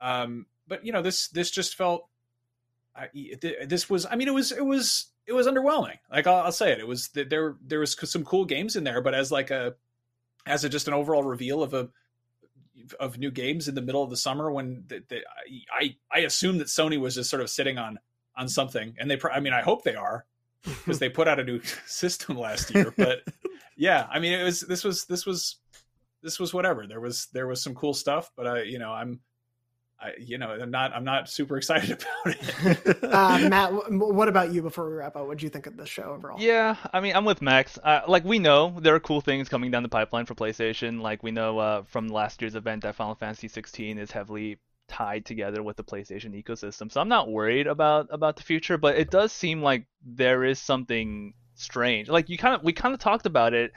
Um, but you know this this just felt I, this was i mean it was it was it was underwhelming. Like i'll, I'll say it. It was there there was some cool games in there but as like a as a just an overall reveal of a of new games in the middle of the summer when the, the, i i assume that sony was just sort of sitting on on something and they i mean i hope they are because they put out a new system last year but yeah i mean it was this was this was this was whatever. There was there was some cool stuff but i you know i'm I, you know, I'm not, I'm not super excited about it. uh, Matt, what about you before we wrap up? What do you think of the show overall? Yeah, I mean, I'm with Max. Uh, like we know there are cool things coming down the pipeline for PlayStation. Like we know uh, from last year's event that Final Fantasy 16 is heavily tied together with the PlayStation ecosystem. So I'm not worried about about the future, but it does seem like there is something strange. Like you kind of we kind of talked about it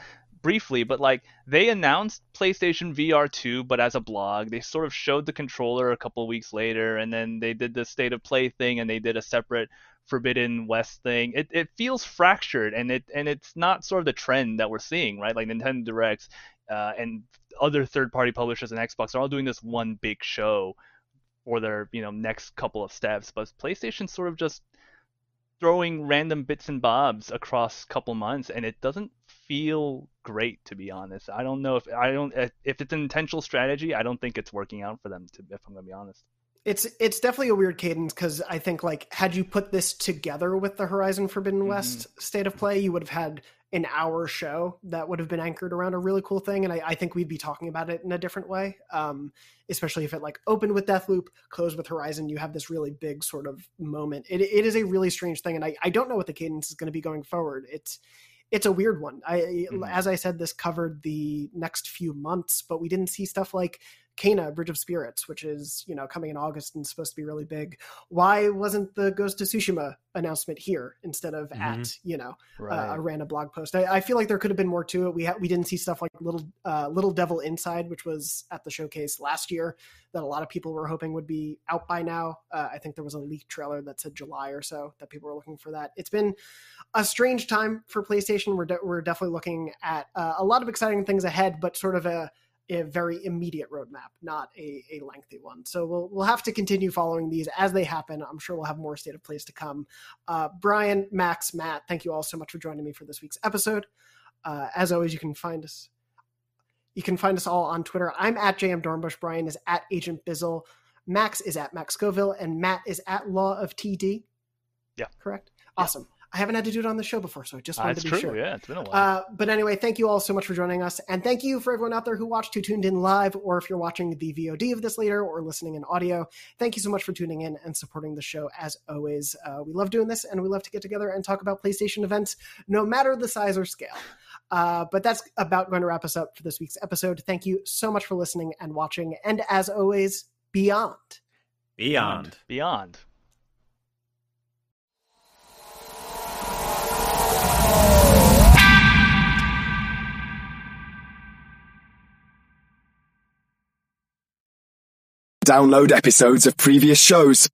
briefly, but like they announced PlayStation VR 2, but as a blog. They sort of showed the controller a couple weeks later, and then they did the state of play thing, and they did a separate Forbidden West thing. It it feels fractured, and it and it's not sort of the trend that we're seeing, right? Like Nintendo Directs uh, and other third-party publishers and Xbox are all doing this one big show for their you know next couple of steps, but PlayStation sort of just throwing random bits and bobs across a couple months, and it doesn't feel great to be honest. I don't know if I don't if it's an intentional strategy. I don't think it's working out for them. To, if I'm gonna be honest. It's it's definitely a weird cadence because I think like had you put this together with the Horizon Forbidden Mm-hmm. West state of play, you would have had an hour show that would have been anchored around a really cool thing, and I, I think we'd be talking about it in a different way. Um, especially if it like opened with Deathloop, closed with Horizon, you have this really big sort of moment. It it is a really strange thing, and I I don't know what the cadence is going to be going forward. It's it's a weird one. I Mm-hmm. as I said, this covered the next few months, but we didn't see stuff like Kena Bridge of Spirits, which is you know coming in August and supposed to be really big. Why wasn't the Ghost of Tsushima announcement here instead of Mhm. at you know Right. uh, a random blog post? I, I feel like there could have been more to it. We ha- we didn't see stuff like Little uh, Little Devil Inside, which was at the showcase last year that a lot of people were hoping would be out by now. Uh, I think there was a leaked trailer that said July or so that people were looking for that. It's been a strange time for PlayStation. We're de- we're definitely looking at uh, a lot of exciting things ahead, but sort of a a very immediate roadmap, not a, a lengthy one. So we'll we'll have to continue following these as they happen. I'm sure we'll have more state of plays to come. Uh, Brian, Max, Matt, thank you all so much for joining me for this week's episode. Uh, as always, you can find us. You can find us all on Twitter. I'm at JM Dornbush. Brian is at Agent Bizzle. Max is at Max Scoville, and Matt is at Law of TD. Yeah. Correct. Awesome. I haven't had to do it on the show before, so I just wanted That's to be true. sure. Yeah, it's been a while. Uh, but anyway, thank you all so much for joining us. And thank you for everyone out there who watched, who tuned in live, or if you're watching the VOD of this later or listening in audio. Thank you so much for tuning in and supporting the show as always. Uh, we love doing this and we love to get together and talk about PlayStation events, no matter the size or scale. Uh, but that's about going to wrap us up for this week's episode. Thank you so much for listening and watching. And as always, beyond. Beyond. Beyond. Download episodes of previous shows.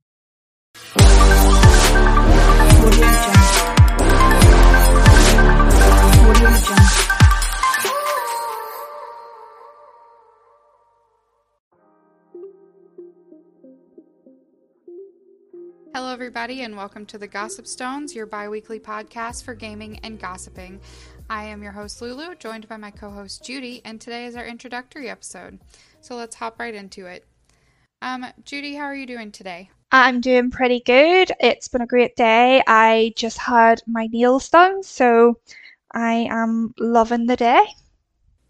Hello, everybody, and welcome to the Gossip Stones, your bi weekly podcast for gaming and gossiping. I am your host, Lulu, joined by my co host, Judy, and today is our introductory episode. So let's hop right into it. Um, Judy, how are you doing today? I'm doing pretty good. It's been a great day. I just had my nails done, so I am loving the day.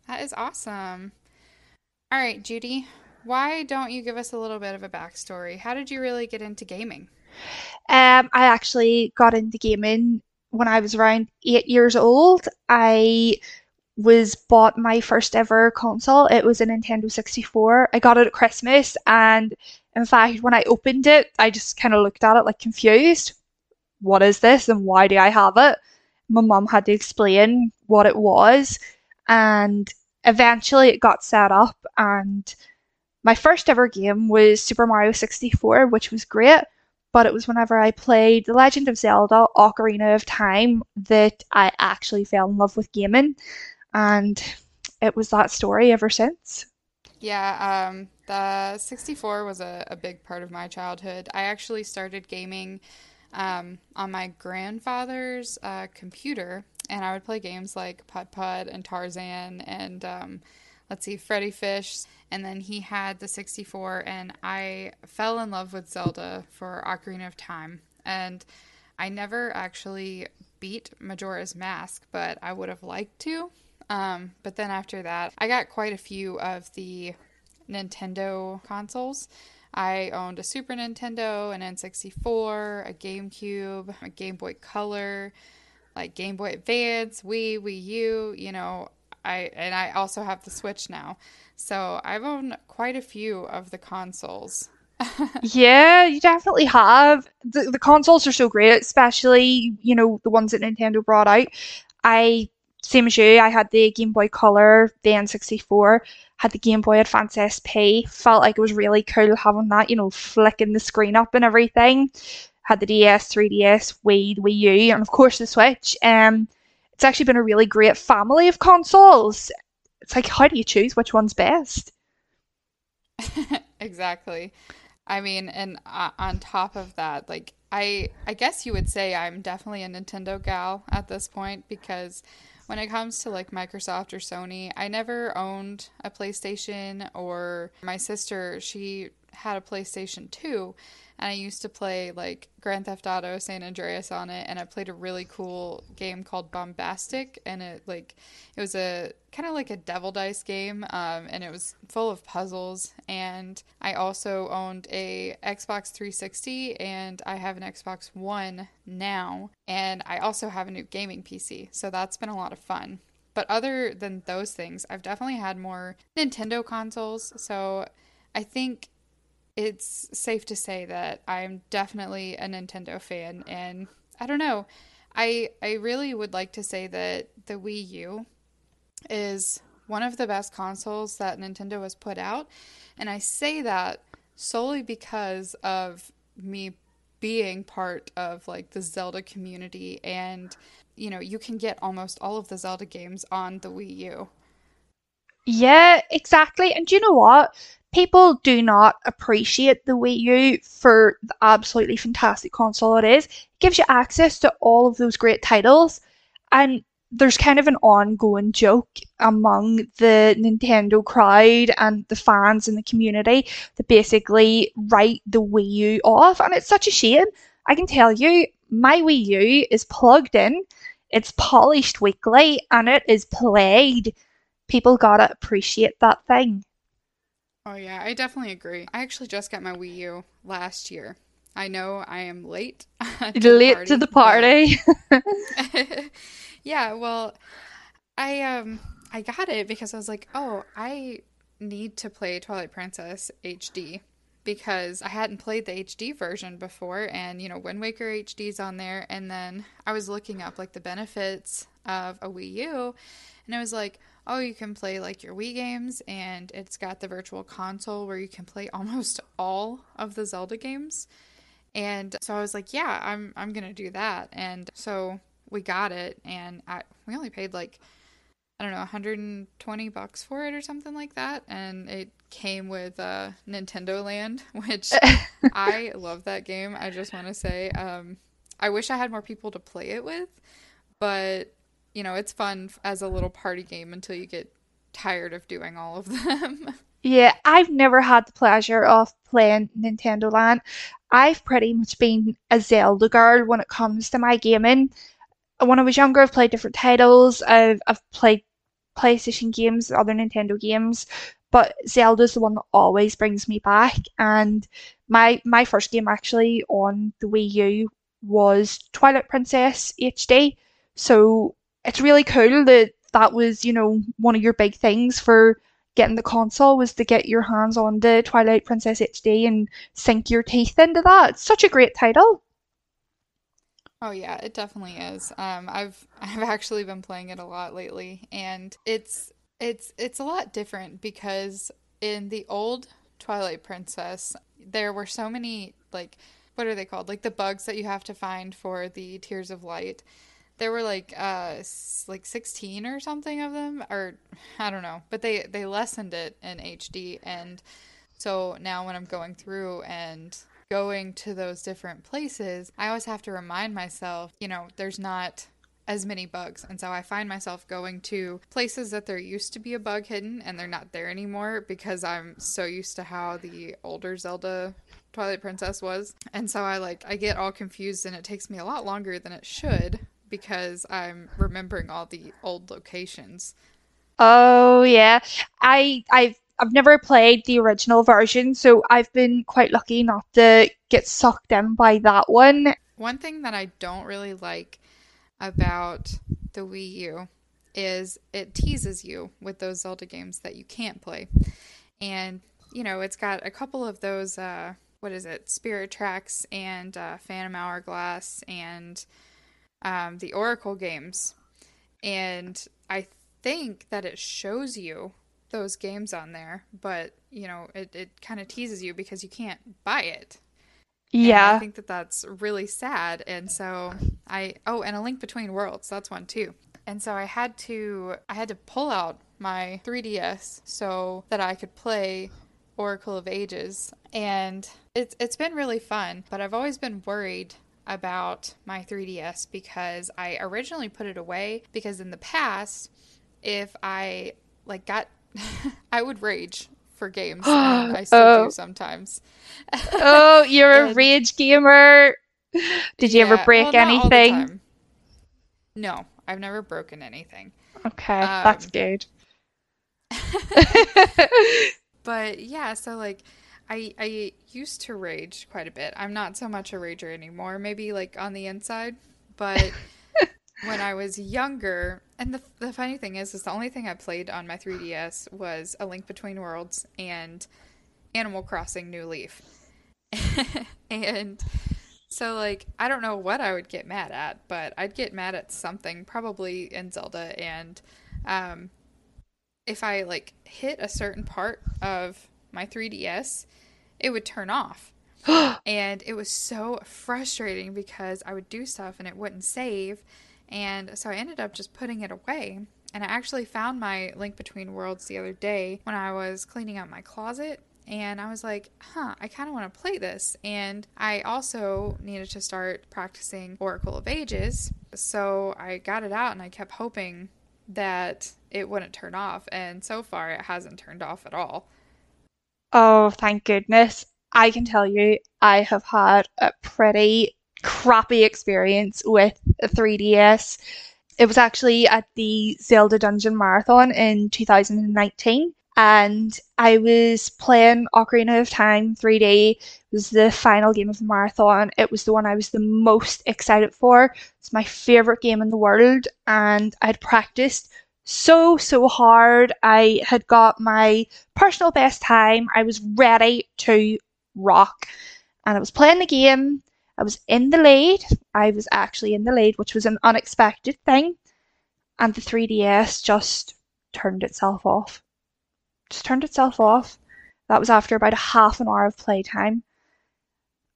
That is awesome. All right, Judy, why don't you give us a little bit of a backstory? How did you really get into gaming? Um, I actually got into gaming when I was around eight years old. I was bought my first ever console. It was a Nintendo 64. I got it at Christmas, and in fact, when I opened it, I just kind of looked at it like confused. What is this, and why do I have it? My mum had to explain what it was, and eventually it got set up. And my first ever game was Super Mario 64, which was great but it was whenever I played The Legend of Zelda Ocarina of Time that I actually fell in love with gaming, and it was that story ever since. Yeah, um, the 64 was a, a big part of my childhood. I actually started gaming um, on my grandfather's uh, computer, and I would play games like Putt Putt and Tarzan and um, let's see, Freddi Fish. And then he had the 64, and I fell in love with Zelda for Ocarina of Time. And I never actually beat Majora's Mask, but I would have liked to. Um, but then after that, I got quite a few of the Nintendo consoles. I owned a Super Nintendo, an N64, a GameCube, a Game Boy Color, like Game Boy Advance, Wii, Wii U, you know, I and I also have the Switch now. So I've owned quite a few of the consoles. yeah, you definitely have. The, the consoles are so great, especially, you know, the ones that Nintendo brought out. I, same as you, I had the Game Boy Color, the N64, had the Game Boy Advance SP. Felt like it was really cool having that, you know, flicking the screen up and everything. Had the DS, 3DS, Wii, Wii U, and of course the Switch. Um, it's actually been a really great family of consoles. It's like, how do you choose which one's best? exactly. I mean, and uh, on top of that, like I I guess you would say I'm definitely a Nintendo gal at this point because when it comes to like Microsoft or Sony, I never owned a PlayStation or my sister, she had a PlayStation 2 and I used to play like Grand Theft Auto San Andreas on it and I played a really cool game called Bombastic and it like it was a kind of like a devil dice game um, and it was full of puzzles and I also owned a Xbox 360 and I have an Xbox One now and I also have a new gaming PC so that's been a lot of fun but other than those things, I've definitely had more Nintendo consoles. So I think it's safe to say that I'm definitely a Nintendo fan. And I don't know, I I really would like to say that the Wii U is one of the best consoles that Nintendo has put out. And I say that solely because of me being part of like the Zelda community and you know, you can get almost all of the Zelda games on the Wii U. Yeah, exactly. And you know what? People do not appreciate the Wii U for the absolutely fantastic console it is. It gives you access to all of those great titles, and there's kind of an ongoing joke among the Nintendo crowd and the fans in the community that basically write the Wii U off, and it's such a shame. I can tell you, my Wii U is plugged in, it's polished weekly, and it is played. People gotta appreciate that thing. Oh yeah, I definitely agree. I actually just got my Wii U last year. I know I am late. to the Late to the party. yeah, well, I um I got it because I was like, "Oh, I need to play Twilight Princess HD." Because I hadn't played the HD version before, and you know, Wind Waker HD's on there, and then I was looking up like the benefits of a Wii U, and I was like, oh, you can play like your Wii games, and it's got the virtual console where you can play almost all of the Zelda games. And so I was like, yeah, I'm I'm gonna do that. And so we got it, and I, we only paid like I don't know 120 bucks for it or something like that, and it came with uh, Nintendo Land, which I love that game. I just want to say, um, I wish I had more people to play it with, but you know, it's fun as a little party game until you get tired of doing all of them. Yeah, I've never had the pleasure of playing Nintendo Land. I've pretty much been a Zelda girl when it comes to my gaming. When I was younger, I've played different titles. I've I've played PlayStation games, other Nintendo games, but Zelda's the one that always brings me back. And my my first game actually on the Wii U was Twilight Princess HD. So it's really cool that that was, you know, one of your big things for getting the console was to get your hands on the Twilight Princess HD and sink your teeth into that. It's such a great title. Oh yeah, it definitely is. Um, I've I've actually been playing it a lot lately, and it's it's it's a lot different because in the old Twilight Princess, there were so many like what are they called? Like the bugs that you have to find for the Tears of Light. There were like uh like 16 or something of them or I don't know, but they they lessened it in HD and so now when I'm going through and going to those different places, I always have to remind myself, you know, there's not as many bugs. And so I find myself going to places that there used to be a bug hidden and they're not there anymore because I'm so used to how the older Zelda Twilight Princess was. And so I like I get all confused and it takes me a lot longer than it should because I'm remembering all the old locations. Oh yeah. I I've I've never played the original version, so I've been quite lucky not to get sucked in by that one. One thing that I don't really like about the Wii U is it teases you with those Zelda games that you can't play. And, you know, it's got a couple of those, uh, what is it, Spirit Tracks and uh, Phantom Hourglass and um, the Oracle games. And I think that it shows you those games on there, but, you know, it, it kind of teases you because you can't buy it. And Yeah. I think that that's really sad. And so I oh, and a link between worlds. That's one too. And so I had to I had to pull out my 3DS so that I could play Oracle of Ages. And it's it's been really fun, but I've always been worried about my 3DS because I originally put it away because in the past if I like got I would rage for games I still Oh. do sometimes. oh, you're a rage gamer. Did you ever break well, not all the anything? No, I've never broken anything. Okay, that's Um, good. But yeah, so like I I used to rage quite a bit. I'm not so much a rager anymore, maybe like on the inside, but when I was younger, and the the funny thing is, is the only thing I played on my 3DS was A Link Between Worlds and Animal Crossing New Leaf, and so like I don't know what I would get mad at, but I'd get mad at something probably in Zelda, and um, if I like hit a certain part of my 3DS, it would turn off. and it was so frustrating because I would do stuff and it wouldn't save. And so I ended up just putting it away. And I actually found my Link Between Worlds the other day when I was cleaning out my closet. And I was like, huh, I kind of want to play this. And I also needed to start practicing Oracle of Ages. So I got it out and I kept hoping that it wouldn't turn off. And so far, it hasn't turned off at all. Oh, thank goodness. I can tell you, I have had a pretty crappy experience with a 3DS. It was actually at the Zelda Dungeon Marathon in 2019, and I was playing Ocarina of Time 3D. It was the final game of the marathon. It was the one I was the most excited for. It's my favorite game in the world, and I'd practiced so so hard. I had got my personal best time. I was ready to rock. And I was playing the game. I was in the lead. I was actually in the lead, which was an unexpected thing. And the 3DS just turned itself off. Just turned itself off. That was after about a half an hour of playtime.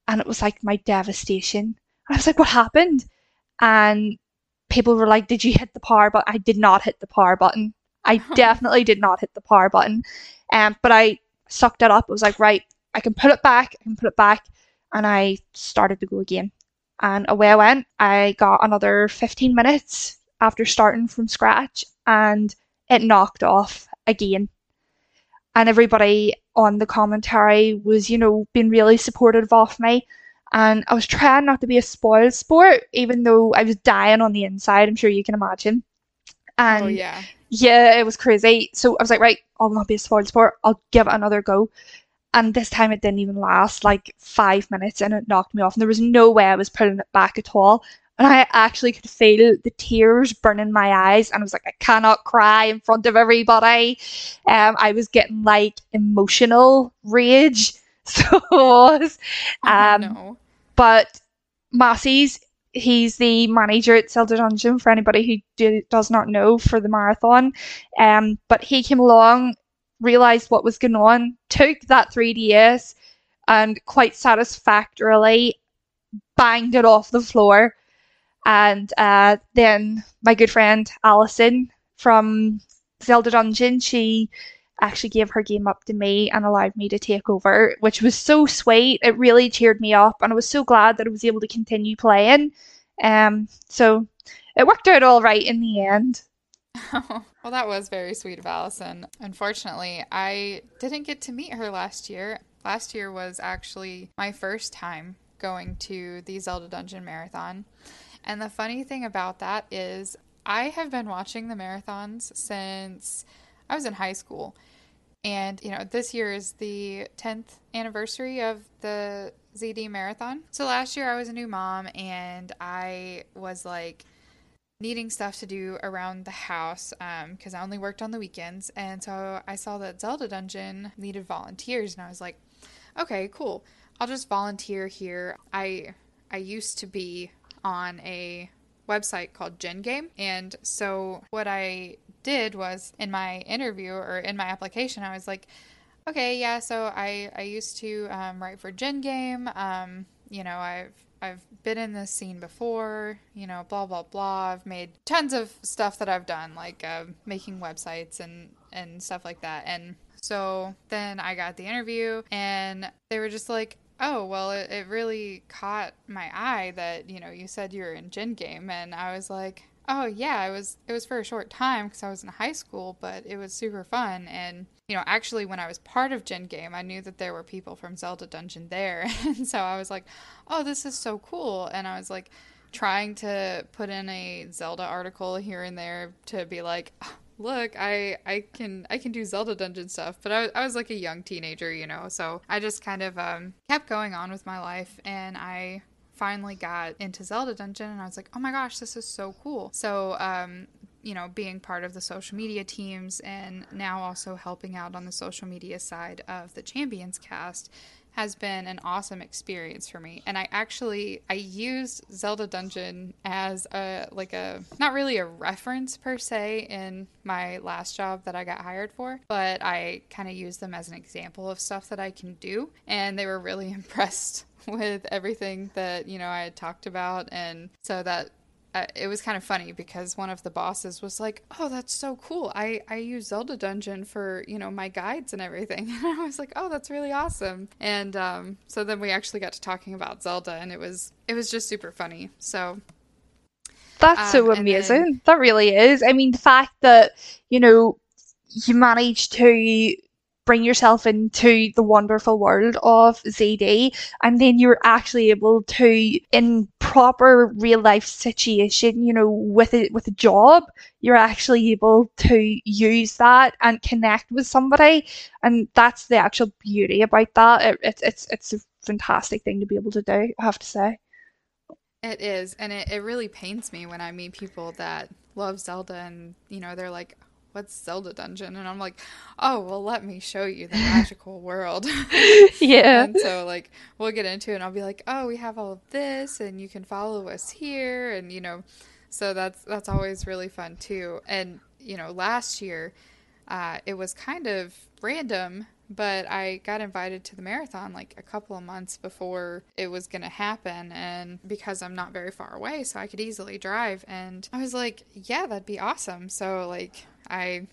And it was like my devastation. I was like, what happened? And people were like, did you hit the power button? I did not hit the power button. I definitely did not hit the power button. Um, but I sucked it up. I was like, right, I can put it back, I can put it back. And I started to go again. And away I went. I got another 15 minutes after starting from scratch and it knocked off again. And everybody on the commentary was, you know, being really supportive of me. And I was trying not to be a spoiled sport, even though I was dying on the inside. I'm sure you can imagine. And oh, yeah. yeah, it was crazy. So I was like, right, I'll not be a spoiled sport. I'll give it another go. And this time it didn't even last like five minutes and it knocked me off. And there was no way I was pulling it back at all. And I actually could feel the tears burning my eyes. And I was like, I cannot cry in front of everybody. Um, I was getting like emotional rage. So it. Um, oh, no. But Massey's, he's the manager at Zelda Dungeon for anybody who do, does not know for the marathon. Um, but he came along, realized what was going on, took that 3DS, and quite satisfactorily banged it off the floor. And uh, then my good friend Alison from Zelda Dungeon, she actually gave her game up to me and allowed me to take over, which was so sweet. It really cheered me up, and I was so glad that I was able to continue playing. Um, so it worked out all right in the end. well, that was very sweet of Allison. Unfortunately, I didn't get to meet her last year. Last year was actually my first time going to the Zelda Dungeon Marathon. And the funny thing about that is, I have been watching the marathons since I was in high school. And, you know, this year is the 10th anniversary of the ZD Marathon. So last year I was a new mom and I was like needing stuff to do around the house because um, I only worked on the weekends. And so I saw that Zelda Dungeon needed volunteers and I was like, okay, cool. I'll just volunteer here. I I used to be on a website called Gen Game. And so what I did was in my interview or in my application, I was like, okay, yeah, so I, I used to um, write for Gen Game. Um, you know, I've I've been in this scene before, you know, blah blah blah. I've made tons of stuff that I've done, like uh, making websites and and stuff like that. And so then I got the interview, and they were just like, "Oh, well, it, it really caught my eye that you know you said you were in Gen Game," and I was like, Oh yeah, it was it was for a short time because I was in high school, but it was super fun. And you know, actually, when I was part of Gen Game, I knew that there were people from Zelda Dungeon there, and so I was like, "Oh, this is so cool!" And I was like, trying to put in a Zelda article here and there to be like, "Look, I I can I can do Zelda Dungeon stuff." But I, I was like a young teenager, you know, so I just kind of um, kept going on with my life, and I finally got into Zelda Dungeon and I was like, oh my gosh, this is so cool. So, um, you know, being part of the social media teams and now also helping out on the social media side of the Champions cast has been an awesome experience for me. And I actually I used Zelda Dungeon as a like a not really a reference per se in my last job that I got hired for, but I kind of used them as an example of stuff that I can do and they were really impressed with everything that, you know, I had talked about and so that uh, it was kind of funny because one of the bosses was like, "Oh, that's so cool! I I use Zelda Dungeon for you know my guides and everything." And I was like, "Oh, that's really awesome!" And um, so then we actually got to talking about Zelda, and it was it was just super funny. So That's Um, so and amazing. then- that really is. I mean, the fact that, you know, you managed to bring yourself into the wonderful world of ZD and then you're actually able to in proper real life situation, you know, with a with a job, you're actually able to use that and connect with somebody and that's the actual beauty about that. It, it's it's it's a fantastic thing to be able to do, I have to say. It is, and it, it really pains me when I meet people that love Zelda and, you know, they're like, what's Zelda Dungeon? And I'm like, oh, well, let me show you the magical world. Yeah. And so, like, we'll get into it, and I'll be like, oh, we have all of this, and you can follow us here. And, you know, so that's, that's always really fun, too. And, you know, last year, uh, it was kind of random, but I got invited to the marathon like a couple of months before it was going to happen. And because I'm not very far away, so I could easily drive. And I was like, yeah, that'd be awesome. So, like, I.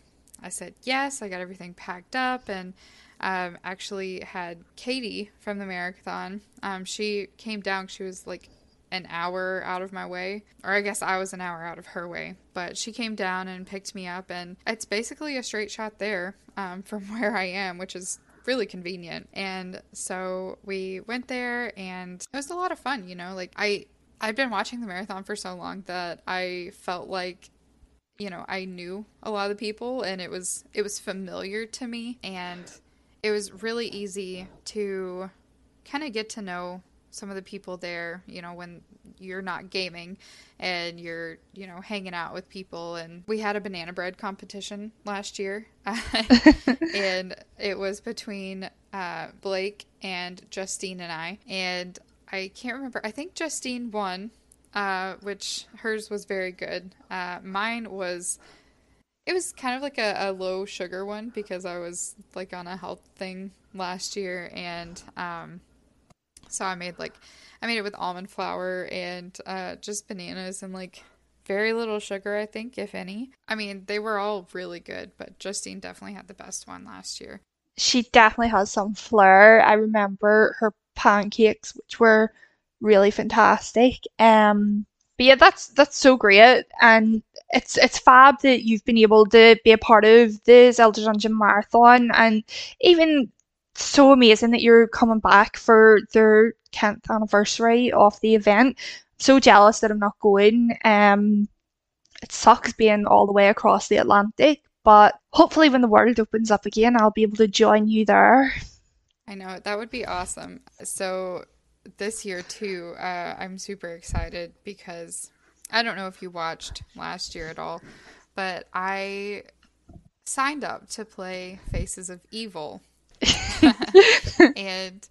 I said yes. I got everything packed up and um, actually had Katie from the marathon. Um, she came down. She was like an hour out of my way, or I guess I was an hour out of her way. But she came down and picked me up, and it's basically a straight shot there um, from where I am, which is really convenient. And so we went there, and it was a lot of fun. You know, like I I've been watching the marathon for so long that I felt like you know I knew a lot of the people, and it was it was familiar to me, and it was really easy to kind of get to know some of the people there, you know, when you're not gaming and you're, you know, hanging out with people. And we had a banana bread competition last year. and it was between uh, Blake and Justine and I. And I can't remember. I think Justine won, uh, which hers was very good. Uh, mine was it was kind of like a, a low sugar one because I was like on a health thing last year and um so I made like I made it with almond flour and uh just bananas and like very little sugar I think if any. I mean, they were all really good, but Justine definitely had the best one last year. she definitely has some flair. I remember her pancakes, which were really fantastic. Um, but yeah, that's that's so great, and it's it's fab that you've been able to be a part of the Zelda Dungeon Marathon, and even so amazing that you're coming back for their 10th anniversary of the event. So jealous that I'm not going. Um, it sucks being all the way across the Atlantic, but hopefully when the world opens up again, I'll be able to join you there. I know that would be awesome. So this year too, uh, I'm super excited because I don't know if you watched last year at all, but I signed up to play Faces of Evil, and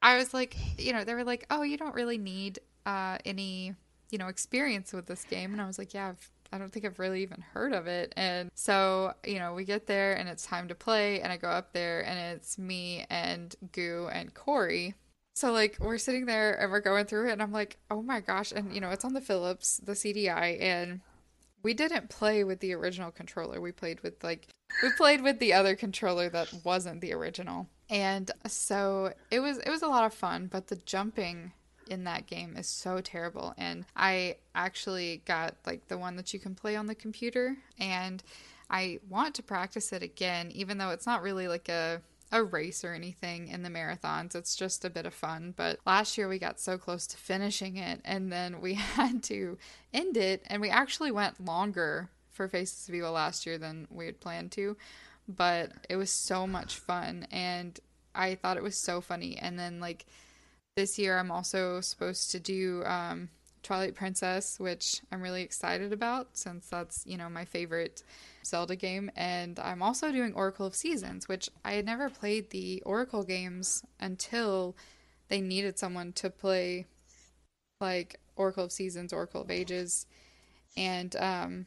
I was like, you know, they were like, oh, you don't really need uh, any, you know, experience with this game, and I was like, yeah. I've, I don't think I've really even heard of it. And so, you know, we get there and it's time to play, and I go up there and it's me and Goo and Corey. So, like, we're sitting there and we're going through it, and I'm like, oh my gosh. And, you know, it's on the Philips, the CDI, and we didn't play with the original controller. We played with, like, we played with the other controller that wasn't the original. And so it was it was a lot of fun, but the jumping in that game is so terrible and I actually got like the one that you can play on the computer and I want to practice it again even though it's not really like a a race or anything in the marathons. It's just a bit of fun. But last year we got so close to finishing it and then we had to end it and we actually went longer for Faces of Evil last year than we had planned to. But it was so much fun and I thought it was so funny and then like this year I'm also supposed to do um, Twilight Princess, which I'm really excited about since that's, you know, my favorite Zelda game. And I'm also doing Oracle of Seasons, which I had never played the Oracle games until they needed someone to play like Oracle of Seasons, Oracle of Ages. And um,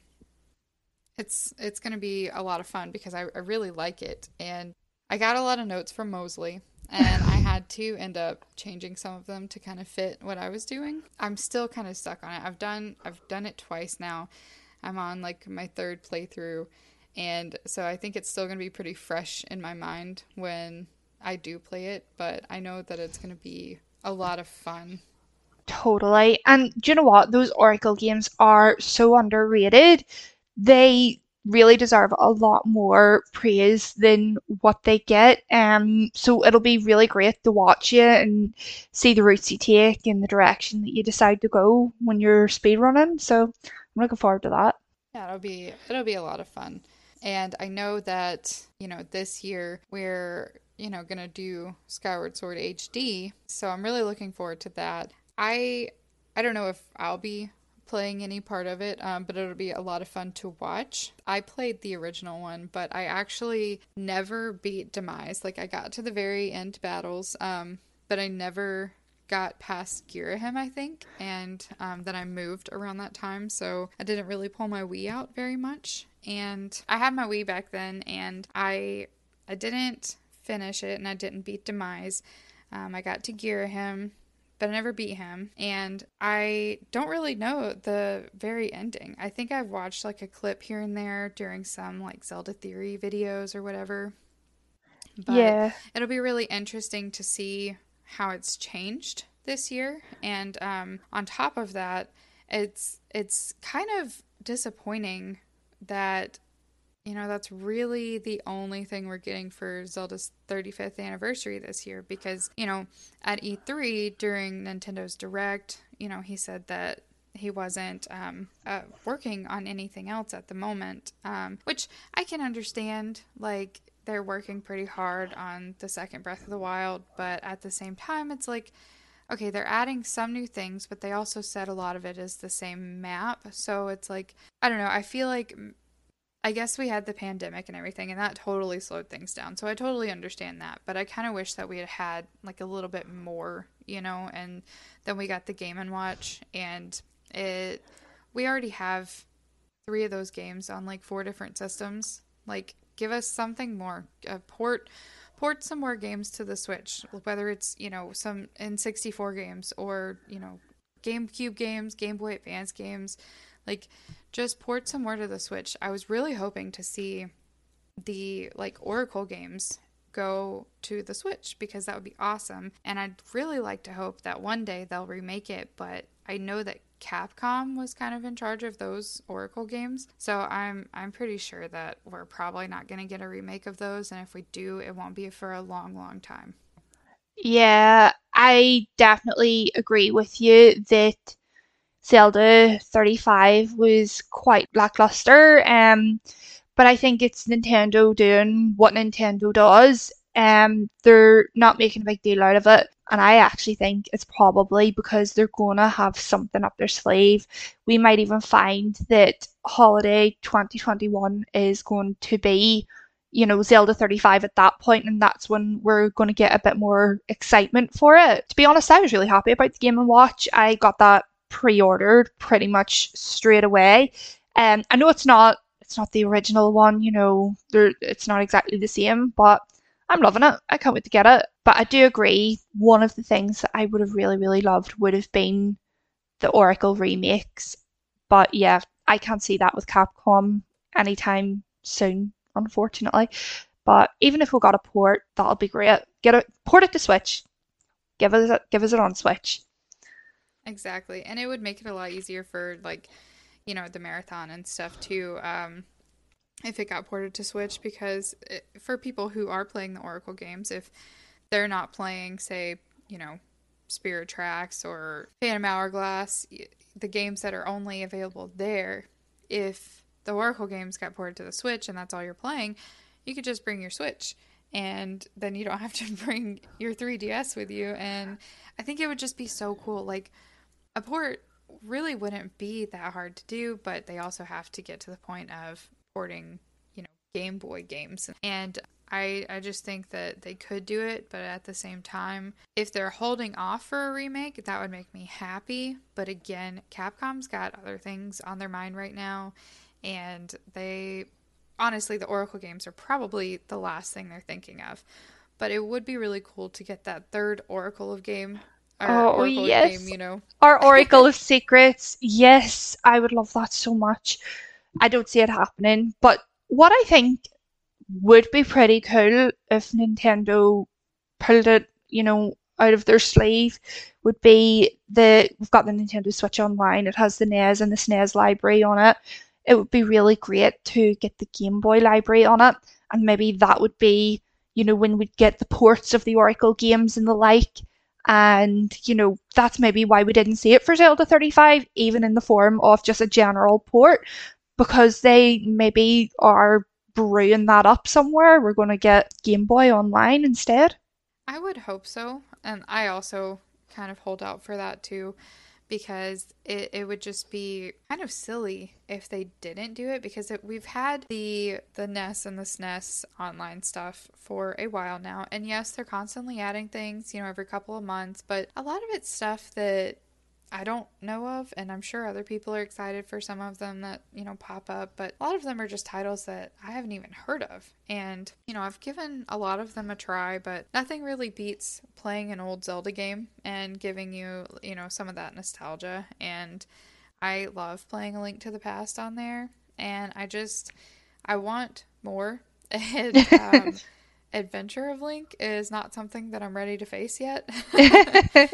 it's it's to be a lot of fun because I, I really like it. And I got a lot of notes from Mosley, and had to end up changing some of them to kind of fit what I was doing. I'm still kind of stuck on it. I've done I've done it twice now. I'm on like my third playthrough, and so I think it's still going to be pretty fresh in my mind when I do play it. But I know that it's going to be a lot of fun. Totally. And do you know what? Those Oracle games are so underrated. They really deserve a lot more praise than what they get. Um, so it'll be really great to watch you and see the routes you take and the direction that you decide to go when you're speedrunning. So I'm looking forward to that. Yeah, it'll be it'll be a lot of fun. And I know that, you know, this year we're, you know, going to do Skyward Sword HD, so I'm really looking forward to that. I I don't know if I'll be playing any part of it, um, but it'll be a lot of fun to watch. I played the original one, but I actually never beat Demise. Like I got to the very end battles, um, but I never got past Girahim, I think, and um, then I moved around that time, so I didn't really pull my Wii out very much. And I had my Wii back then, and I I didn't finish it, and I didn't beat Demise. Um, I got to Girahim, but I never beat him. And I don't really know the very ending. I think I've watched like a clip here and there during some like Zelda theory videos or whatever. But Yeah. it'll be really interesting to see how it's changed this year. And um, on top of that, it's it's kind of disappointing that you know, that's really the only thing we're getting for Zelda's 35th anniversary this year because, you know, at E3 during Nintendo's Direct, you know, he said that he wasn't um, uh, working on anything else at the moment, um, which I can understand. Like, they're working pretty hard on the second Breath of the Wild, but at the same time, it's like, okay, they're adding some new things, but they also said a lot of it is the same map. So it's like, I don't know, I feel like I guess we had the pandemic and everything, and that totally slowed things down. So I totally understand that. But I kind of wish that we had had like a little bit more, you know, and then we got the Game and Watch, and it. We already have three of those games on like four different systems. Like, give us something more. Uh, port port some more games to the Switch, whether it's you know some N64 games or you know GameCube games, Game Boy Advance games, like just port some more to the Switch. I was really hoping to see the like Oracle games go to the Switch because that would be awesome. And I'd really like to hope that one day they'll remake it, but I know that Capcom was kind of in charge of those Oracle games. So I'm I'm pretty sure that we're probably not going to get a remake of those and if we do, it won't be for a long long time. Yeah, I definitely agree with you that Zelda 35 was quite lackluster. Um, but I think it's Nintendo doing what Nintendo does. Um, they're not making a big deal out of it. And I actually think it's probably because they're gonna have something up their sleeve. We might even find that holiday 2021 is going to be, you know, Zelda 35 at that point, and that's when we're going to get a bit more excitement for it. To be honest, I was really happy about the Game and Watch. I got that pre-ordered pretty much straight away. Um, I know it's not it's not the original one, you know, it's not exactly the same, but I'm loving it. I can't wait to get it. But I do agree, one of the things that I would have really, really loved would have been the Oracle remakes. But yeah, I can't see that with Capcom anytime soon, unfortunately. But even if we got a port, that'll be great. Get it port it to Switch. Give us it give us it on Switch. Exactly. And it would make it a lot easier for like, you know, the marathon and stuff too. Um if it got ported to Switch because it, for people who are playing the Oracle games, if they're not playing say, you know, Spirit Tracks or Phantom Hourglass, the games that are only available there, if the Oracle games got ported to the Switch and that's all you're playing, you could just bring your Switch and then you don't have to bring your 3DS with you. And I think it would just be so cool. Like a port really wouldn't be that hard to do, but they also have to get to the point of porting, you know, Game Boy games. And I I just think that they could do it, but at the same time, if they're holding off for a remake, that would make me happy. But again, Capcom's got other things on their mind right now, and they honestly the Oracle games are probably the last thing they're thinking of. But it would be really cool to get that third Oracle of game or oh, oh, Oracle yes. game, you know. Our Oracle of Secrets. Yes, I would love that so much. I don't see it happening. But what I think would be pretty cool if Nintendo pulled it, you know, out of their sleeve would be the we've got the Nintendo Switch Online. It has the NES and the SNES library on it. It would be really great to get the Game Boy library on it, and maybe that would be, you know, when we'd get the ports of the Oracle games and the like. And, you know, that's maybe why we didn't see it for Zelda 35, even in the form of just a general port, because they maybe are brewing that up somewhere. We're going to get Game Boy Online instead. I would hope so. And I also kind of hold out for that too because it, it would just be kind of silly if they didn't do it because it, we've had the the NES and the SNES online stuff for a while now. And yes they're constantly adding things you know every couple of months but a lot of it's stuff that I don't know of, and I'm sure other people are excited for some of them that, you know, pop up, but a lot of them are just titles that I haven't even heard of. And, you know, I've given a lot of them a try, but nothing really beats playing an old Zelda game and giving you, you know, some of that nostalgia. And I love playing A Link to the Past on there, and I just, I want more. And, um, Adventure of Link is not something that I'm ready to face yet.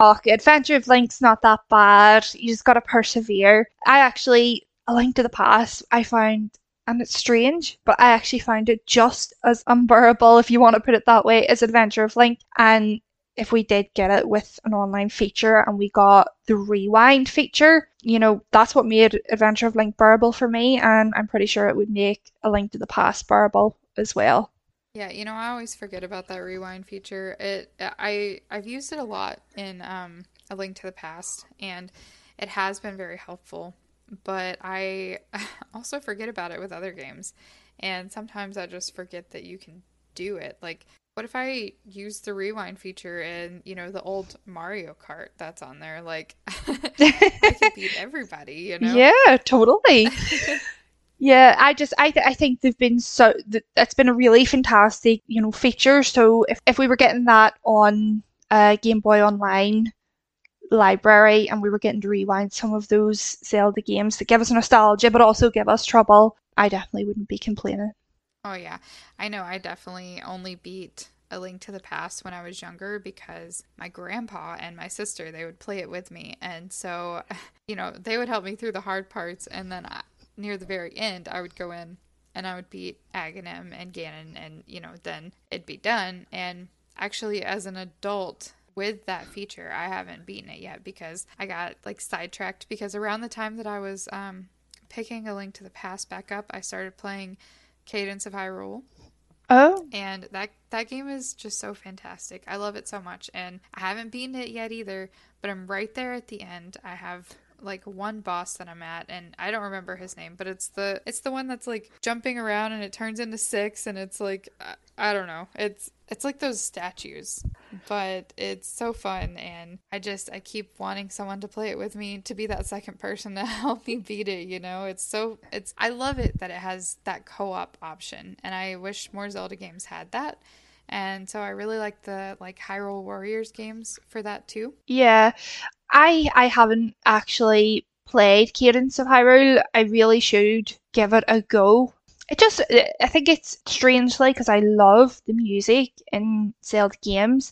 oh, Adventure of Link's not that bad. You just gotta persevere. I actually, A Link to the Past, I found, and it's strange, but I actually found it just as unbearable, if you want to put it that way, as Adventure of Link. And if we did get it with an online feature and we got the rewind feature, you know, that's what made Adventure of Link bearable for me, and I'm pretty sure it would make A Link to the Past bearable as well. Yeah, you know, I always forget about that rewind feature. It I I've used it a lot in um A Link to the Past and it has been very helpful, but I also forget about it with other games. And sometimes I just forget that you can do it. Like what if I use the rewind feature in, you know, the old Mario Kart that's on there? Like I could beat everybody, you know? Yeah, totally. Yeah, I just I th- I think they've been so th- that's been a really fantastic you know feature. So if if we were getting that on uh, Game Boy Online library and we were getting to rewind some of those Zelda games that give us nostalgia but also give us trouble, I definitely wouldn't be complaining. Oh yeah. I know I definitely only beat A Link to the Past when I was younger because my grandpa and my sister they would play it with me and so you know, they would help me through the hard parts and then I, near the very end I would go in and I would beat Aghanim and Ganon and you know, then it'd be done and actually as an adult with that feature, I haven't beaten it yet because I got like sidetracked because around the time that I was um picking A Link to the Past back up, I started playing Cadence of Hyrule. Oh. And that that game is just so fantastic. I love it so much and I haven't beaten it yet either, but I'm right there at the end. I have like one boss that I'm at and I don't remember his name, but it's the it's the one that's like jumping around and it turns into six and it's like I, I don't know. It's it's like those statues, but it's so fun and I just I keep wanting someone to play it with me to be that second person to help me beat it, you know. It's so it's I love it that it has that co-op option and I wish more Zelda games had that. And so I really like the like Hyrule Warriors games for that too. Yeah, I I haven't actually played Cadence of Hyrule. I really should give it a go. It just I think it's strangely because I love the music in Zelda games.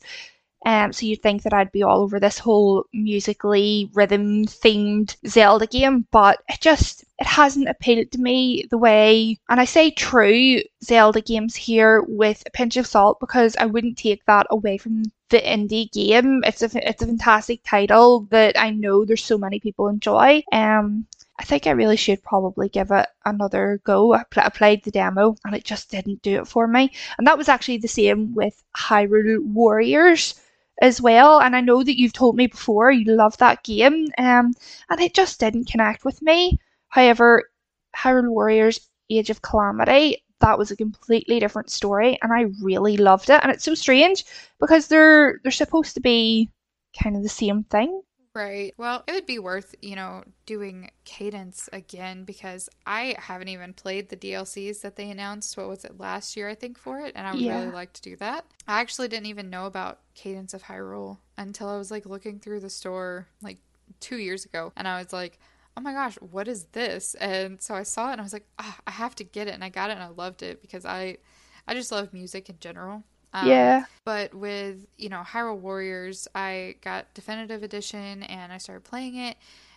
Um, so you'd think that I'd be all over this whole musically rhythm themed Zelda game, but it just it hasn't appealed to me the way and I say true Zelda games here with a pinch of salt because I wouldn't take that away from the indie game. It's a it's a fantastic title that I know there's so many people enjoy. Um I think I really should probably give it another go. I, pl- I played the demo and it just didn't do it for me. And that was actually the same with Hyrule Warriors as well. And I know that you've told me before you love that game, um, and it just didn't connect with me. However, Hyrule Warriors Age of Calamity, that was a completely different story, and I really loved it. And it's so strange because they're they're supposed to be kind of the same thing. Right. Well, it would be worth, you know, doing Cadence again because I haven't even played the DLCs that they announced. What was it last year, I think, for it? And I would Yeah. really like to do that. I actually didn't even know about Cadence of Hyrule until I was like looking through the store like two years ago. And I was like, oh my gosh, what is this? And so I saw it and I was like, ah, I have to get it. And I got it and I loved it because I, I just love music in general. Um, Yeah. But with, you know, Hyrule Warriors, I got definitive edition and I started playing it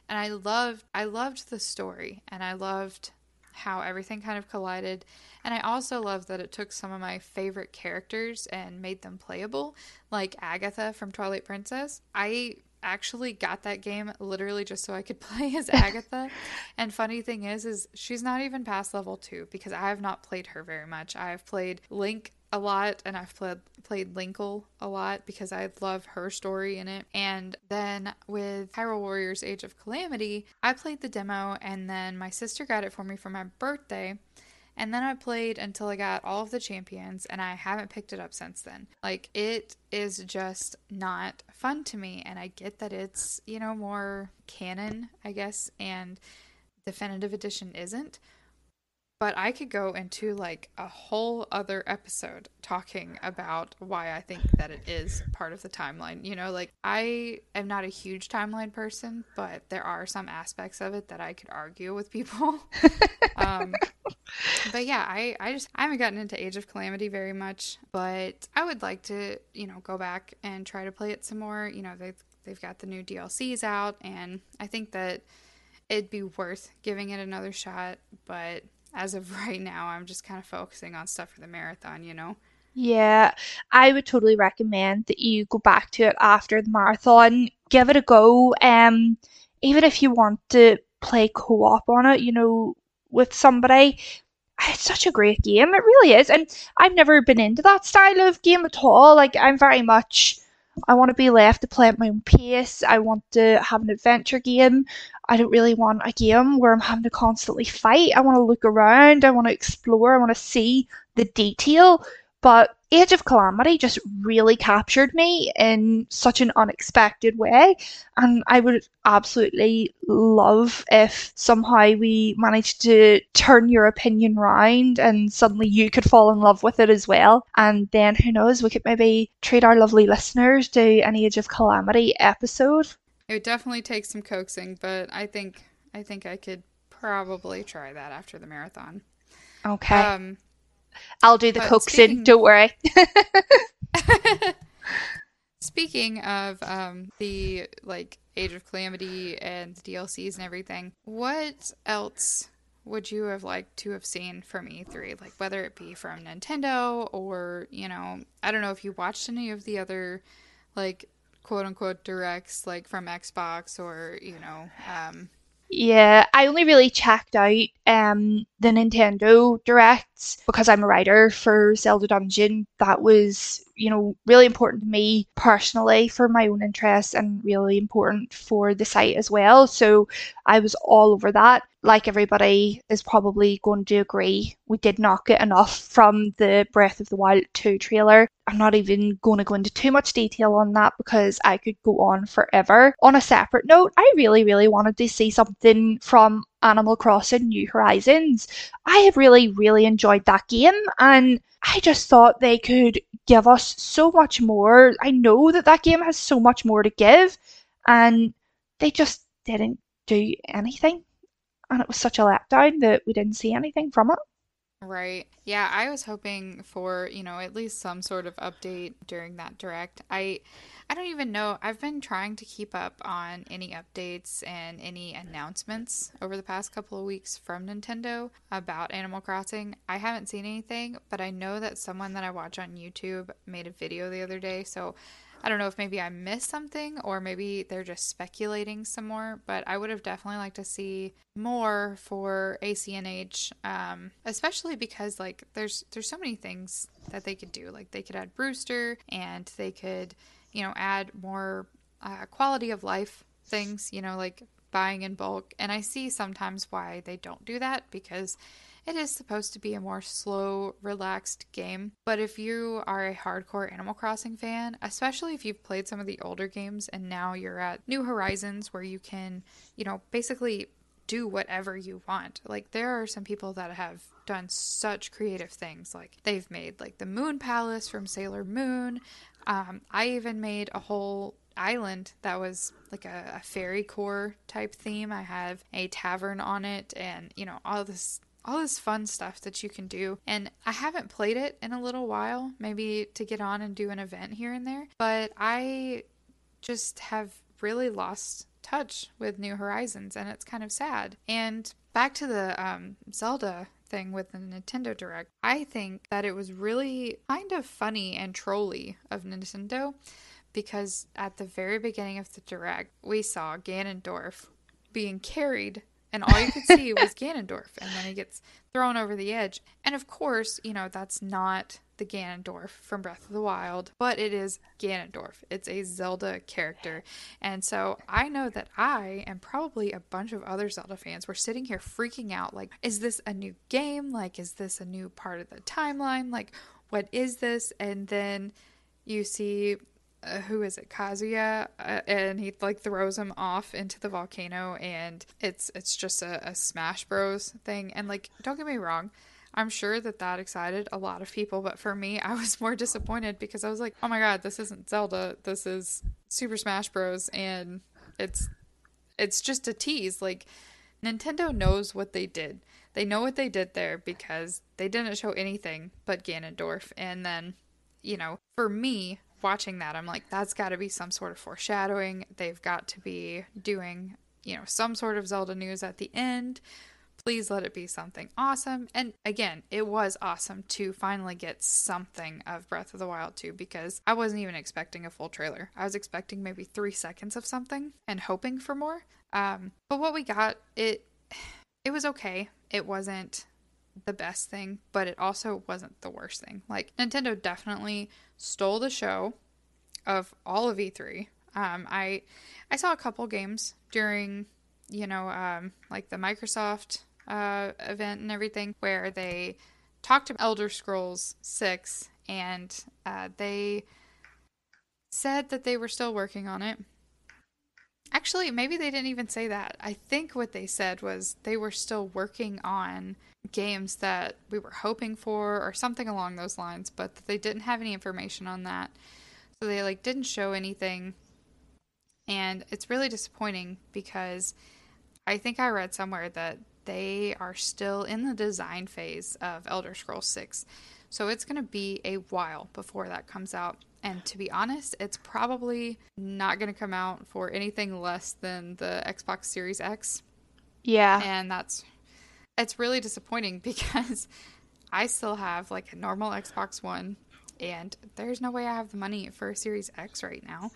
and I loved I loved the story and I loved how everything kind of collided. And I also loved that it took some of my favorite characters and made them playable, like Agitha from Twilight Princess. I actually got that game literally just so I could play as Agitha. and funny thing is is she's not even past level 2 because I have not played her very much. I've played Link a lot and I've played played Linkle a lot because I love her story in it. And then with Hyrule Warriors Age of Calamity, I played the demo and then my sister got it for me for my birthday. And then I played until I got all of the champions, and I haven't picked it up since then. Like, it is just not fun to me, and I get that it's, you know, more canon, I guess, and Definitive Edition isn't. But I could go into like a whole other episode talking about why I think that it is part of the timeline. You know, like I am not a huge timeline person, but there are some aspects of it that I could argue with people. um, but yeah, I, I just I haven't gotten into Age of Calamity very much, but I would like to, you know, go back and try to play it some more. You know, they've they've got the new DLCs out and I think that it'd be worth giving it another shot, but as of right now, I'm just kind of focusing on stuff for the marathon, you know. Yeah, I would totally recommend that you go back to it after the marathon. Give it a go. Um, even if you want to play co-op on it, you know, with somebody. It's such a great game. It really is. And I've never been into that style of game at all. Like I'm very much I want to be left to play at my own pace. I want to have an adventure game. I don't really want a game where I'm having to constantly fight. I want to look around. I want to explore. I want to see the detail. But Age of Calamity just really captured me in such an unexpected way. And I would absolutely love if somehow we managed to turn your opinion round and suddenly you could fall in love with it as well. And then who knows, we could maybe treat our lovely listeners to an Age of Calamity episode. It would definitely take some coaxing, but I think I think I could probably try that after the marathon. Okay. Um, I'll do the but coaxing, speaking- don't worry. Speaking of um, the like Age of Calamity and the DLCs and everything, what else would you have liked to have seen from E3? Like whether it be from Nintendo or you know, I don't know if you watched any of the other like quote unquote directs like from Xbox or you know, um, Yeah, I only really checked out um the Nintendo Directs because I'm a writer for Zelda Dungeon. That was, you know, really important to me personally for my own interests and really important for the site as well. So I was all over that. Like everybody is probably going to agree, we did not get enough from the Breath of the Wild 2 trailer. I'm not even going to go into too much detail on that because I could go on forever. On a separate note, I really, really wanted to see something from Animal Crossing New Horizons. I have really, really enjoyed that game and I just thought they could give us so much more. I know that that game has so much more to give and they just didn't do anything. And it was such a letdown that we didn't see anything from it. Right. Yeah, I was hoping for, you know, at least some sort of update during that direct. I I don't even know. I've been trying to keep up on any updates and any announcements over the past couple of weeks from Nintendo about Animal Crossing. I haven't seen anything, but I know that someone that I watch on YouTube made a video the other day, so I don't know if maybe I missed something or maybe they're just speculating some more, but I would have definitely liked to see more for ACNH, um, especially because like there's there's so many things that they could do. Like they could add Brewster and they could, you know, add more uh, quality of life things, you know, like buying in bulk. And I see sometimes why they don't do that because it is supposed to be a more slow, relaxed game. But if you are a hardcore Animal Crossing fan, especially if you've played some of the older games and now you're at New Horizons where you can, you know, basically do whatever you want. Like there are some people that have done such creative things. Like they've made like the Moon Palace from Sailor Moon. Um, I even made a whole island that was like a, a fairy core type theme. I have a tavern on it, and you know all this all this fun stuff that you can do. And I haven't played it in a little while, maybe to get on and do an event here and there, but I just have really lost touch with New Horizons and it's kind of sad. And back to the um, Zelda thing with the Nintendo Direct, I think that it was really kind of funny and trolly of Nintendo because at the very beginning of the Direct, we saw Ganondorf being carried and all you could see was Ganondorf, and then he gets thrown over the edge. And of course, you know, that's not the Ganondorf from Breath of the Wild, but it is Ganondorf. It's a Zelda character. And so I know that I and probably a bunch of other Zelda fans were sitting here freaking out like, is this a new game? Like, is this a new part of the timeline? Like, what is this? And then you see uh, who is it? Kazuya uh, and he like throws him off into the volcano and it's it's just a, a smash bros. thing. And like don't get me wrong i'm sure that that excited a lot of people but for me i was more disappointed because i was like oh my god this isn't zelda. This is super smash bros. And it's it's just a tease. Like nintendo knows what they did. They know what they did there because they didn't show anything but ganondorf. And then you know for me watching that, I'm like, that's got to be some sort of foreshadowing. They've got to be doing, you know, some sort of Zelda news at the end. Please let it be something awesome. And again, it was awesome to finally get something of Breath of the Wild 2 because I wasn't even expecting a full trailer. I was expecting maybe three seconds of something and hoping for more. Um, but what we got, it it was okay. It wasn't the best thing, but it also wasn't the worst thing. Like Nintendo definitely stole the show of all of E3. Um, I I saw a couple games during you know um, like the Microsoft uh, event and everything where they talked about Elder Scrolls Six and uh, they said that they were still working on it. Actually, maybe they didn't even say that. I think what they said was they were still working on games that we were hoping for or something along those lines, but they didn't have any information on that. So they like didn't show anything. And it's really disappointing because I think I read somewhere that they are still in the design phase of Elder Scrolls 6. So it's going to be a while before that comes out. And to be honest, it's probably not going to come out for anything less than the Xbox Series X. Yeah. And that's it's really disappointing because I still have like a normal Xbox One and there's no way I have the money for a Series X right now.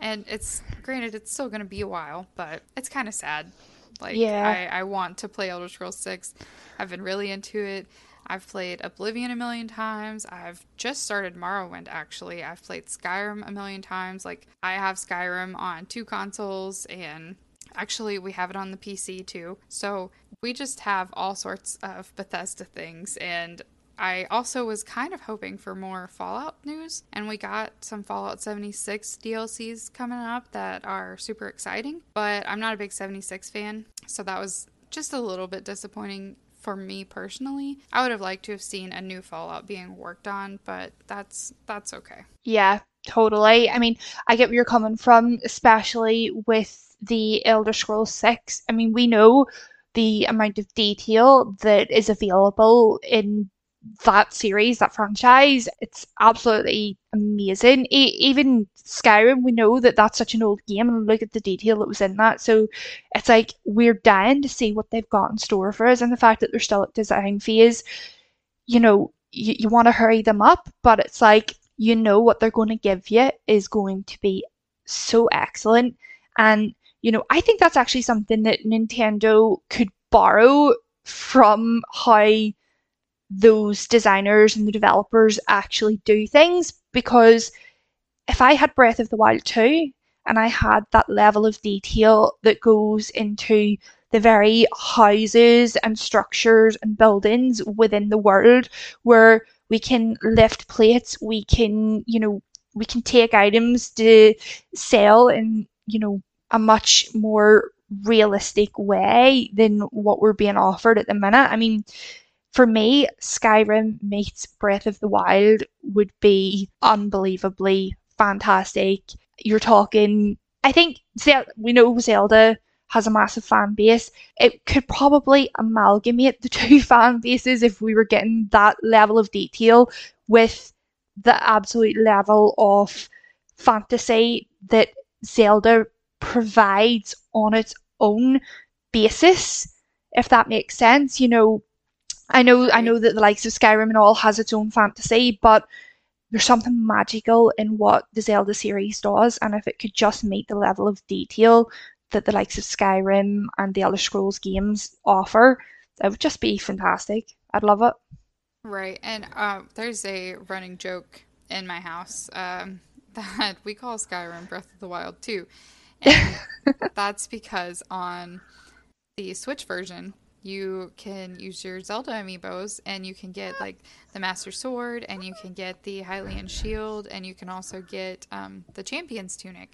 And it's granted it's still going to be a while, but it's kind of sad. Like Yeah. I I want to play Elder Scrolls 6. I've been really into it. I've played Oblivion a million times. I've just started Morrowind actually. I've played Skyrim a million times. Like I have Skyrim on two consoles and actually we have it on the PC too. So we just have all sorts of Bethesda things and I also was kind of hoping for more Fallout news, and we got some Fallout 76 DLCs coming up that are super exciting. But I'm not a big 76 fan, so that was just a little bit disappointing for me personally. I would have liked to have seen a new Fallout being worked on, but that's that's okay. Yeah, totally. I mean, I get where you're coming from, especially with the Elder Scrolls 6. I mean, we know the amount of detail that is available in that series, that franchise. It's absolutely amazing. E- even Skyrim, we know that that's such an old game, and look at the detail that was in that. So it's like we're dying to see what they've got in store for us, and the fact that they're still at design phase, you know, you, you want to hurry them up, but it's like you know what they're going to give you is going to be so excellent. And, you know, I think that's actually something that Nintendo could borrow from how those designers and the developers actually do things. Because if I had Breath of the Wild 2 and I had that level of detail that goes into the very houses and structures and buildings within the world where we can lift plates, we can, you know, we can take items to sell in, you know, a much more realistic way than what we're being offered at the minute. I mean, for me, Skyrim meets Breath of the Wild would be unbelievably fantastic. You're talking, I think we know Zelda has a massive fan base. It could probably amalgamate the two fan bases if we were getting that level of detail with the absolute level of fantasy that Zelda provides on its own basis, if that makes sense. You know, I know I know that the likes of Skyrim and all has its own fantasy, but there's something magical in what the Zelda series does, and if it could just meet the level of detail that the likes of Skyrim and the Elder Scrolls games offer, it would just be fantastic. I'd love it. Right, and uh, there's a running joke in my house um, that we call Skyrim Breath of the Wild too, that's because on the Switch version, you can use your Zelda amiibos and you can get like the Master Sword and you can get the Hylian Shield and you can also get um, the Champion's Tunic.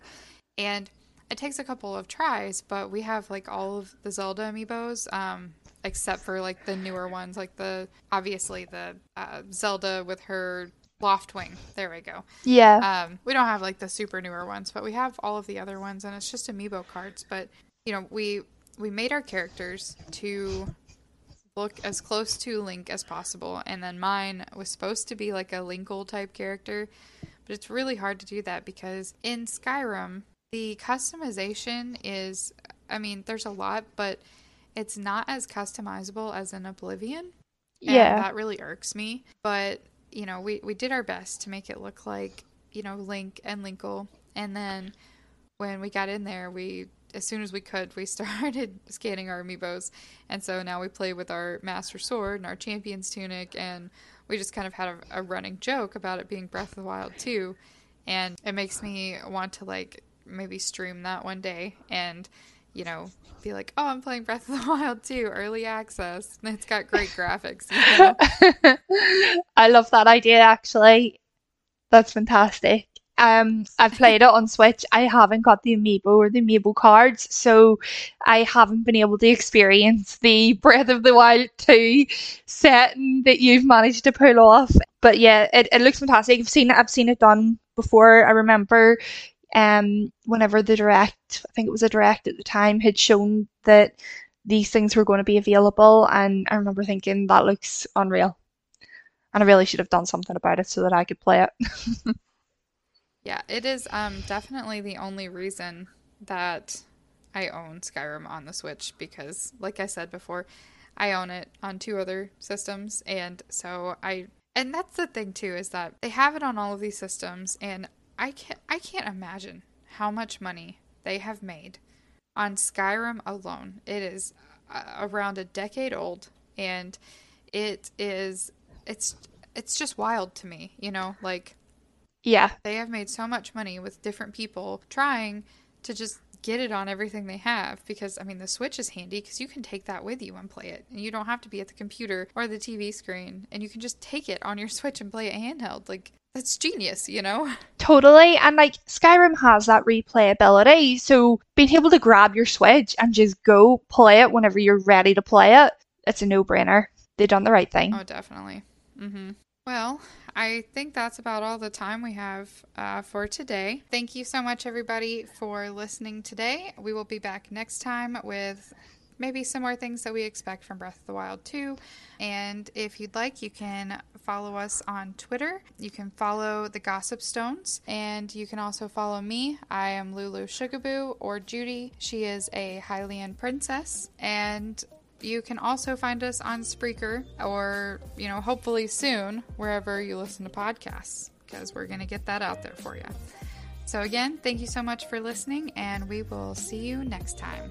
And it takes a couple of tries, but we have like all of the Zelda amiibos, um, except for like the newer ones, like the obviously the uh, Zelda with her Loftwing. There we go. Yeah. Um, we don't have like the super newer ones, but we have all of the other ones, and it's just amiibo cards. But you know, we we made our characters to look as close to Link as possible, and then mine was supposed to be like a Linkle type character, but it's really hard to do that because in Skyrim the customization is, I mean, there's a lot, but it's not as customizable as in Oblivion. Yeah. that really irks me. But you know, we we did our best to make it look like you know Link and Linkle, and then when we got in there, we as soon as we could, we started scanning our amiibos, and so now we play with our Master Sword and our Champion's Tunic, and we just kind of had a, a running joke about it being Breath of the Wild too, and it makes me want to like maybe stream that one day. And you know be like, oh, I'm playing Breath of the Wild too, early access. And it's got great graphics. I love that idea actually. That's fantastic. Um, I've played it on Switch. I haven't got the amiibo or the amiibo cards, so I haven't been able to experience the Breath of the Wild 2 setting that you've managed to pull off. But yeah, it, it looks fantastic. I've seen it I've seen it done before. I remember um whenever the direct I think it was a direct at the time had shown that these things were going to be available and I remember thinking that looks unreal. And I really should have done something about it so that I could play it. Yeah, it is um, definitely the only reason that I own Skyrim on the Switch because, like I said before, I own it on two other systems, and so I and that's the thing too is that they have it on all of these systems, and I can't I can't imagine how much money they have made on Skyrim alone. It is uh, around a decade old, and it is it's it's just wild to me, you know, like yeah. they have made so much money with different people trying to just get it on everything they have because I mean the Switch is handy because you can take that with you and play it and you don't have to be at the computer or the TV screen and you can just take it on your Switch and play it handheld like that's genius you know Totally. And like Skyrim has that replayability. So being able to grab your Switch and just go play it whenever you're ready to play it, it's a no brainer. They've done the right thing. oh definitely mm-hmm. well I think that's about all the time we have uh, for today thank you so much everybody for listening today we will be back next time with maybe some more things that we expect from Breath of the Wild 2. And if you'd like, you can follow us on Twitter. You can follow the Gossip Stones, and you can also follow me. I am Lulu Sugaboo or Judy. She is a Hylian princess, and you can also find us on Spreaker or, you know, hopefully soon, wherever you listen to podcasts. because we're going to get that out there for you. So, again, thank you so much for listening, and we will see you next time.